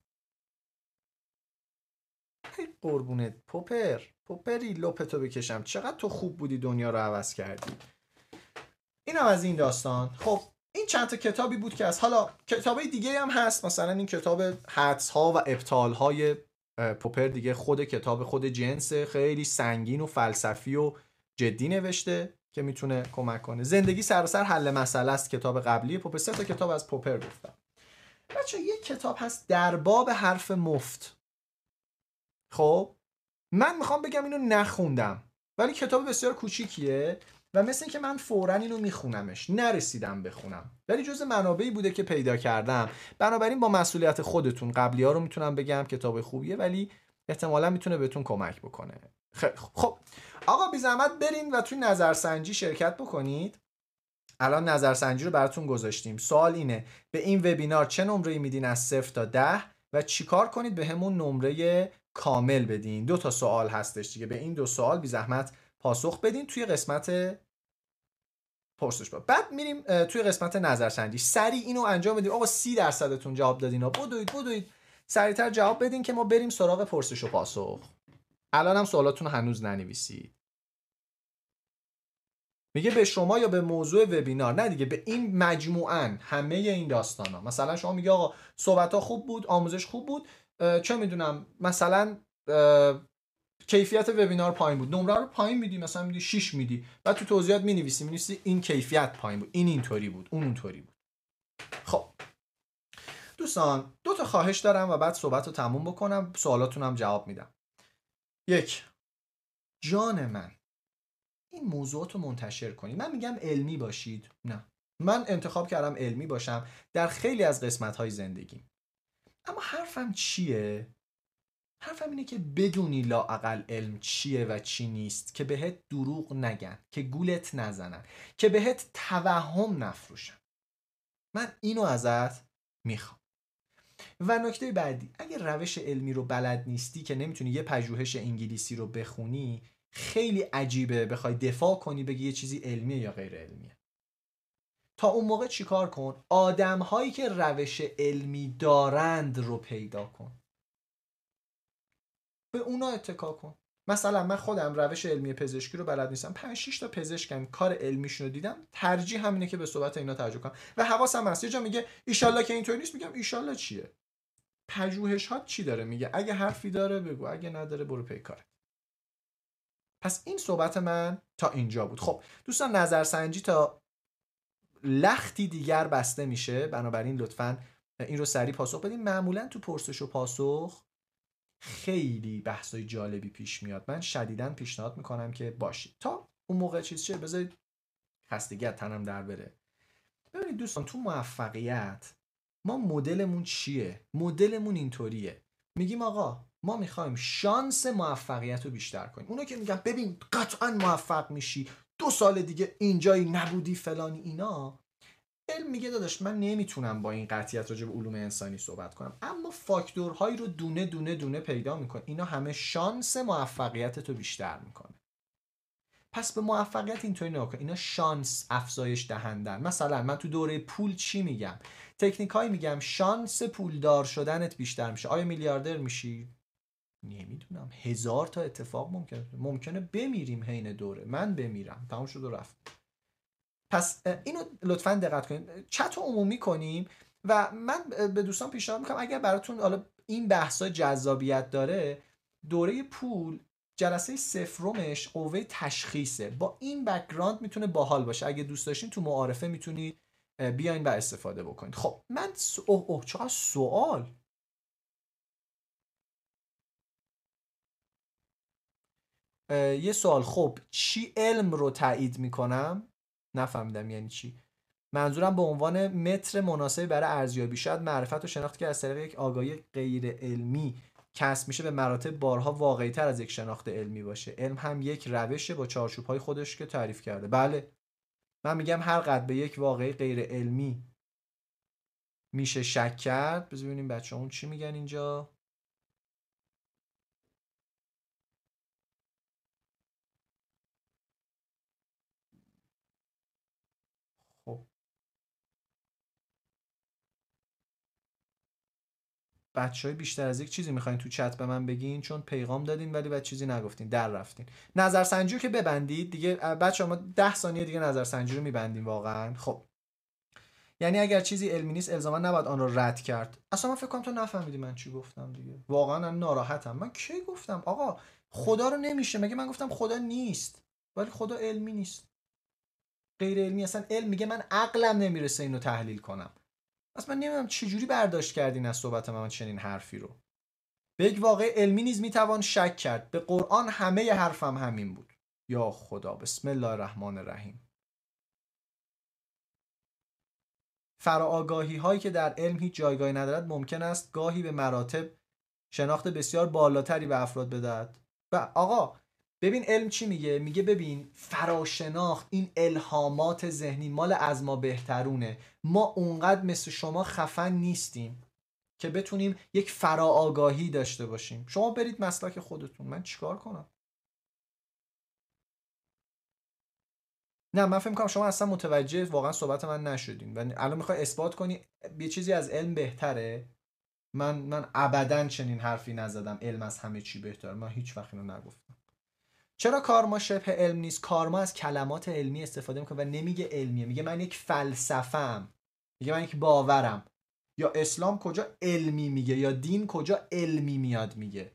قربونت پوپر پوپری لپتو بکشم. چقدر تو خوب بودی دنیا رو عوض کردی. اینم از این داستان. خب این چند تا کتابی بود که از حالا کتابای دیگه هم هست. مثلا این کتاب حدس ها و ابطال های پوپر دیگه خود کتاب خود جنس خیلی سنگین و فلسفی و جدی نوشته که می‌تونه کمک کنه. زندگی سراسر حل مسئله است کتاب قبلی پوپر. سه تا کتاب از پوپر گفتم. بچه یه کتاب هست در باب حرف مفت. خب؟ من می‌خوام بگم اینو نخوندم ولی کتاب بسیار کوچیکیه. و مثل اینکه من فورا اینو میخونمش. نرسیدم بخونم. ولی جز منابعی بوده که پیدا کردم. بنابراین با مسئولیت خودتون قبلی ها رو می‌تونم بگم کتاب خوبیه ولی احتمالا می‌تونه بهتون کمک بکنه. خب آقا بی زحمت برین و توی نظرسنجی شرکت بکنید. الان نظرسنجی رو براتون گذاشتیم. سوال اینه به این وبینار چه نمره میدین از 0 تا 10 و چیکار کنید به همون نمره کامل بدین؟ دو تا سوال هستش دیگه. به این دو سوال بی زحمت پاسخ بدین توی قسمت پرسش با. بعد میریم توی قسمت نظرسنجی سریع اینو انجام بدیم. آقا سی درصدتون جواب دادین ها. بدوید بدوید. سریعتر جواب بدین که ما بریم سراغ پرسش و پاسخ. الان هم سوالاتون هنوز ننویسید. میگه به شما یا به موضوع وبینار؟ نه دیگه به این مجموعا همه این داستان ها مثلا شما میگه آقا صحبت ها خوب بود آموزش خوب بود. چه می‌دونم مثلا کیفیت وبینار پایین بود. نمره رو پایین میدی مثلا میدی 6 میدی. بعد تو توضیحات می‌نویسی می‌نویسی این کیفیت پایین بود این اینطوری بود اون اونطوری بود. خب. دوستان دو تا خواهش دارم و بعد صحبت رو تموم بکنم. سوالاتونم جواب میدم. یک جان من این موضوعات رو منتشر کنید. من میگم علمی باشید. نه. من انتخاب کردم علمی باشم در خیلی از قسمت های زندگی اما حرفم چیه؟ حرفم اینه که بدونی لاعقل علم چیه و چی نیست که بهت دروغ نگن که گولت نزنن که بهت توهم نفروشن. من اینو ازت می‌خوام. و نکته بعدی اگه روش علمی رو بلد نیستی که نمی‌تونی یه پژوهش انگلیسی رو بخونی خیلی عجیبه بخوای دفاع کنی بگی یه چیزی علمیه یا غیر علمیه. تا اون موقع چیکار کن؟ آدم هایی که روش علمی دارند رو پیدا کن. به اونا اتکا کن. مثلا من خودم روش علمی پزشکی رو بلد نیستم. 5 6 تا پزشکم کار علمیشون رو دیدم. ترجیح همینه که به صحبت اینا توجه کنم. و حواسم هست. یه جا میگه ایشالله که اینطوری نیست. میگم ایشالله چیه؟ پژوهش ها چی داره؟ میگه اگه حرفی داره بگو. اگه نداره برو پی کارت. پس این صحبت من تا اینجا بود. خب دوستان نظرسنجی تا لختی دیگر بسته میشه. بنابراین لطفا این رو سریع پاسخ بدیم معمولا تو پرسش و پاسخ خیلی بحثای جالبی پیش میاد. من شدیدا پیشنهاد می‌کنم که باشید. تا اون موقع چیز چه بذارید خستگی تنم در بره. ببینید دوستان تو موفقیت ما مدلمون چیه؟ مدلمون اینطوریه. میگیم آقا ما می‌خوایم شانس موفقیت رو بیشتر کنیم. اونا که میگن ببین قطعا موفق میشی. دو سال دیگه اینجایی نبودی فلانی اینا. علم میگه داداش من نمی‌تونم با این قطعیت راجع به علوم انسانی صحبت کنم. اما فاکتورهایی رو دونه دونه دونه پیدا می‌کنه. اینا همه شانس موفقیت تو بیشتر می‌کنه. پس به موفقیت اینطوری نگاه اینا شانس افزایش دهندن. مثلا من تو دوره پول چی میگم؟ تکنیکایی میگم شانس پولدار شدنت بیشتر میشه. آیا میلیاردر میشی؟ نمی‌دونم. هزار تا اتفاق ممکنه ممکنه بمیریم حین دوره. من بمیرم. تمام شد و رفت. پس اینو لطفا دقت کنید. چت عمومی کنیم و من به دوستان پیشنهاد می‌کنم اگر براتون حالا این بحثا جذابیت داره دوره پول جلسه سفرمش قوه تشخیصه. با این background می‌تونه باحال باشه. اگه دوست داشتین تو معارفه می‌تونید بیاین و استفاده بکنید. خب من س... اوه اوه چقدر سوال! یه سوال. خب چی علم رو تایید می‌کنم؟ نفهمیدم یعنی چی. منظورم به عنوان متر مناسبی برای ارزیابی شاید معرفت و شناختی که از طریق یک آگاهی غیر علمی کسب میشه به مراتب بارها واقعی تر از یک شناخت علمی باشه. علم هم یک روشه با چارچوب های خودش که تعریف کرده. بله. من میگم هر قد به یک واقعی غیر علمی میشه شک کرد. بذار ببینیم بچه اون چی میگن اینجا. بچه های بیشتر از یک چیزی می‌خواین تو چت به من بگین چون پیغام دادین ولی بعد چیزی نگفتین در رفتین. نظرسنجی که ببندید دیگه بچه ما ده ثانیه دیگه نظرسنجی رو میبندیم واقعا. خب. یعنی اگر چیزی علمی نیست الزاما نباید آن رو رد کرد. اصلا من فکر کنم تو نفهمیدی من چی گفتم دیگه. واقعا ناراحتم. من کی گفتم؟ آقا خدا رو نمیشه. مگه من گفتم خدا نیست؟ ولی خدا علمی نیست. غیر علمی اصلا علم میگه من عقلم نمی‌رسه اینو تحلیل کنم. پس من نمی‌دونم چجوری برداشت کردین از صحبت من چنین حرفی رو. به یک واقع علمی نیز می‌توان شک کرد. به قرآن همه حرفم همین بود. یا خدا بسم الله الرحمن الرحیم. فراآگاهی هایی که در علم هیچ جایگاهی ندارد ممکن است گاهی به مراتب شناخت بسیار بالاتری به افراد بدهد. و آقا ببین علم چی میگه؟ میگه ببین فراشناخت این الهامات ذهنی مال از ما بهترونه. ما اونقدر مثل شما خفن نیستیم که بتونیم یک فراآگاهی داشته باشیم. شما برید مسلک خودتون. من چیکار کنم؟ نه من فکر کنم شما اصلا متوجه واقعا صحبت من نشدین. و الان می‌خوای اثبات کنی یه چیزی از علم بهتره؟ من من ابدا چنین حرفی نزدم. علم از همه چی بهتره. من هیچ وقت اینو نگفتم. چرا کارما شبه علم نیست؟ کارما از کلمات علمی استفاده می‌کنه و نمیگه علمیه میگه من یک فلسفم میگه من یک باورم. یا اسلام کجا علمی میگه یا دین کجا علمی میاد میگه.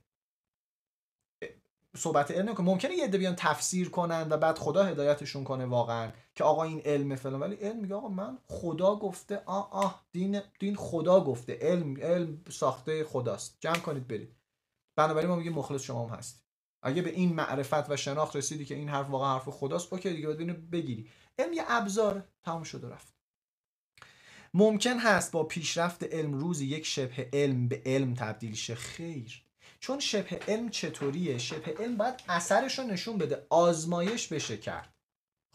صحبت علم که ممکنه یه عده بیان تفسیر کنن و بعد خدا هدایتشون کنه واقعا که آقا این علم فلان. ولی علم میگه آقا من خدا گفته آه آه دین دین خدا گفته. علم علم ساخته خداست. جمع کنید برید. بنابراین ما میگیم مخلص شما هم هستی اگه به این معرفت و شناخت رسیدی که این حرف واقعا حرف خداست اوکی دیگه باید بگیری. علم یه ابزار تموم شد و رفت. ممکن هست با پیشرفت علم روزی یک شبه علم به علم تبدیل شه. خیر. چون شبه علم چطوریه؟ شبه علم باید اثرش رو نشون بده آزمایش بشه کرد.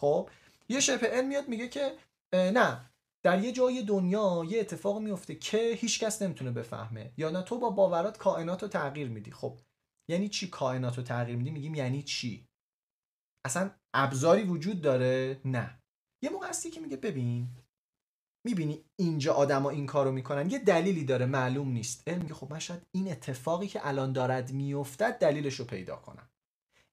خب؟ یه شبه علم میاد میگه که نه در یه جای دنیا یه اتفاق میفته که هیچکس نمی‌تونه بفهمه. یا نه تو با باورات کائنات رو تغییر میدی. خب؟ یعنی چی کائنات رو تغییر میدی میگیم یعنی چی؟ اصلا ابزاری وجود داره؟ نه. یه موقع هستی که میگه ببین می‌بینی اینجا آدما این کارو می‌کنن. یه دلیلی داره معلوم نیست. علم میگه خب من شاید این اتفاقی که الان دارد میافتد دلیلش رو پیدا کنم.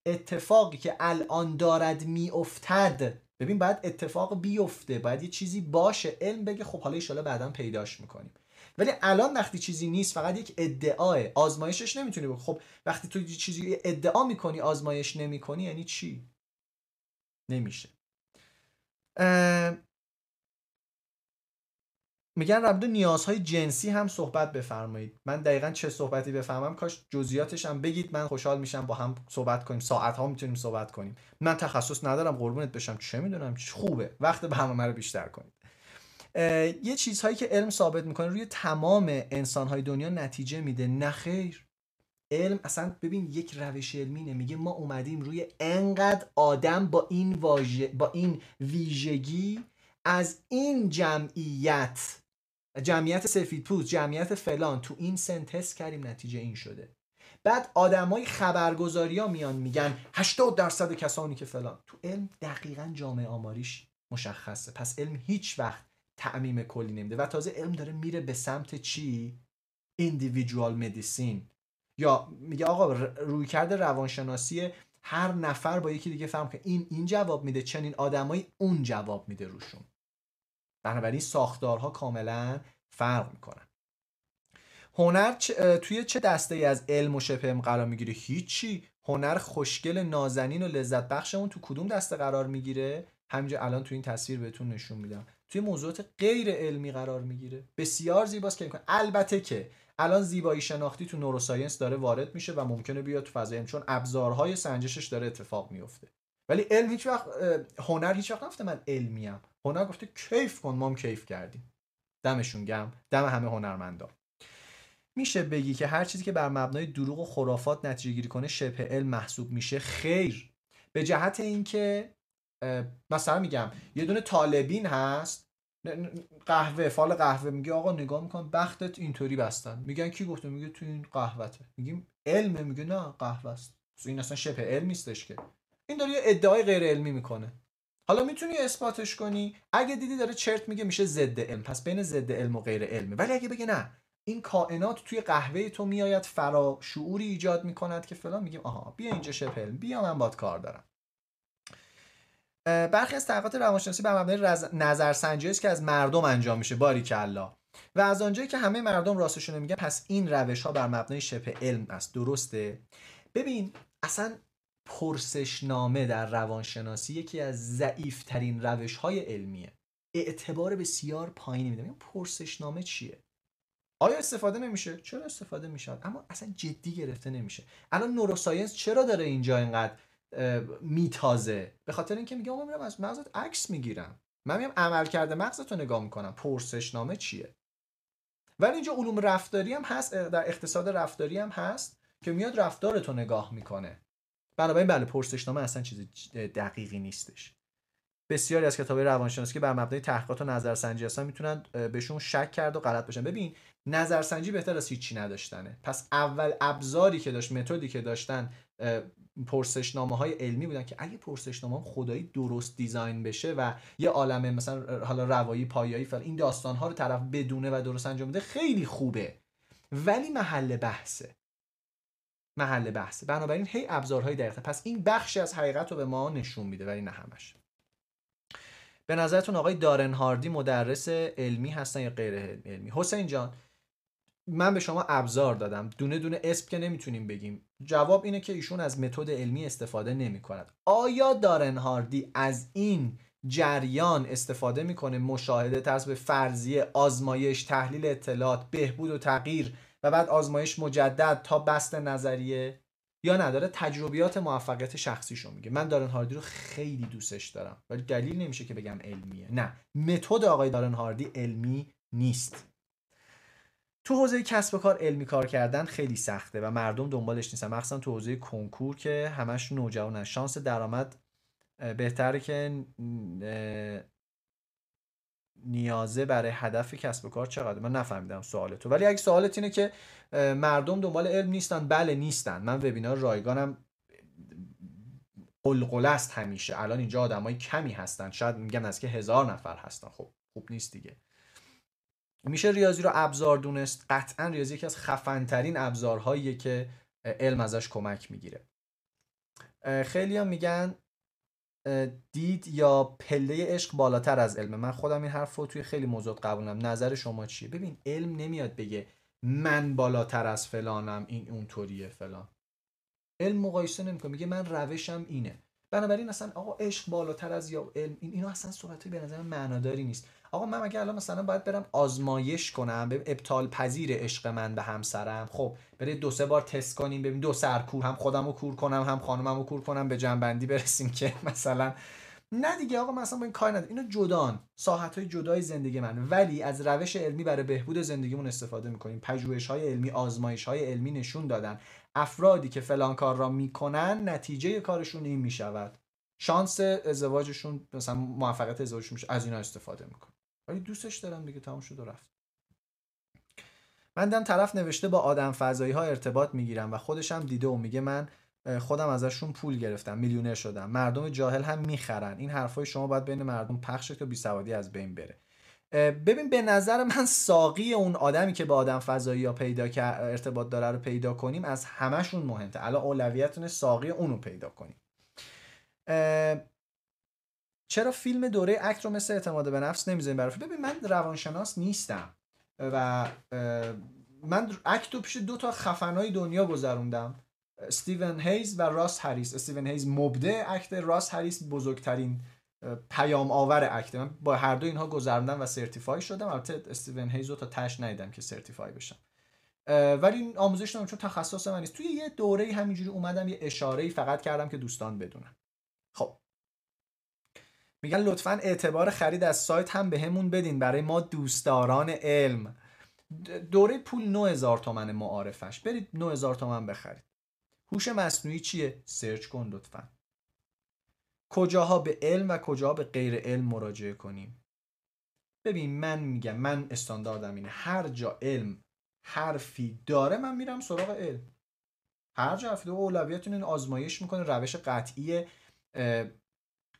اتفاقی که الان دارد میافتد ببین باید اتفاق بیفته باید یه چیزی باشه. علم بگه خب حالا ایشالا بعدا پیداش می‌کنیم. ولی الان وقتی چیزی نیست فقط یک ادعاه آزمایشش نمی‌تونی بگی خب وقتی تو چیزی ادعا می‌کنی آزمایش نمی‌کنی یعنی چی؟ نمیشه. میگن ربط نیازهای جنسی هم صحبت بفرمایید. من دقیقا چه صحبتی بفهمم؟ کاش جزئیاتش هم بگید من خوشحال میشم با هم صحبت کنیم. ساعت ها می‌تونیم صحبت کنیم. من تخصص ندارم قربونت بشم. چه می‌دونم؟ خوبه. وقت برنامه رو بیشتر کنید. یه چیزهایی که علم ثابت می‌کنه روی تمام انسانهای دنیا نتیجه میده. نخیر علم اصلا ببین یک روش علمی میگه ما اومدیم روی انقدر آدم با این واژه با این ویژگی از این جمعیت جمعیت سفید پوست جمعیت فلان تو این سن تست کردیم نتیجه این شده. بعد آدمای خبرگزاری ها میان میگن 80 درصد کسانی که فلان. تو علم دقیقا جامعه آماریش مشخصه. پس علم هیچ وقت تعمیم کلی نمیده و تازه علم داره میره به سمت چی؟ individual مدیسین یا میگه آقا روی کرده روانشناسی هر نفر با یکی دیگه فهم که این این جواب میده چنین آدمایی اون جواب میده روشون. بنابراین ساختارها کاملا فرق می‌کنن. هنر توی چه دسته ای از علم و شبه قرار می‌گیره هیچی. هنر خوشگل نازنین و لذت بخشمون تو کدوم دسته قرار می‌گیره؟ همینجا الان تو این تصویر بهتون نشون میدم. توی موضوعات غیر علمی قرار می‌گیره. بسیار زیباست که می‌کنه البته که الان زیبایی شناختی تو نوروساینس داره وارد میشه و ممکنه بیاد تو فضای چون ابزارهای سنجشش داره اتفاق میفته ولی علم هیچ وقت هنر هیچ وقت نفته. من علمیم. هنر گفته کیف کن ما کیف کردیم. دمشون گم دم همه هنرمندا. میشه بگی که هر چیزی که بر مبنای دروغ و خرافات نتیجه گیری کنه شبه علم محسوب میشه؟ خیر. به جهت اینکه مثلا میگم یه دونه طالبین هست. قهوه فال قهوه میگه آقا نگاه میکن بختت اینطوری بستن. میگن کی گفته؟ میگه تو این قهوته. میگیم علمه. میگه نه قهوه است. این اصلا شبه علم نیستش که. این داره یه ادعای غیر علمی می‌کنه. حالا می‌تونی اثباتش کنی؟ اگه دیدی داره چرت میگه میشه ضد علم. پس بین ضد علم و غیر علمه. ولی اگه بگه نه این کائنات توی قهوه تو میآید فرا شعوری ایجاد می‌کند که فلان. میگیم آها بیا اینجا شبه علم. بیا من باد کار دارم. برخی از تحقیقات روانشناسی بر مبنای نظرسنجی است که از مردم انجام میشه باری کلا و از آنجایی که همه مردم راستشون میگن پس این روش ها بر مبنای شبه علم است. درسته؟ ببین اصلا پرسشنامه در روانشناسی یکی از ضعیفترین روش های علمیه. اعتبار بسیار پایینی میده. این پرسشنامه چیه؟ آیا استفاده نمیشه؟ چرا استفاده میشه اما اصلا جدی گرفته نمیشه. الان نوروساینس چرا داره اینجا اینقدر میتازه. به خاطر اینکه میگه من میرم از مغزت عکس می‌گیرم. من میام عمل کرده مغزت رو نگاه می‌کنم. پرسشنامه چیه؟ ولی اینجا علوم رفتاری هم هست در اقتصاد رفتاری هم هست که میاد رفتارتو نگاه می‌کنه. بنابراین بله پرسشنامه اصلا چیز دقیقی نیستش. بسیاری از کتابهای روانشناسی که بر مبنای تحقیقات و نظرسنجی هستن می‌تونن بهشون شک کرد و غلط بشن. ببین نظرسنجی بهتر از هیچی نداشتنه. پس اول ابزاری که داشت متدی که داشتن پرسشنامه های علمی بودن که اگه پرسشنامه هم خدایی درست دیزاین بشه و یه عالمه مثلا حالا روایی پایایی فل این داستان ها رو طرف بدونه و درست انجام بده خیلی خوبه. ولی محل بحثه. محل بحثه. بنابراین هی ابزارهای دقیقه پس این بخشی از حقیقت رو به ما نشون میده ولی نه همش. به نظرتون آقای دارن هاردی مدرس علمی هستن یا غیر علمی؟ حسین جان من به شما ابزار دادم. دونه دونه اسم که نمی‌تونیم بگیم. جواب اینه که ایشون از متد علمی استفاده نمی کند آیا دارن هاردی از این جریان استفاده می‌کنه؟ مشاهده ترس به فرضیه آزمایش تحلیل اطلاعات بهبود و تغییر و بعد آزمایش مجدد تا بست نظریه؟ یا نداره تجربیات موفقیت شخصیشو میگه. من دارن هاردی رو خیلی دوستش دارم. ولی دلیل نمیشه که بگم علمیه. نه متد آقای دارن هاردی علمی نیست. تو حوزه کسب و کار علمی کار کردن خیلی سخته و مردم دنبالش نیستن. مخصوصا تو حوزه کنکور که همش نوجوانن شانس درآمد بهتره که نیازه برای هدف کسب و کار چقدر من نفهمیدم سوالتو ولی اگه سوالت اینه که مردم دنبال علم نیستن بله نیستن. من وبینار رایگانم قلقله است همیشه. الان اینجا آدمای کمی هستن. شاید میگن از که هزار نفر هستن. خب خوب نیست دیگه. میشه ریاضی رو ابزار دونست؟ قطعا ریاضی یکی از خفنترین ابزارهاییه که علم ازش کمک می‌گیره. خیلی هم میگن دید یا پله عشق بالاتر از علمه من خودم این حرف رو توی خیلی موضوع قبولم نظر شما چیه؟ ببین علم نمیاد بگه من بالاتر از فلانم این اونطوریه فلان. علم مقایسه نمی‌کنه. میگه من روشم اینه. بنابراین اصلا آقا عشق بالاتر از یا علم این اینا اصلا صحبت به نظر معناداری نیست. آقا من اگه الان مثلا باید برم آزمایش کنم به ابطال پذیر عشق من به همسرم؟ خب برای دو سه بار تست کنیم ببین دو سر کور هم خودم رو کور کنم هم خانمم رو کور کنم به جنبندی برسیم که مثلا. نه دیگه آقا مثلا با این کار ندارم. اینا جدان ساحت های جدای زندگی من. ولی از روش علمی برای بهبود زندگیمون استفاده می‌کنیم. پژوهش های علمی آزمایش های علمی نشون دادن. افرادی که فلان کار را می‌کنن نتیجه کارشون این می‌شود. شانس ازدواجشون مثلا موفقیت ازدواجشون میشه. از اینا استفاده می‌کنه ولی دوستش دارم دیگه تمام شد و رفت. من دیدم طرف نوشته با آدم فضایی ها ارتباط می‌گیرم و خودش هم دیده و میگه من خودم ازشون پول گرفتم میلیونر شدم. مردم جاهل هم می‌خرن. این حرفای شما باید بین مردم پخش تا بی سوادی از بین بره. ببین به نظر من ساقی اون آدمی که با آدم فضایی ها پیدا ارتباط داره رو پیدا کنیم از همشون مهمه. الان اولویتونه ساقی اونو پیدا کنیم. چرا فیلم دوره اکت رو مثل اعتماد به نفس نمی‌ذاریم برای ببین من روانشناس نیستم و من ACT رو پیش دو تا خفنای دنیا گذروندم استیون هیز و راس هریس. استیون هیز مبدع ACT راس هریس بزرگترین پیام آور ACT من با هر دو اینها گذروندم و certified شدم. البته استیون هیز رو تا تهش ندیدم که certified بشم. ولی آموزش نمیدم چون تخصص من نیست. توی یه دوره همینجوری اومدم یه اشاره فقط کردم که دوستان بدونن. خب میگن لطفا اعتبار خرید از سایت هم به بدین برای ما دوستداران علم. دوره پول 9000 تومن معارفش. برید 9000 تومن بخرید. هوش مصنوعی چیه؟ سرچ کن لطفا. کجاها به علم و کجاها به غیر علم مراجعه کنیم؟ ببین من میگم من استانداردم اینه. هر جا علم حرفی داره من میرم سراغ علم. هر جا حرفی داره اولویتون این آزمایش می‌کنه روش قطعی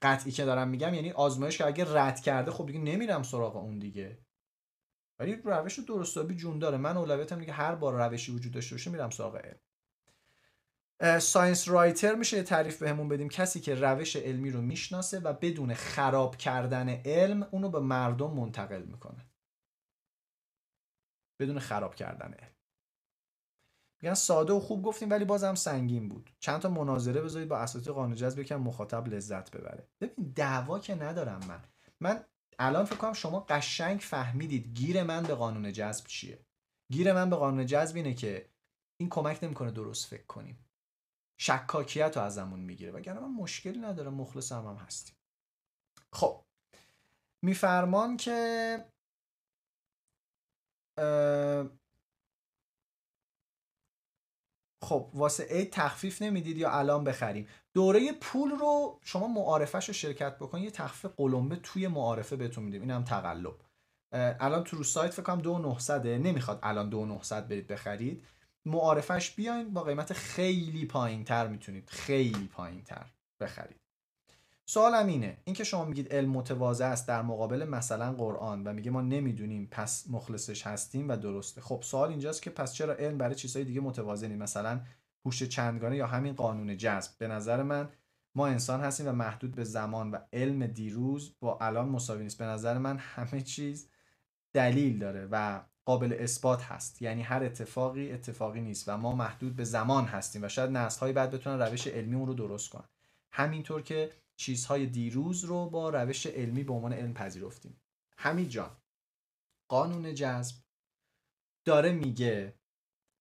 قطعی که دارم میگم یعنی آزمایش که اگه رد کرده خب دیگه نمیرم سراغ اون دیگه. ولی روش درستابی جون داره. من اولویتم دیگه هر بار روشی وجود داشته باشه میرم سراغ علم. ساینس رایتر میشه تعریف بهمون بدیم. کسی که روش علمی رو می‌شناسه و بدون خراب کردن علم اونو به مردم منتقل می‌کنه. بدون خراب کردن علم. میگن ساده و خوب گفتیم ولی بازم سنگین بود. چند تا مناظره بذارید با اساتید قانون جذب یکم مخاطب لذت ببره. ببین دعوا که ندارم من. من الان فکر کنم شما قشنگ فهمیدید گیر من به قانون جذب چیه. گیر من به قانون جذب اینه که این کمک نمی‌کنه درست فکر کنیم. شکاکیت رو ازمون می‌گیره. وگرنه من مشکلی ندارم مخلص هم, هم هستیم. خب. میفرمان که خب واسه عید تخفیف نمی‌دید یا الان بخریم. دوره پول رو شما معارفش رو شرکت بکنید یه تخفیف قلمبه توی معارفه بهتون میدیم. این هم تقلب الان تو رو سایت فکر کنم 2900 نمی‌خواد الان 2900 برید بخرید. معارفش بیاین با قیمت خیلی پایین تر می‌تونید. خیلی پایین تر بخرید. سوالم اینه. اینکه شما میگید علم متواضع است در مقابل مثلا قرآن و میگه ما نمی‌دونیم پس مخلصش هستیم و درسته. خب سوال اینجاست که پس چرا علم برای چیزهای دیگه متواضع نیست؟ مثلا هوش چندگانه یا همین قانون جذب. به نظر من ما انسان هستیم و محدود به زمان و علم دیروز با الان مساوی نیست. به نظر من همه چیز دلیل داره و قابل اثبات هست. یعنی هر اتفاقی اتفاقی نیست و ما محدود به زمان هستیم و شاید نسل‌های بعد بتونن روش علمی اون رو درست کنن. همینطور که چیزهای دیروز رو با روش علمی به عنوان علم پذیرفتیم. همین جان قانون جذب داره میگه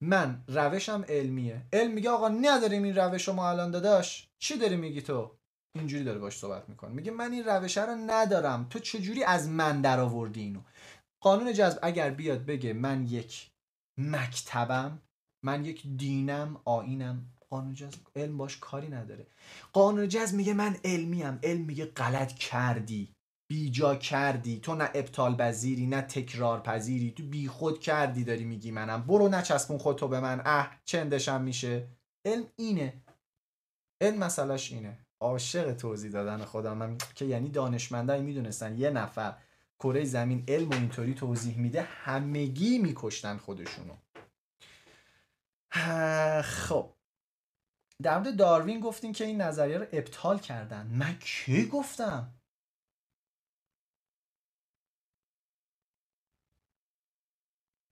من روشم علمیه. علم میگه آقا نداریم این روش رو ما الان داداش. چی داری میگی تو؟ اینجوری داره باش صحبت می‌کنه. میگه من این روشه رو ندارم. تو چجوری از من در آوردی اینو؟ قانون جذب اگر بیاد بگه من یک مکتبم من یک دینم آینم قانون جذب علم باش کاری نداره. قانون جذب میگه من علمیم. علم میگه غلط کردی. بیجا کردی. تو نه ابطال پذیری نه تکرار پذیری تو بی خود کردی داری میگی منم. برو نچسبون خودتو به من. اه چندشم میشه. علم اینه. علم مسئلهش اینه. عاشق توضیح دادن خودم. من که یعنی دانشمندای می‌دونستن یه نفر کره زمین علم و اینطوری توضیح میده همگی میکشتن خودشونو. خب. در مورد داروین گفتیم که این نظریه رو ابطال کردن. من کی گفتم؟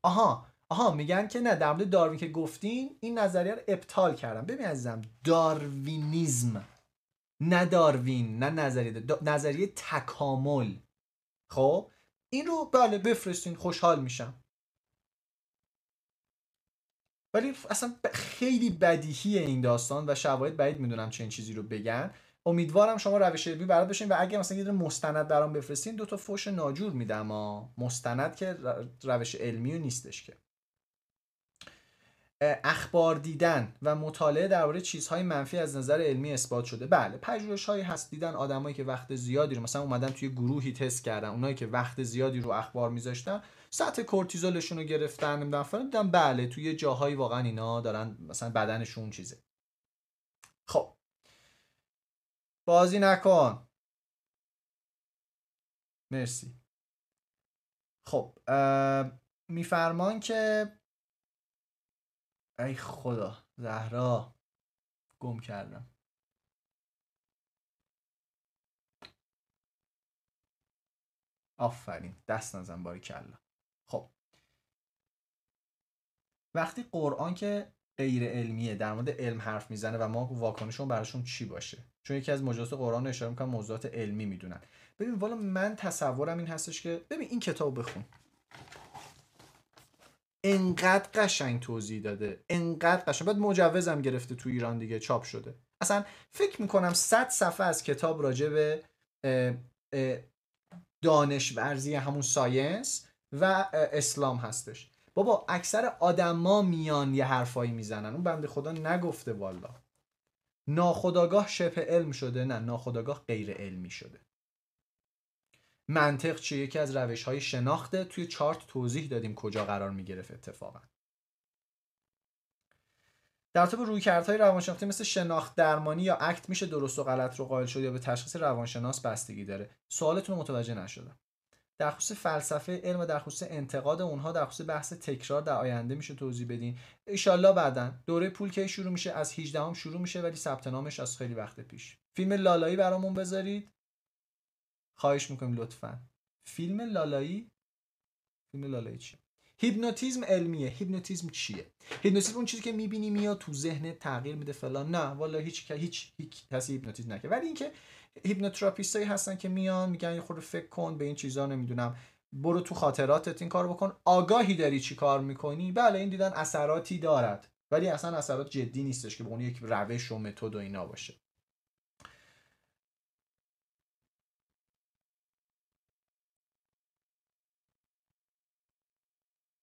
آها آها میگن که نه در مورد داروین که گفتین این نظریه رو ابطال کردن. ببین عزیزم داروینیزم. نه داروین نه نظریه نظریه تکامل. خب؟ این رو بله بفرستین خوشحال میشم. ولی اصلا خیلی بدیهی این داستان و شواهد بعید می‌دونم چه چیزی رو بگن. امیدوارم شما روش علمی برات بشین و اگه مثلا یه مستند برام بفرستین دو تا فوش ناجور میدم ها مستند که روش علمی نیستش که. اخبار دیدن و مطالعه درباره چیزهای منفی از نظر علمی اثبات شده. بله پژوهش هایی هست دیدن آدمایی که وقت زیادی رو مثلا اومدن توی گروهی تست کردن اونایی که وقت زیادی رو اخبار میذاشتن سطح کورتیزولشون رو گرفتن نمی‌دونم فلان. دیدن بله توی جاهایی واقعا اینا دارن مثلا بدنشون چیزه. خب. بازی نکن. مرسی. خب میفرمان که ای خدا زهرا گم کردم. آفرین دست نزن باری کلا خب وقتی قرآن که غیر علمیه در مورد علم حرف می‌زنه و ما واکنشون براشون چی باشه؟ چون یکی از موضوعات قرآن اشاره می‌کنم موضوعات علمی می‌دونن. ببین والا من تصورم این هستش که ببین این کتاب بخون. انقدر قشنگ توضیح داده. انقدر قشنگ. بعد مجوزم گرفته تو ایران دیگه چاپ شده. اصلا فکر می‌کنم 100 صفحه از کتاب راجع به دانش ورزی همون ساینس و اسلام هستش. بابا اکثر آدما میان یه حرفایی می‌زنن. اون بنده خدا نگفته والا. ناخداگاه شبه علم شده نه ناخداگاه غیر علمی شده. منطق چیه؟ یکی از روش های شناخته. توی چارت توضیح دادیم کجا قرار می گرفت اتفاقا. در طب رویکردهای روانشناختی مثل شناخت درمانی یا اکت میشه درست و غلط رو قائل شد یا به تشخیص روانشناس بستگی داره. سوالتون متوجه نشدم. در خصوص فلسفه علم و در خصوص انتقاد اونها در خصوص بحث تکرار در آینده میشه توضیح بدین. ایشالله بعدا دوره پول کی شروع میشه؟ از 18 هم شروع میشه ولی ثبت نامش از خیلی وقت پیش. فیلم لالایی برامون بذارید. خواهش می‌کنیم لطفا. فیلم لالایی؟ فیلم لالایی چیه؟ هیپنوتیزم علمیه. هیپنوتیزم چیه؟ هیپنوتیزم اون چیزی که می‌بینی میاد تو ذهن تغییر میده فلان. نه والا هیچ هیچ هیچ کسی هیپنوتیزم نکرد. ولی اینکه هیپنوتراپیستایی هستن که میان میگن یه خورده فکر کن به این چیزا نمی‌دونم. برو تو خاطراتت این کار بکن. آگاهی داری چی کار می‌کنی؟ بله این دیدن اثراتی دارد. ولی اصلا اثرات جدی نیستش که به یک روش و متد و اینا باشه.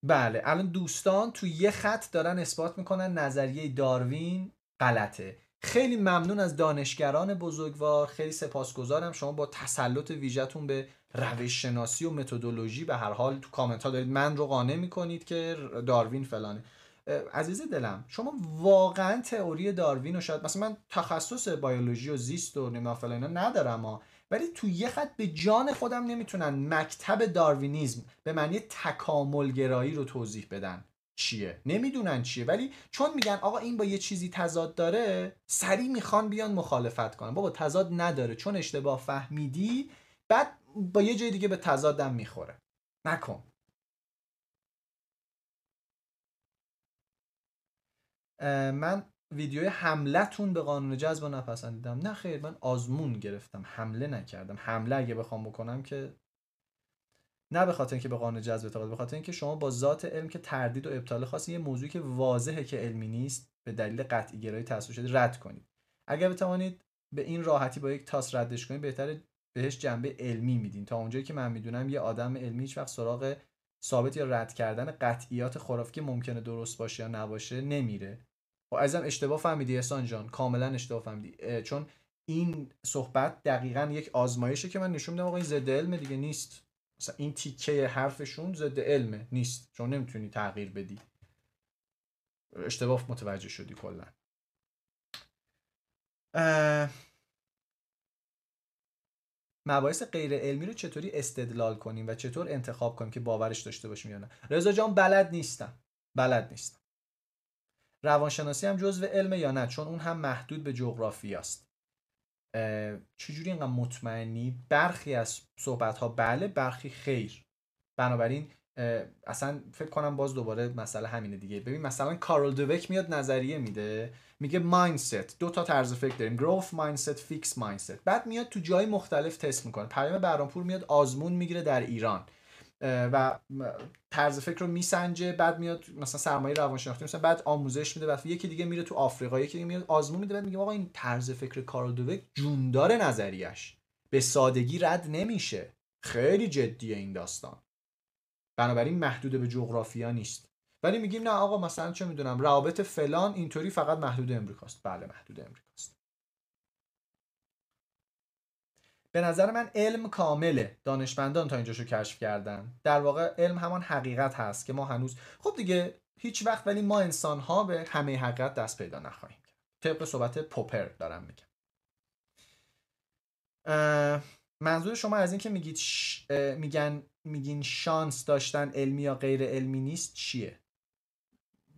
بله الان دوستان تو یه خط دارن اثبات می‌کنن نظریه داروین غلطه. خیلی ممنون از دانشگران بزرگوار خیلی سپاسگزارم. شما با تسلط ویژهتون به روش شناسی و متدولوژی به هر حال تو کامنت ها دارید. من رو قانع می‌کنید که داروین فلانه. عزیز دلم شما واقعا تئوری داروین رو شاید مثلا من تخصص بیولوژی و زیست و نمی‌دونم فلان ندارم ها. ولی تو یه خط به جان خودم نمی‌تونن مکتب داروینیزم به معنی تکاملگرایی رو توضیح بدن. چیه؟ نمی‌دونن چیه. ولی چون میگن آقا این با یه چیزی تضاد داره سریع می‌خوان بیان مخالفت کنن. بابا تضاد نداره. چون اشتباه فهمیدی بعد با یه جای دیگه به تضادم می‌خوره. نکن. من ویدیو حملتون به قانون جذب رو نپسندیدم نه خیر من آزمون گرفتم. حمله نکردم. حمله اگه بخوام بکنم که نه به خاطر اینکه به قانون جذب اعتقاد به خاطر اینکه شما با ذات علم که تردید و ابطال خاص یه موضوعی که واضحه که علمی نیست به دلیل قطعی گرایی تصویر شده رد کنید. اگر بتوانید به این راحتی با یک تاس ردش کنید بهتره بهش جنبه علمی میدین. تا اونجایی که من می‌دونم یه آدم علمی هیچ وقت سراغ ثابت یا رد کردن قطعیات خرافی که ممکنه درست باشه یا نباشه نمیره. و خب ازم اشتباه فهمیدی احسان جان. کاملا اشتباه فهمیدی. چون این صحبت دقیقا یک آزمایشه که من نشون میدم آقا این ضد دیگه نیست. مثلا این تیکه حرفشون ضد علمه. نیست. چون نمی‌تونی تغییر بدی. اشتباه متوجه شدی کلا. مباحث غیر علمی رو چطوری استدلال کنیم و چطور انتخاب کنیم که باورش داشته باشیم یا نه؟ رضا جان بلد نیستم. بلد نیستم. روانشناسی هم جزو علم یا نه؟ چون اون هم محدود به جغرافی است چجوری اینقدر مطمئنی؟ برخی از صحبت ها بله برخی خیر. بنابراین اصلا فکر کنم باز دوباره مسئله همینه دیگه. ببین مثلا کارل دوک میاد نظریه میده میگه مایندست دو تا طرز فکر داریم. گروث مایندست فیکس مایندست بعد میاد تو جای مختلف تست می‌کنه. پیام برامپور میاد آزمون می‌گیره در ایران. و طرز فکر رو میسنجه بعد میاد مثلا سرمایه روانشناختی مثلا بعد آموزش میده بعد یکی دیگه میره تو آفریقا یکی دیگه میاد آزمون میده بعد میگه آقا این طرز فکر کارل دوک جوندار نظریش به سادگی رد نمیشه. خیلی جدیه این داستان. بنابراین محدود به جغرافیا نیست. ولی میگیم نه آقا مثلا چه می‌دونم روابط فلان اینطوری فقط محدود امریکاست. بله محدود امریکاست. به نظر من علم کامله. دانشمندان تا اینجاشو کشف کردن. در واقع علم همان حقیقت هست که ما هنوز خب دیگه هیچ وقت ولی ما انسان ها به همه حقیقت دست پیدا نخواهیم کرد. طبق صحبت پوپر دارم میگم. منظور شما از اینکه میگید میگن میگین شانس داشتن علمی یا غیر علمی نیست چیه؟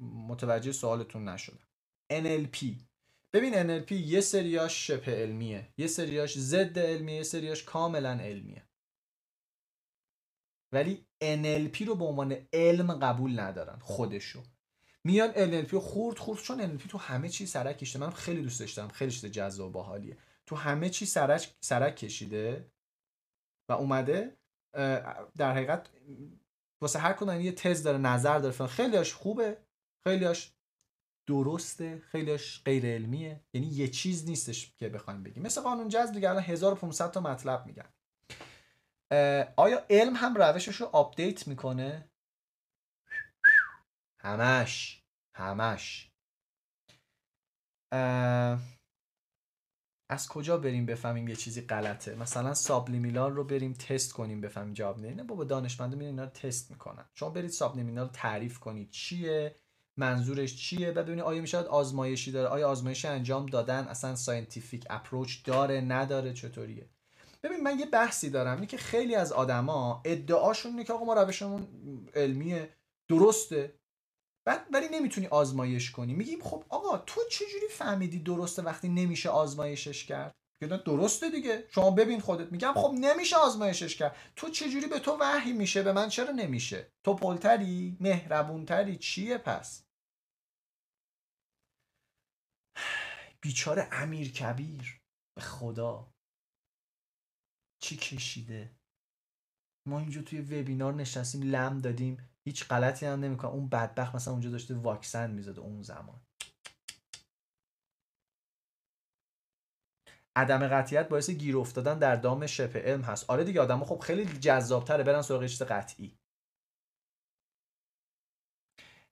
متوجه سوالتون نشدم. NLP ببین NLP یه سریاش شبه علمیه. یه سریاش ضد علمیه یه سریاش کاملا علمیه. ولی NLP رو به عنوان علم قبول ندارن خودشو. میان NLP خورد خورد. چون NLP تو همه چی سرک کشیده. من خیلی دوست داشتم. خیلی چیز جذاب باحالیه. تو همه چی سرک سرک کشیده و اومده در حقیقت واسه هر کدوم یه تز داره نظر داره. خیلیاش خوبه. خیلیاش درسته خیلیش غیر علمیه یعنی یه چیز نیستش که بخوایم بگیم. مثل قانون جذب دیگه الان 1500 تا مطلب میگن. آیا علم هم روشش رو update می‌کنه؟ همش. همش. از کجا بریم بفهمیم یه چیزی غلطه؟ مثلا subliminal رو بریم تست کنیم بفهمیم جواب نه بابا دانشمندا میرن اینا رو تست می‌کنن. شما برید subliminal رو تعریف کنید. چیه؟ منظورش چیه و ببینید آیا میشه آزمایشی داره؟ آیا آزمایشی انجام دادن اصلا scientific approach داره نداره؟ چطوریه؟ ببین من یه بحثی دارم اینه که خیلی از آدما ادعاشون اینه که آقا ما روشمون علمیه درسته. بعد ولی نمی‌تونی آزمایش کنی. میگیم خب آقا تو چجوری فهمیدی درسته وقتی نمیشه آزمایشش کرد؟ درسته دیگه. شما ببین خودت. میگم خب نمیشه آزمایشش کرد. تو چجوری به تو وحی میشه؟ به من چرا نمیشه؟ تو پلتری مهربونتری چیه پس؟ بیچاره امیر کبیر. به خدا. چی کشیده؟ ما اینجا توی وبینار نشستیم لم دادیم. هیچ غلطی هم نمی‌کنه. اون بدبخت مثلا اونجا داشته واکسن می‌زده اون زمان. عدم قطعیت باعث گیر افتادن در دام شبه علم هست. آره دیگه آدم خب خیلی جذابتره برن سراغ چیز قطعی.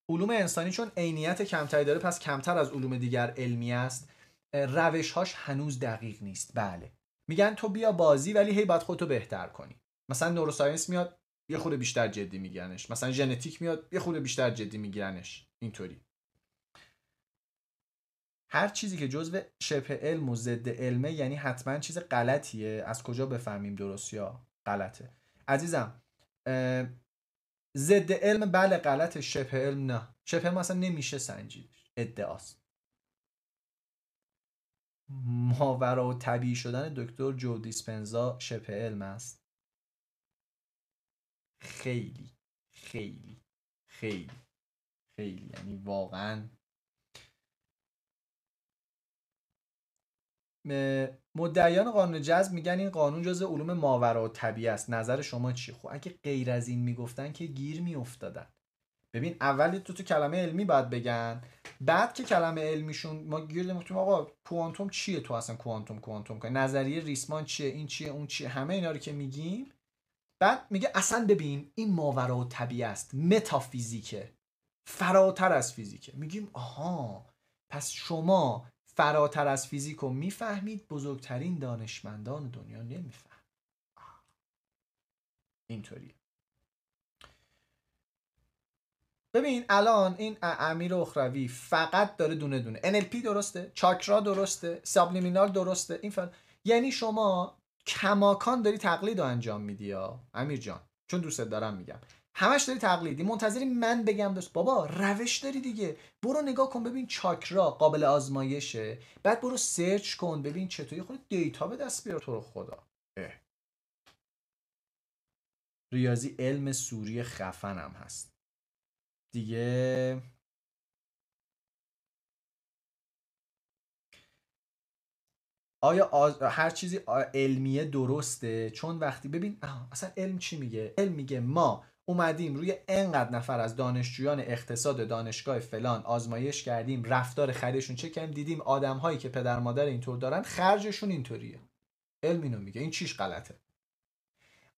علوم انسانی چون عینیت کمتری داره پس کمتر از علوم دیگر علمی است. روشهاش هنوز دقیق نیست. بله. میگن تو بیا بازی ولی هی باید خودتو بهتر کنی. مثلا نوروساینس میاد یه خورده بیشتر جدی میگیرنش. مثلا ژنتیک میاد یه خورده بیشتر جدی میگیرنش. اینطوری. هر چیزی که جزو شبه علم و ضد علمه یعنی حتما چیز غلطیه. از کجا بفهمیم درست یا غلطه؟ عزیزم ضد علم بله غلط شبه علم نه. شبه علم اصلا نمیشه سنجید ادعاست. ماورا و طبیعی شدن دکتر جو دیسپنزا شبه علم است. خیلی خیلی خیلی خیلی. یعنی واقعا. مدعیان قانون جذب میگن این قانون جزء علوم ماورا و طبیعه است. نظر شما چی؟ خب اگه غیر از این می‌گفتن که گیر میافتادن. ببین اول تو تو کلمه علمی باید بگن. بعد که کلمه علمیشون ما گیر نمیفتیم آقا کوانتوم چیه تو اصلا کوانتوم کوانتوم؟ کنی نظریه ریسمان چیه این چیه اون چیه همه اینا رو که میگیم. بعد میگه اصلا ببین این ماورا و طبیعه است متافیزیکه فراتر از فیزیکه. میگیم آها پس شما فراتر از فیزیک رو می‌فهمید بزرگترین دانشمندان دنیا نمیفهم اینطوری ببین الان این امیر اخروی فقط داره دونه دونه. NLP درسته چاکرا درسته سابلیمینال درسته این فن... یعنی شما کماکان داری تقلید رو انجام میدی یا؟ امیر جان چون دوست دارم میگم. همش داری تقلیدی. منتظری من بگم دوست بابا روش داری دیگه. برو نگاه کن ببین چاکرا قابل آزمایشه. بعد برو سرچ کن ببین چطوری خود دیتا به دست بیار. تو رو خدا. اه. ریاضی علم سوری خفنم هست. دیگه. آیا هر چیزی علمیه درسته؟ چون وقتی ببین اصلا علم چی میگه؟ علم میگه ما اومدیم روی انقدر نفر از دانشجویان اقتصاد دانشگاه فلان آزمایش کردیم رفتار خریدشون چه کردیم؟ دیدیم آدم هایی که پدر مادر اینطور دارن خرجشون اینطوریه. علم اینو میگه. این چیش غلطه؟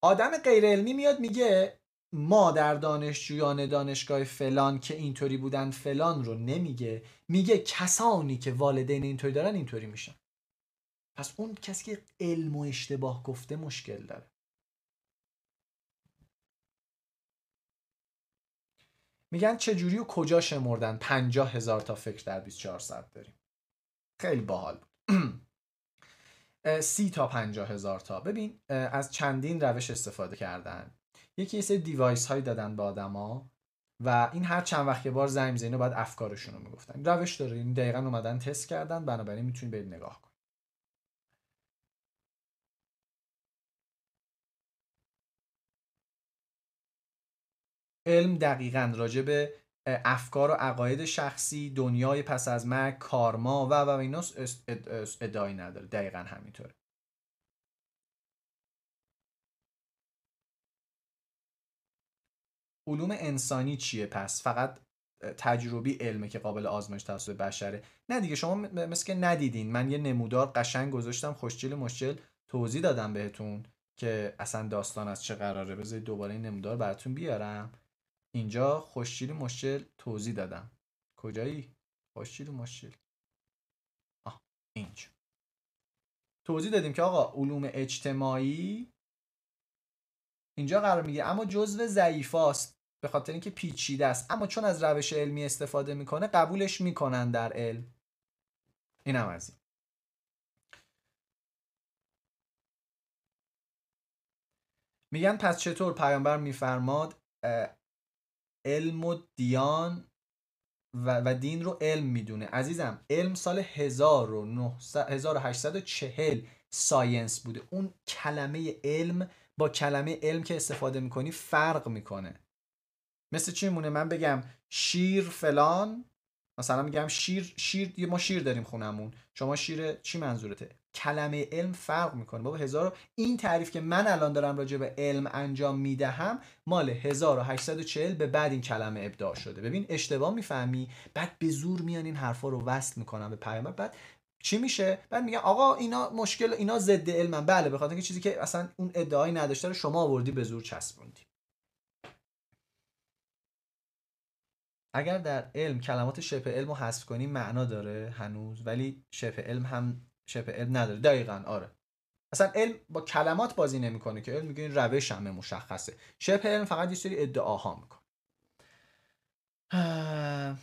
آدم غیر علمی میاد میگه ما در دانشجویان دانشگاه فلان که اینطوری بودن فلان رو نمیگه میگه کسانی که والدین اینطوری دارن اینطوری میشن. پس اون کسی که علم و اشتباه گفته مشکل داره. میگن چجوری و کجا شمردن؟ پنجاه هزار تا فکر در 24 ساعت داریم. خیلی باحال بود. سی تا پنجاه هزار تا. ببین از چندین روش استفاده کردن. یکی یه سری دیوایس هایی دادن به آدما و این هر چند وقت یه بار زنگ می‌زنه باید افکارشون رو می‌گفتن. روش داره. این دقیقا اومدن تست کردن. بنابراین می‌تونید برید نگاه کن علم دقیقا راجع به افکار و عقاید شخصی دنیای پس از مرگ کارما و و اینا ادعایی نداره. دقیقا همینطوره. علوم انسانی چیه پس؟ فقط تجربی علمه که قابل آزمایش توسط بشره. نه دیگه شما مثل که ندیدین. من یه نمودار قشنگ گذاشتم خوشچیل مشکل توضیح دادم بهتون که اصلا داستان از چه قراره. بذارید دوباره این نمودار براتون بیارم. اینجا خوشچیل مشکل توضیح دادم. کجایی؟ خوشچیل مشکل. آه اینجا. توضیح دادیم که آقا علوم اجتماعی اینجا قرار میگه اما جزو ضعیفاست. به خاطر اینکه پیچیده است. اما چون از روش علمی استفاده می‌کنه قبولش می‌کنن در علم. اینم از این. میگن پس چطور پیامبر میفرماد علم و دیان و, و دین رو علم می‌دونه. عزیزم علم سال 1840 ساینس بوده. اون کلمه علم با کلمه علم که استفاده می‌کنی فرق می‌کنه. مثل چی مونه من بگم شیر فلان مثلا میگم شیر شیر ما شیر داریم خونمون. شما شیر چی منظورته؟ کلمه علم فرق می‌کنه. بابا هزار این تعریف که من الان دارم راجع به علم انجام می‌دهم مال 1840 به بعد این کلمه ابداع شده. ببین اشتباه می‌فهمی بعد به زور میان این حرفا رو وصل می‌کنم به پیامبر. بعد چی میشه؟ بعد میگن آقا اینا مشکل اینا ضد علمن. بله بخاطر اینکه چیزی که اصلا اون ادعایی نداشته رو شما آوردی به زور چسبوندی. اگر در علم کلمات شبه علم رو حذف کنی معنا داره هنوز ولی شبه علم هم شبه علم نداره. دقیقا آره. اصلا علم با کلمات بازی نمی‌کنه که علم میگه این روش همه مشخصه. شبه علم فقط یه سری ادعاها می‌کنه.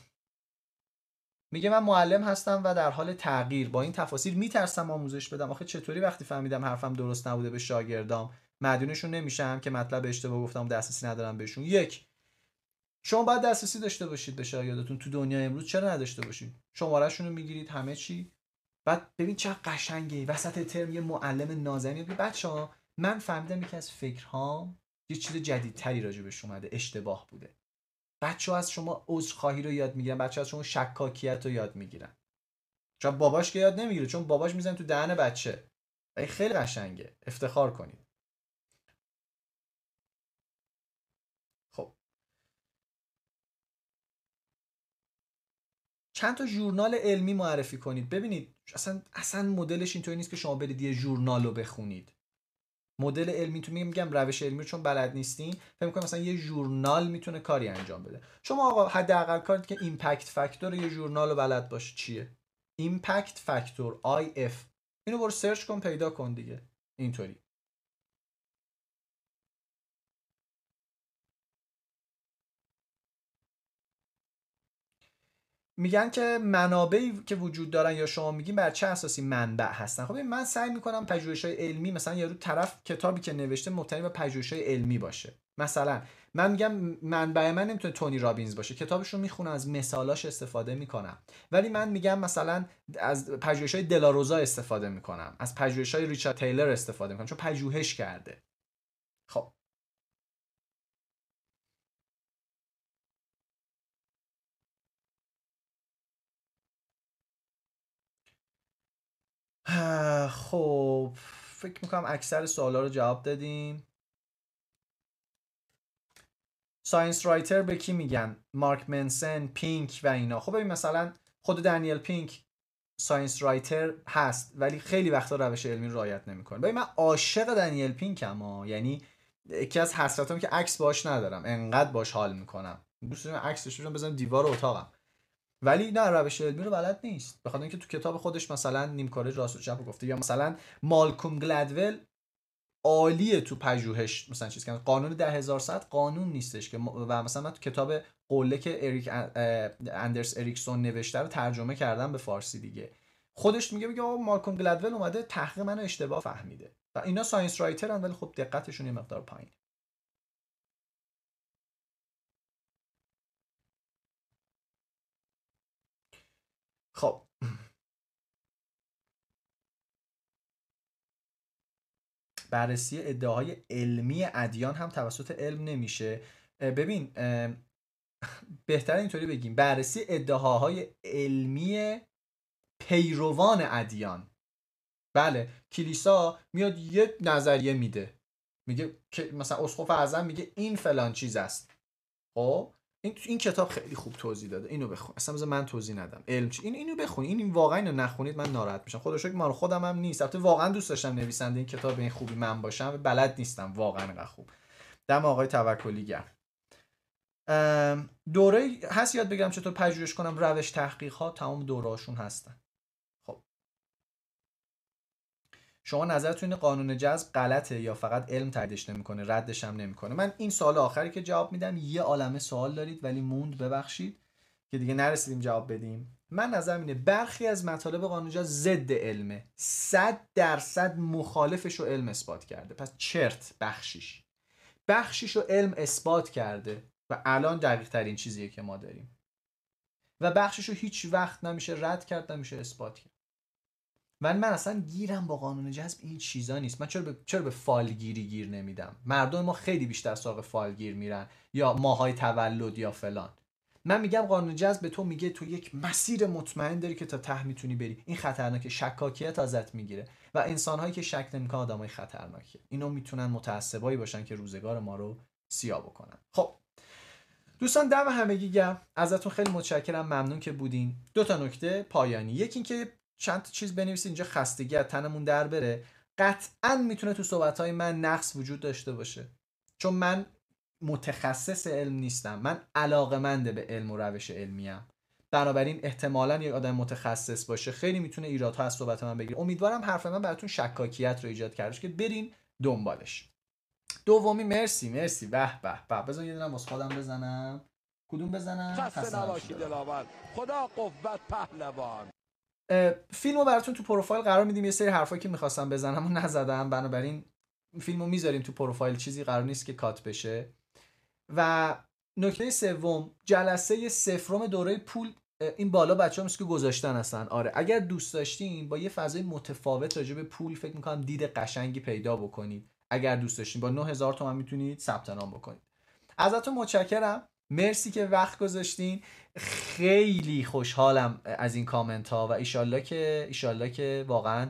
میگه من معلم هستم و در حال تغییر. با این تفاصیل میترسم آموزش بدم. آخه چطوری وقتی فهمیدم حرفم درست نبوده به شاگردام؟ مدیونشون نمیشم که مطلب اشتباه گفتم دسترسی ندارم بهشون. یک شما باید دسترسی داشته باشید به شاگرداتون تو دنیا امروز. چرا نداشته باشید؟ شمارهشون رو می‌گیرید همه چی. بعد ببین چه قشنگه. وسط ترم یه معلم نازنین بچه ها من فهمیدم یکی از فکرهام یه چیز جدیدتری راجبش اومده اشتباه بوده. بچه ها از شما عذرخواهی رو یاد می‌گیرن بچه از شما شکاکیت رو یاد می‌گیرن. چون باباش که یاد نمی‌گیره چون باباش می‌زنه تو دهن بچه. خیلی قشنگه. افتخار کنید خب چند تا ژورنال علمی معرفی کنید. ببینید اصلا اصلا مدلش اینطوری نیست که شما برید یه ژورنال رو بخونید. مدل علمی تو میگم روش علمی چون بلد نیستین. فکر می‌کنم مثلا یه ژورنال می‌تونه کاری انجام بده. شما آقا حداقل کارید که impact factor یه ژورنال رو بلد باشه چیه؟ impact factor IF اینو برو search کن پیدا کن دیگه. اینطوری. میگن که منابعی که وجود دارن یا شما میگین بر چه اساسی منبع هستن؟ خب من سعی می‌کنم پژوهش های علمی مثلا یارو طرف کتابی که نوشته مبتنی به پژوهش های علمی باشه. مثلا من میگم منبع من نمی‌تونه تونی رابینز باشه. کتابش رو می‌خونم از مثالاش استفاده می‌کنم. ولی من میگم مثلا از پژوهش های دلاروزا استفاده می‌کنم. از پژوهش های ریچارد تیلر استفاده می‌کنم چون پژوهش کرده. خب خب فکر می‌کنم اکثر سوالا رو جواب دادیم. science writer به کی میگن؟ مارک منسن پینک و اینا. خب ببین مثلا خود دنیل پینک science writer هست ولی خیلی وقتا روش علمی رعایت نمی‌کنه. ببین من عاشق دنیل پینکم ها. یعنی یکی از حسرتام که عکس باش ندارم. انقدر باش حال می‌کنم. دوست دارم عکسش رو بزنم دیوار اتاقم. ولی نه روش علمی رو بلد نیست. بخاطر اینکه تو کتاب خودش مثلا نیمکره راست و چپ گفته یا مثلا مالکوم گلدول عالیه تو پژوهش مثلا چیز کنه قانون ده هزار ساعت قانون نیستش که و مثلا من تو کتاب قله که اریک اندرس اریکسون نوشته رو ترجمه کردم به فارسی دیگه. خودش میگه میگه مالکوم گلدول اومده تحقیق منو اشتباه فهمیده. و اینا science writer ن ولی خب دقتشون یه مقدار پایین خب. بررسی ادعاهای علمی ادیان هم توسط علم نمیشه. ببین بهتر اینطوری بگیم. بررسی ادعاهای علمی پیروان ادیان. بله کلیسا میاد یه نظریه میده. میگه مثلا اسقف اعظم میگه این فلان چیز است. خب؟ این این کتاب خیلی خوب توضیح داده. اینو بخون. اصلا من توضیح ندم. علم چی این اینو بخون. این, واقعا اینو نخونید من ناراحت میشم. شکر مال خودم هم نیست. البته واقعا دوست داشتم نویسنده این کتاب این خوبی من باشم. بلد نیستم. واقعا خوب. دم آقای توکلی گرم. دوره هست یاد بگیرم چطور پژوهش کنم؟ روش تحقیق ها تمام دورهاشون هستن. شما نظرتون این قانون جذب غلطه یا فقط علم تاییدش نمی‌کنه ردش هم نمی‌کنه؟ من این سوال آخری که جواب میدم یه عالمه سوال دارید ولی موند ببخشید که دیگه نرسیدیم جواب بدیم. من نظرم اینه برخی از مطالب قانون جذب ضد علمه. صد درصد مخالفش رو علم اثبات کرده. پس چرت بخشیش. بخشیش رو علم اثبات کرده و الان دقیق ترین چیزیه که ما داریم. و بخشش رو هیچ وقت نمیشه رد کرد نمیشه اثبات کرد. من من اصلا گیرم با قانون جذب این چیزا نیست. من چرا به چرا به فالگیری گیر نمیدم؟ مردم ما خیلی بیشتر سراغ فالگیر میرن یا ماهای تولد یا فلان. من میگم قانون جذب به تو میگه تو یک مسیر مطمئن داری که تا ته می‌تونی بری. این خطرناکه شکاکیت ازت می‌گیره و انسانهایی که شک نمی‌کنن آدمای خطرناکه اینو می‌تونن متعصبایی باشن که روزگار ما رو سیاه بکنن. خب. دوستان دم همگی گم ازتون خیلی متشکرم. ممنون که بودین. دو تا نکته پایانی. یکی اینکه چند تا چیز بنویسید اینجا خستگی از تنمون در بره. قطعا می‌تونه تو صحبت های من نقص وجود داشته باشه. چون من متخصص علم نیستم. من علاقمنده به علم و روش علمیم. بنابراین احتمالا یک آدم متخصص باشه. خیلی می‌تونه ایرادها از صحبت من بگیره. امیدوارم حرف من براتون شکاکیت رو ایجاد کرده که برین دنبالش. دومی مرسی مرسی. به به به. بذار یه دونه خودم بزنم. کدوم بزنم؟ خدا قوت پهلوان. فیلمو براتون تو پروفایل قرار میدیم یه سری حرفایی که می‌خواستم بزنم و نزدم. بنابراین فیلمو می‌ذاریم تو پروفایل چیزی قرار نیست که کات بشه. و نکته سوم جلسه سفرم دوره پول این بالا بچه هم که گذاشتن هستن. آره اگر دوست داشتین با یه فضای متفاوت راجع به پول فکر می‌کنم دید قشنگی پیدا بکنید. اگر دوست داشتین با 9000 تومن می‌تونید ثبت نام بکنید. ازتون متشکرم. مرسی که وقت گذاشتین. خیلی خوشحالم از این کامنت ها و ایشالله که ایشالله که واقعا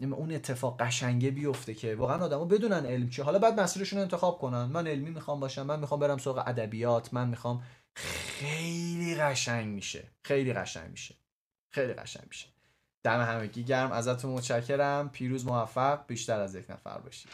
اون اتفاق قشنگه بیفته که واقعا آدما بدونن علم چیه. حالا بعد مسیرشون انتخاب کنن. من علمی می‌خوام باشم من می‌خوام برم سراغ ادبیات من می‌خوام. خیلی قشنگ میشه. خیلی قشنگ میشه. خیلی قشنگ میشه. دم همگی گرم. ازتون متشکرم. پیروز موفق. بیشتر از یک نفر باشید.